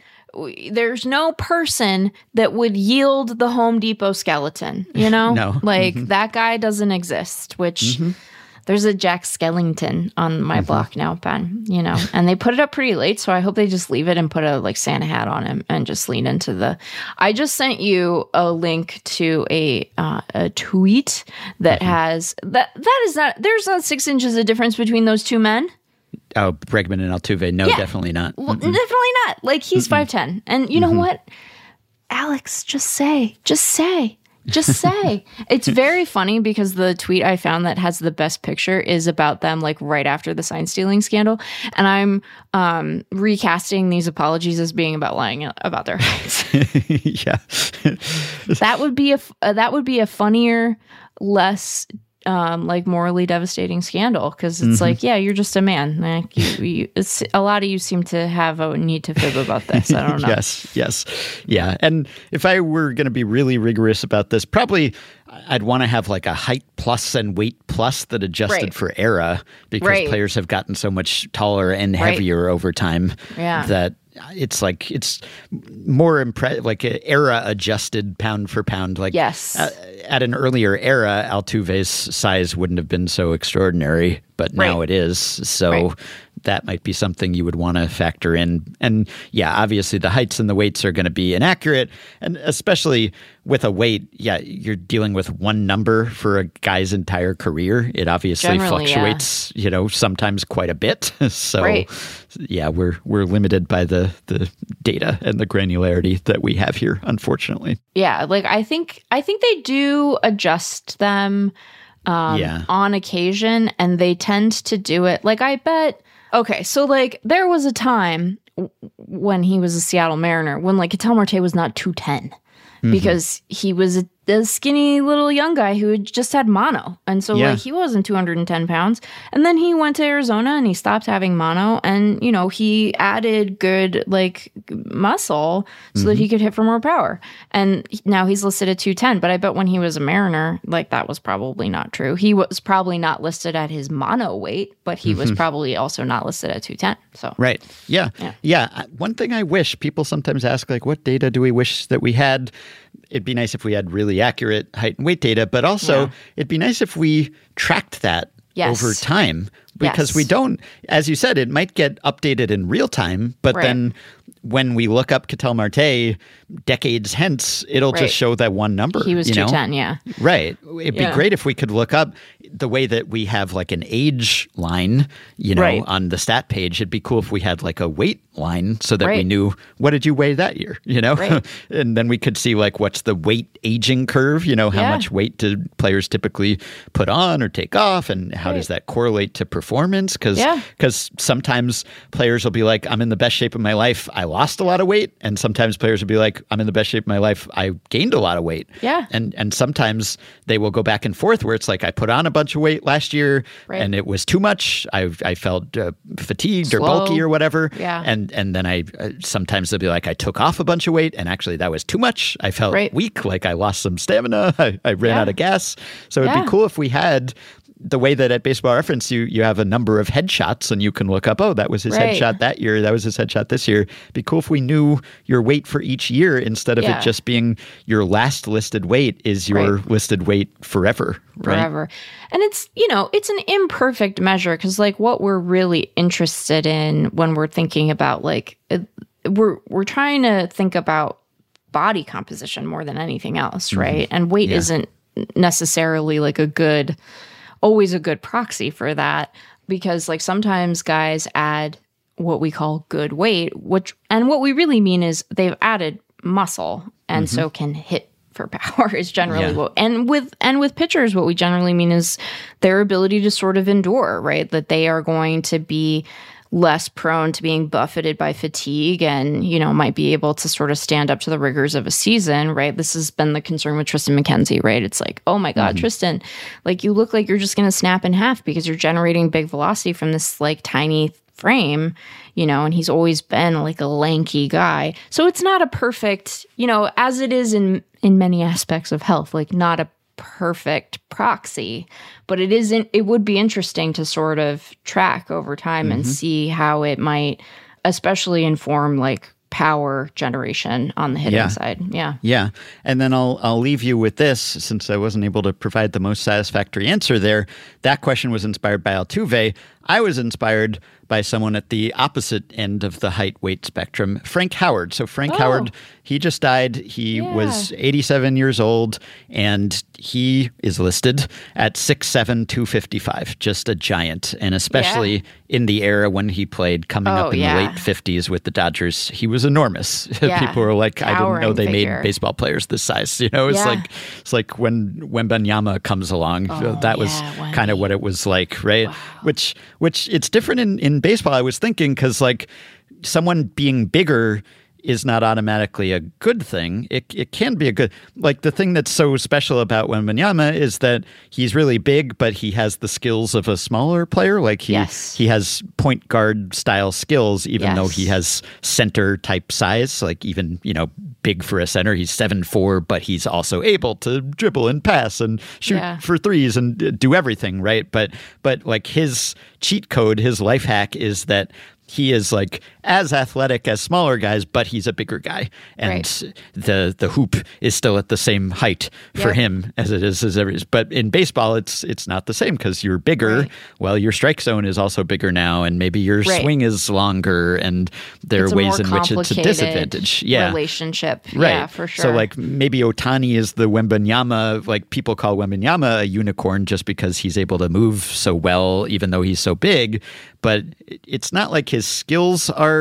[SPEAKER 1] There's no person that would yield the Home Depot skeleton. You know,
[SPEAKER 2] No. Mm-hmm.
[SPEAKER 1] like that guy doesn't exist. Which there's a Jack Skellington on
[SPEAKER 2] Mm-hmm.
[SPEAKER 1] my block now, Ben. You know, and they put it up pretty late, so I hope they just leave it and put a like Santa hat on him and just lean into the. I just sent you a link to a uh, a tweet that
[SPEAKER 2] Mm-hmm.
[SPEAKER 1] has that that is not there's not six inches of difference between those two men.
[SPEAKER 2] Oh, Bregman and Altuve. No,
[SPEAKER 1] Yeah.
[SPEAKER 2] definitely not.
[SPEAKER 1] Well, definitely not. Like he's five ten, and you know what, Alex, just say, just say, just say. it's very funny because the tweet I found that has the best picture is about them like right after the sign stealing scandal, and I'm um, recasting these apologies as being about lying about their heights.
[SPEAKER 2] yeah.
[SPEAKER 1] that would be a uh, that would be a funnier, less. Um, like morally devastating scandal because it's like, yeah, you're just a man. Like you, you, it's a lot of you seem to have a need to fib about this. I don't know.
[SPEAKER 2] Yes, yes. Yeah. And if I were going to be really rigorous about this, probably I'd want to have like a height plus and weight plus that adjusted
[SPEAKER 1] Right.
[SPEAKER 2] for era because
[SPEAKER 1] Right.
[SPEAKER 2] players have gotten so much taller and
[SPEAKER 1] Right.
[SPEAKER 2] heavier over time
[SPEAKER 1] Yeah.
[SPEAKER 2] that it's like it's more impressive, like era adjusted pound for pound like
[SPEAKER 1] Yes.
[SPEAKER 2] uh, at an earlier era Altuve's size wouldn't have been so extraordinary but now
[SPEAKER 1] Right.
[SPEAKER 2] it is so
[SPEAKER 1] Right.
[SPEAKER 2] That might be something you would want to factor in. And yeah, obviously the heights and the weights are going to be inaccurate. And especially with a weight, yeah, you're dealing with one number for a guy's entire career. It obviously
[SPEAKER 1] Generally, yeah.
[SPEAKER 2] fluctuates, you know, sometimes quite a bit. so
[SPEAKER 1] Right.
[SPEAKER 2] yeah, we're we're limited by the the data and the granularity that we have here, unfortunately.
[SPEAKER 1] yeah like i think i think they do adjust them um
[SPEAKER 2] Yeah.
[SPEAKER 1] on occasion and they tend to do it like i bet okay so like there was a time w- when he was a seattle mariner when like Ketel marte was not 210
[SPEAKER 2] Mm-hmm.
[SPEAKER 1] because he was a, a skinny little young guy who had just had mono and so
[SPEAKER 2] Yeah.
[SPEAKER 1] like he wasn't 210 pounds and then he went to arizona and he stopped having mono and you know he added good like muscle so that
[SPEAKER 2] Mm-hmm.
[SPEAKER 1] he could hit for more power and now he's listed at 210 but i bet when he was a mariner like that was probably not true he was probably not listed at his mono weight but he was probably also not listed at 210 so
[SPEAKER 2] Right. Yeah.
[SPEAKER 1] Yeah.
[SPEAKER 2] Yeah. One thing I wish people sometimes ask, like, what data do we wish that we had? It'd be nice if we had really accurate height and weight data, but also
[SPEAKER 1] Yeah.
[SPEAKER 2] it'd be nice if we tracked that
[SPEAKER 1] Yes.
[SPEAKER 2] over time because
[SPEAKER 1] Yes.
[SPEAKER 2] we don't, as you said, it might get updated in real time, but
[SPEAKER 1] Right.
[SPEAKER 2] then when we look up Ketel Marte decades hence, it'll
[SPEAKER 1] Right.
[SPEAKER 2] just show that one number.
[SPEAKER 1] he was
[SPEAKER 2] you know?
[SPEAKER 1] 210 yeah
[SPEAKER 2] Right. It'd
[SPEAKER 1] Yeah.
[SPEAKER 2] be great if we could look up the way that we have like an age line, you know,
[SPEAKER 1] Right.
[SPEAKER 2] on the stat page. It'd be cool if we had like a weight line so that we knew what did you weigh that year, you know?
[SPEAKER 1] Right.
[SPEAKER 2] and then we could see like what's the weight aging curve, you know, how
[SPEAKER 1] Yeah.
[SPEAKER 2] much weight do players typically put on or take off and how does that correlate to performance? Cuz
[SPEAKER 1] Yeah.
[SPEAKER 2] cuz sometimes players will be like I'm in the best shape of my life. I lost a lot of weight and sometimes players will be like I'm in the best shape of my life. I gained a lot of weight.
[SPEAKER 1] Yeah.
[SPEAKER 2] And and sometimes they will go back and forth where it's like I put on a bunch of weight last year
[SPEAKER 1] Right.
[SPEAKER 2] and it was too much. I I felt uh, fatigued or bulky or whatever.
[SPEAKER 1] Yeah.
[SPEAKER 2] And and then I uh, sometimes they'll be like I took off a bunch of weight and actually that was too much. I felt
[SPEAKER 1] Right.
[SPEAKER 2] weak, like I lost some stamina. I, I ran
[SPEAKER 1] Yeah.
[SPEAKER 2] out of gas. So it'd
[SPEAKER 1] Yeah.
[SPEAKER 2] be cool if we had the way that at baseball reference you you have a number of headshots and you can look up oh that was his
[SPEAKER 1] Right.
[SPEAKER 2] headshot that year that was his headshot this year be cool if we knew your weight for each year instead of
[SPEAKER 1] Yeah.
[SPEAKER 2] it just being your last listed weight is your
[SPEAKER 1] Right.
[SPEAKER 2] listed weight forever right
[SPEAKER 1] forever. And it's, you know, it's an imperfect measure because like what we're really interested in when we're thinking about like uh, we're we're trying to think about body composition more than anything else, right? And weight isn't necessarily like a good always a good proxy for that because like sometimes guys add what we call good weight, which and what we really mean is they've added muscle and so mm-hmm. can hit for power is generally
[SPEAKER 2] Yeah.
[SPEAKER 1] what and with and with pitchers what we generally mean is their ability to sort of endure, right? That they are going to be less prone to being buffeted by fatigue and you know might be able to sort of stand up to the rigors of a season right? This has been the concern with Triston McKenzie right? It's like oh my god mm-hmm. Triston like you look like you're just going to snap in half because you're generating big velocity from this like tiny frame you know and he's always been like a lanky guy. So it's not a perfect you know as it is in in many aspects of health like not a perfect proxy but it isn't it would be interesting to sort of track over time and mm-hmm. see how it might especially inform like power generation on the hitting
[SPEAKER 2] Yeah.
[SPEAKER 1] side. Yeah.
[SPEAKER 2] Yeah, and then I'll I'll leave you with this since I wasn't able to provide the most satisfactory answer there. That question was inspired by Altuve. I was inspired by someone at the opposite end of the height weight spectrum, Frank Howard. So Frank
[SPEAKER 1] Oh.
[SPEAKER 2] Howard, he just died. He
[SPEAKER 1] Yeah.
[SPEAKER 2] was 87 years old, and he is listed at 6'7", 255, just a giant. And especially in the era when he played, coming
[SPEAKER 1] Oh,
[SPEAKER 2] up in
[SPEAKER 1] yeah.
[SPEAKER 2] the late 50s with the Dodgers, he was enormous.
[SPEAKER 1] Yeah.
[SPEAKER 2] People were like, I didn't know they
[SPEAKER 1] figure.
[SPEAKER 2] made baseball players this size. You know, it's
[SPEAKER 1] Yeah.
[SPEAKER 2] like it's like when Wembanyama comes along.
[SPEAKER 1] Oh,
[SPEAKER 2] that was
[SPEAKER 1] yeah,
[SPEAKER 2] kind of what it was like, right? Which which it's different in in baseball. I was thinking because like someone being bigger is not automatically a good thing. It, it can be a good like the thing that's so special about Wembanyama is that he's really big, but he has the skills of a smaller player. Like he
[SPEAKER 1] Yes.
[SPEAKER 2] he has point guard style skills, even though he has center type size. Like even you know big for a center, he's seven four, but he's also able to dribble and pass and shoot
[SPEAKER 1] Yeah.
[SPEAKER 2] for threes and do everything right. But but like his cheat code, his life hack is that he is like as athletic as smaller guys, but he's a bigger guy, and
[SPEAKER 1] Right.
[SPEAKER 2] the the hoop is still at the same height for
[SPEAKER 1] Yep.
[SPEAKER 2] him as it is as every. But in baseball, it's it's not the same because you're bigger.
[SPEAKER 1] Right.
[SPEAKER 2] Well, your strike zone is also bigger now, and maybe your
[SPEAKER 1] Right.
[SPEAKER 2] swing is longer, and there
[SPEAKER 1] It's
[SPEAKER 2] are ways in which it's a disadvantage. Yeah,
[SPEAKER 1] Relationship.
[SPEAKER 2] Right.
[SPEAKER 1] Yeah, for sure.
[SPEAKER 2] So like maybe Ohtani is the Wembanyama, like people call Wembanyama a unicorn just because he's able to move so well, even though he's so big. But it's not like his skills are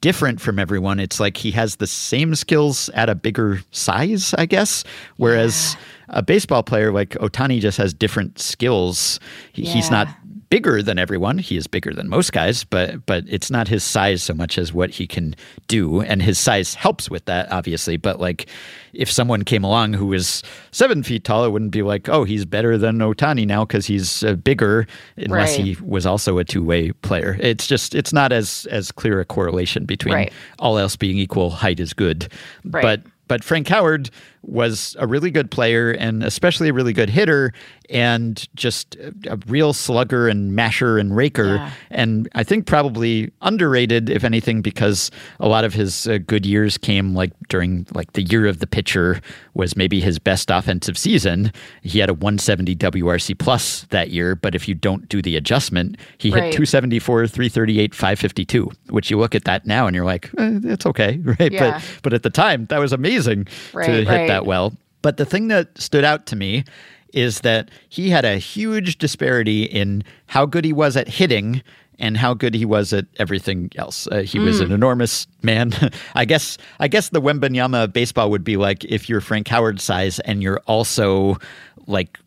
[SPEAKER 2] different from everyone. It's like he has the same skills at a bigger size, I guess. Whereas a baseball player like Ohtani just has different skills. He, He's not bigger than everyone. He is bigger than most guys, but but it's not his size so much as what he can do, and his size helps with that, obviously. But like, if someone came along who was seven feet tall, it wouldn't be like, oh, he's better than Ohtani now because he's uh, bigger, unless
[SPEAKER 1] Right.
[SPEAKER 2] he was also a two way player. It's just it's not as as clear a correlation between
[SPEAKER 1] Right.
[SPEAKER 2] all else being equal, height is good,
[SPEAKER 1] Right.
[SPEAKER 2] but but Frank Howard was a really good player and especially a really good hitter and just a, real slugger and masher and raker.
[SPEAKER 1] Yeah.
[SPEAKER 2] And I think probably underrated, if anything, because a lot of his uh, good years came like during like the year of the pitcher was maybe his best offensive season. He had a 170 WRC plus that year, but if you don't do the adjustment, he hit 274, 338, 552, which you look at that now and you're like, eh, it's okay, right?
[SPEAKER 1] Yeah.
[SPEAKER 2] But but at the time, that was amazing to hit
[SPEAKER 1] right.
[SPEAKER 2] That well. But the thing that stood out to me is that he had a huge disparity in how good he was at hitting and how good he was at everything else. Uh, he was
[SPEAKER 1] Hmm.
[SPEAKER 2] an enormous man. I guess I guess the Wembanyama baseball would be like if you're Frank Howard size and you're also like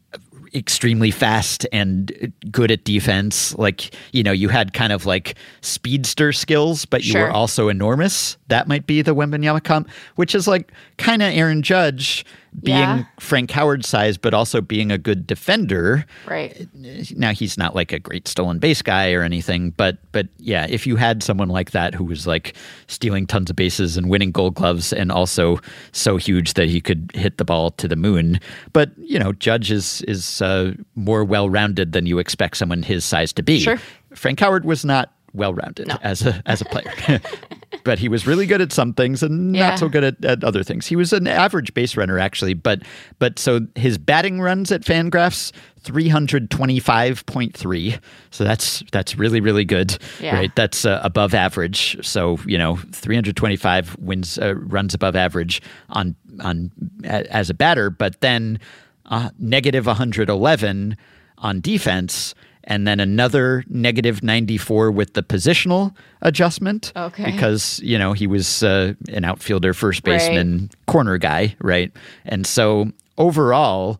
[SPEAKER 2] extremely fast and good at defense. Like, you know, you had kind of like speedster skills, but you
[SPEAKER 1] Sure.
[SPEAKER 2] were also enormous. That might be the Wembanyama comp, which is like kind of Aaron Judge being
[SPEAKER 1] Yeah.
[SPEAKER 2] Frank Howard size, but also being a good defender.
[SPEAKER 1] right.
[SPEAKER 2] Now he's not like a great stolen base guy or anything, but but yeah, if you had someone like that who was like stealing tons of bases and winning gold gloves and also so huge that he could hit the ball to the moon. But, you know, Judge is is uh, more well-rounded than you expect someone his size to be.
[SPEAKER 1] Sure.
[SPEAKER 2] Frank Howard was not well-rounded as a as a player. but he was really good at some things and
[SPEAKER 1] Yeah.
[SPEAKER 2] not so good at, at other things. He was an average base runner actually, but but so his batting runs at Fangraphs 325.3. So that's that's really really good.
[SPEAKER 1] Yeah.
[SPEAKER 2] Right? That's uh, above average. So, you know, 325 wins uh, runs above average on on a, as a batter, but then uh, negative 111 on defense and then another negative 94 with the positional adjustment
[SPEAKER 1] Okay.
[SPEAKER 2] because you know he was uh, an outfielder first
[SPEAKER 1] Right.
[SPEAKER 2] baseman corner guy right and so overall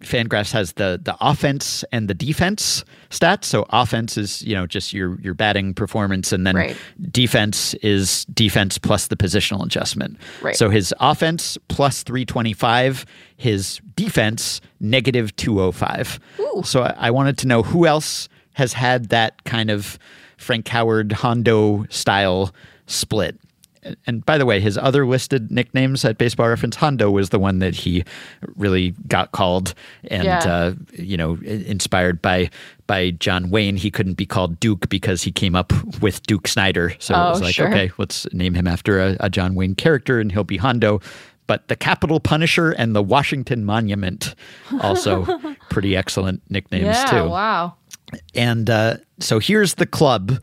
[SPEAKER 2] Fangraphs has the the offense and the defense stats. So offense is you know just your your batting performance, and then
[SPEAKER 1] Right.
[SPEAKER 2] defense is defense plus the positional adjustment.
[SPEAKER 1] Right.
[SPEAKER 2] So his offense plus three twenty five, his defense negative two oh five. So I, I wanted to know who else has had that kind of Frank Howard Hondo style split. And by the way, his other listed nicknames at Baseball Reference, Hondo was the one that he really got called, and
[SPEAKER 1] Yeah.
[SPEAKER 2] uh, you know, inspired by by John Wayne. He couldn't be called Duke because he came up with Duke Snider. So it
[SPEAKER 1] Oh,
[SPEAKER 2] was like,
[SPEAKER 1] sure.
[SPEAKER 2] okay, let's name him after a, a John Wayne character, and he'll be Hondo. But the Capital Punisher and the Washington Monument, also pretty excellent nicknames
[SPEAKER 1] yeah,
[SPEAKER 2] too.
[SPEAKER 1] wow.
[SPEAKER 2] And uh, so here's the club.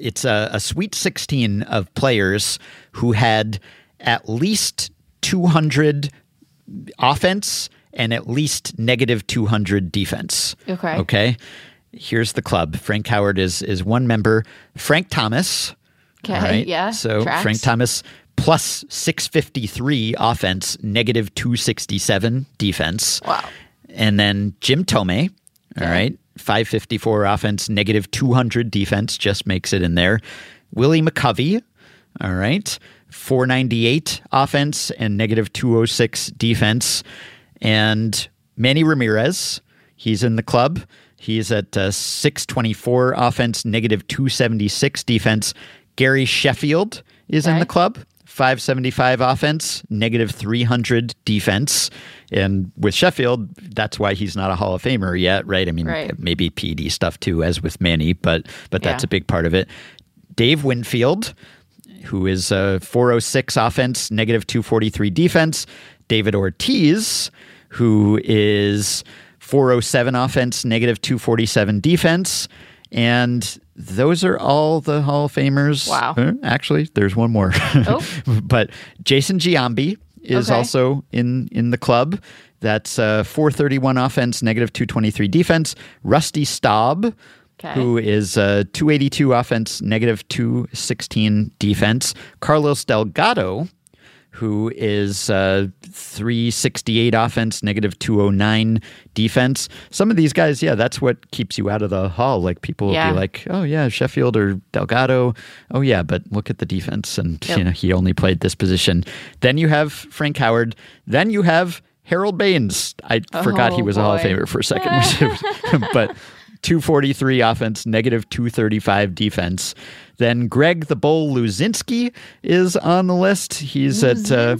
[SPEAKER 2] It's a, a sweet 16 of players who had at least 200 offense and at least negative 200 defense.
[SPEAKER 1] Okay.
[SPEAKER 2] Okay. Here's the club. Frank Howard is is one member. Frank Thomas.
[SPEAKER 1] Okay,
[SPEAKER 2] right?
[SPEAKER 1] yeah,
[SPEAKER 2] So
[SPEAKER 1] tracks.
[SPEAKER 2] Frank Thomas plus 653 offense, negative 267 defense.
[SPEAKER 1] Wow.
[SPEAKER 2] And then Jim Thome, all
[SPEAKER 1] Okay.
[SPEAKER 2] right, 554 offense, negative 200 defense, just makes it in there. Willie McCovey, all right, 498 offense and negative 206 defense. And Manny Ramirez, he's in the club. He's at uh, 624 offense, negative 276 defense. Gary Sheffield is in the club. 575 offense, negative 300 defense. And with Sheffield, that's why he's not a Hall of Famer yet, right? I mean,
[SPEAKER 1] Right.
[SPEAKER 2] maybe PD stuff too, as with Manny, but but that's
[SPEAKER 1] Yeah.
[SPEAKER 2] a big part of it. Dave Winfield, who is uh, 406 offense, negative 243 defense. David Ortiz, who is 407 offense, negative 247 defense. And those are all the Hall of Famers.
[SPEAKER 1] Wow.
[SPEAKER 2] Uh, actually, there's one more.
[SPEAKER 1] Oh.
[SPEAKER 2] but Jason Giambi is
[SPEAKER 1] Okay.
[SPEAKER 2] also in in the club. That's uh, 431 offense, negative 223 defense. Rusty Staub,
[SPEAKER 1] Okay.
[SPEAKER 2] who is uh, 282 offense, negative 216 defense. Carlos Delgado, who is uh, 368 offense, negative 209 defense. Some of these guys, yeah, that's what keeps you out of the hall. Like people will be like, oh, yeah, Sheffield or Delgado. Oh, yeah, but look at the defense. And,
[SPEAKER 1] Yep.
[SPEAKER 2] you know, he only played this position. Then you have Frank Howard. Then you have Harold Baines. I forgot he
[SPEAKER 1] Oh,
[SPEAKER 2] was a Hall of. Famer for a second. but 243 offense, negative 235 defense. Then Greg the Bull Luzinski is on the list. He's at uh,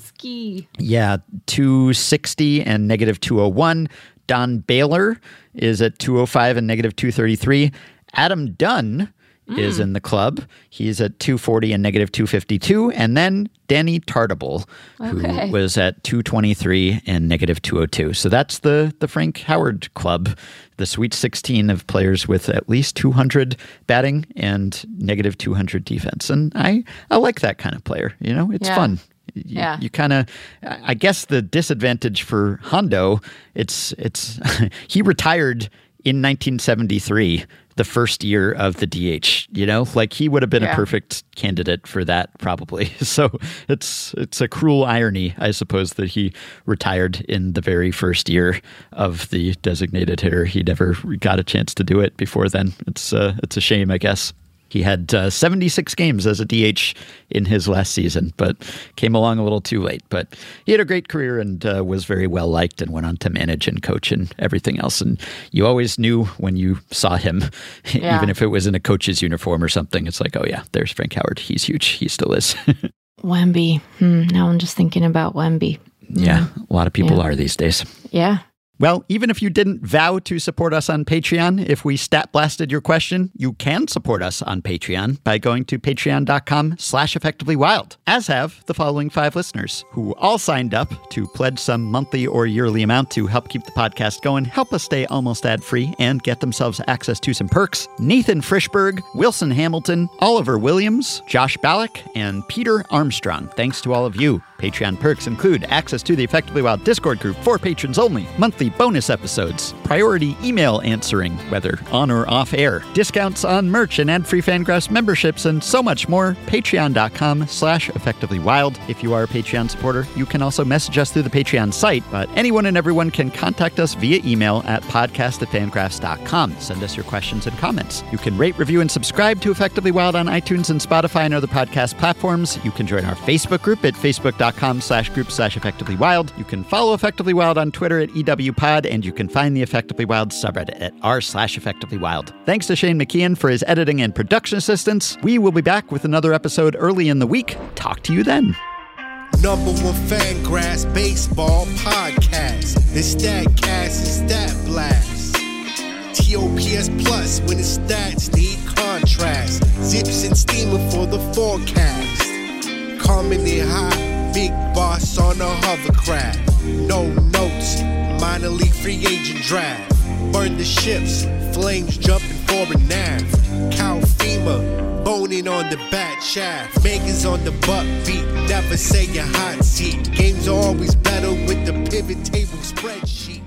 [SPEAKER 2] yeah, 260 and negative 201. Don Baylor is at 205 and negative 233. Adam Dunn is mm. in the club. He's at 240 and negative 252. And then Danny Tartabull,
[SPEAKER 1] Okay.
[SPEAKER 2] who was at 223 and negative 202. So that's the, the Frank Howard club, the Sweet 16 of players with at least 200 batting and negative 200 defense. And I, I like that kind of player. You know, it's
[SPEAKER 1] Yeah.
[SPEAKER 2] fun you,
[SPEAKER 1] Yeah.
[SPEAKER 2] you kind of i guess the disadvantage for hondo it's it's he retired in 1973 the first year of the dh you know? Like he would have been a perfect candidate for that probably. So it's it's a cruel irony i suppose that he retired in the very first year of the designated hitter. He never got a chance to do it before then. It's uh, it's a shame i guess he had uh, 76 games as a DH in his last season, but came along a little too late. But he had a great career and uh, was very well liked and went on to manage and coach and everything else. And you always knew when you saw him,
[SPEAKER 1] Yeah.
[SPEAKER 2] even if it was in a coach's uniform or something, it's like, oh, yeah, there's Frank Howard. He's huge. He still is.
[SPEAKER 1] Wemby. Hmm, now I'm just thinking about Wemby.
[SPEAKER 2] yeah, a lot of people
[SPEAKER 1] Yeah.
[SPEAKER 2] are these days.
[SPEAKER 1] Yeah.
[SPEAKER 2] Well, even if you didn't vow to support us on Patreon, if we stat blasted your question, you can support us on Patreon by going to patreon.com slash effectivelywild, as have the following five listeners who all signed up to pledge some monthly or yearly amount to help keep the podcast going, help us stay almost ad free, and get themselves access to some perks. Nathan Frischberg, Wilson Hamilton, Oliver Williams, Josh Ballack, and Peter Armstrong. Thanks to all of you. Patreon perks include access to the Effectively Wild Discord group for patrons only, monthly bonus episodes, priority email answering, whether on or off air, discounts on merch and ad-free Fangraphs memberships, and so much more. Patreon.com slash effectively wild. If you are a Patreon supporter, you can also message us through the Patreon site, but anyone and everyone can contact us via email at podcast at fangraphs.com. Send us your questions and comments. You can rate, review, and subscribe to Effectively Wild on iTunes and Spotify and other podcast platforms. You can join our Facebook group at facebook.com slash group slash effectively wild. You can follow Effectively Wild on Twitter at EWPod, and you can find the Effectively Wild subreddit at r slash effectively wild. Thanks to Shane McKeon for his editing and production assistance. We will be back with another episode early in the week. Talk to you then.
[SPEAKER 4] Number one FanGraphs baseball podcast. The Statcast and Stat Blast. TOPS Plus when the stats need contrast. ZiPS and steamer for the forecast. Coming in high, big boss on a hovercraft. No notes, league free agent draft. Burn the ships, flames jumping for a nav. Cow FEMA, boning on the bat shaft. On the buck beat, never say your hot seat. Games are always better with the pivot table spreadsheet.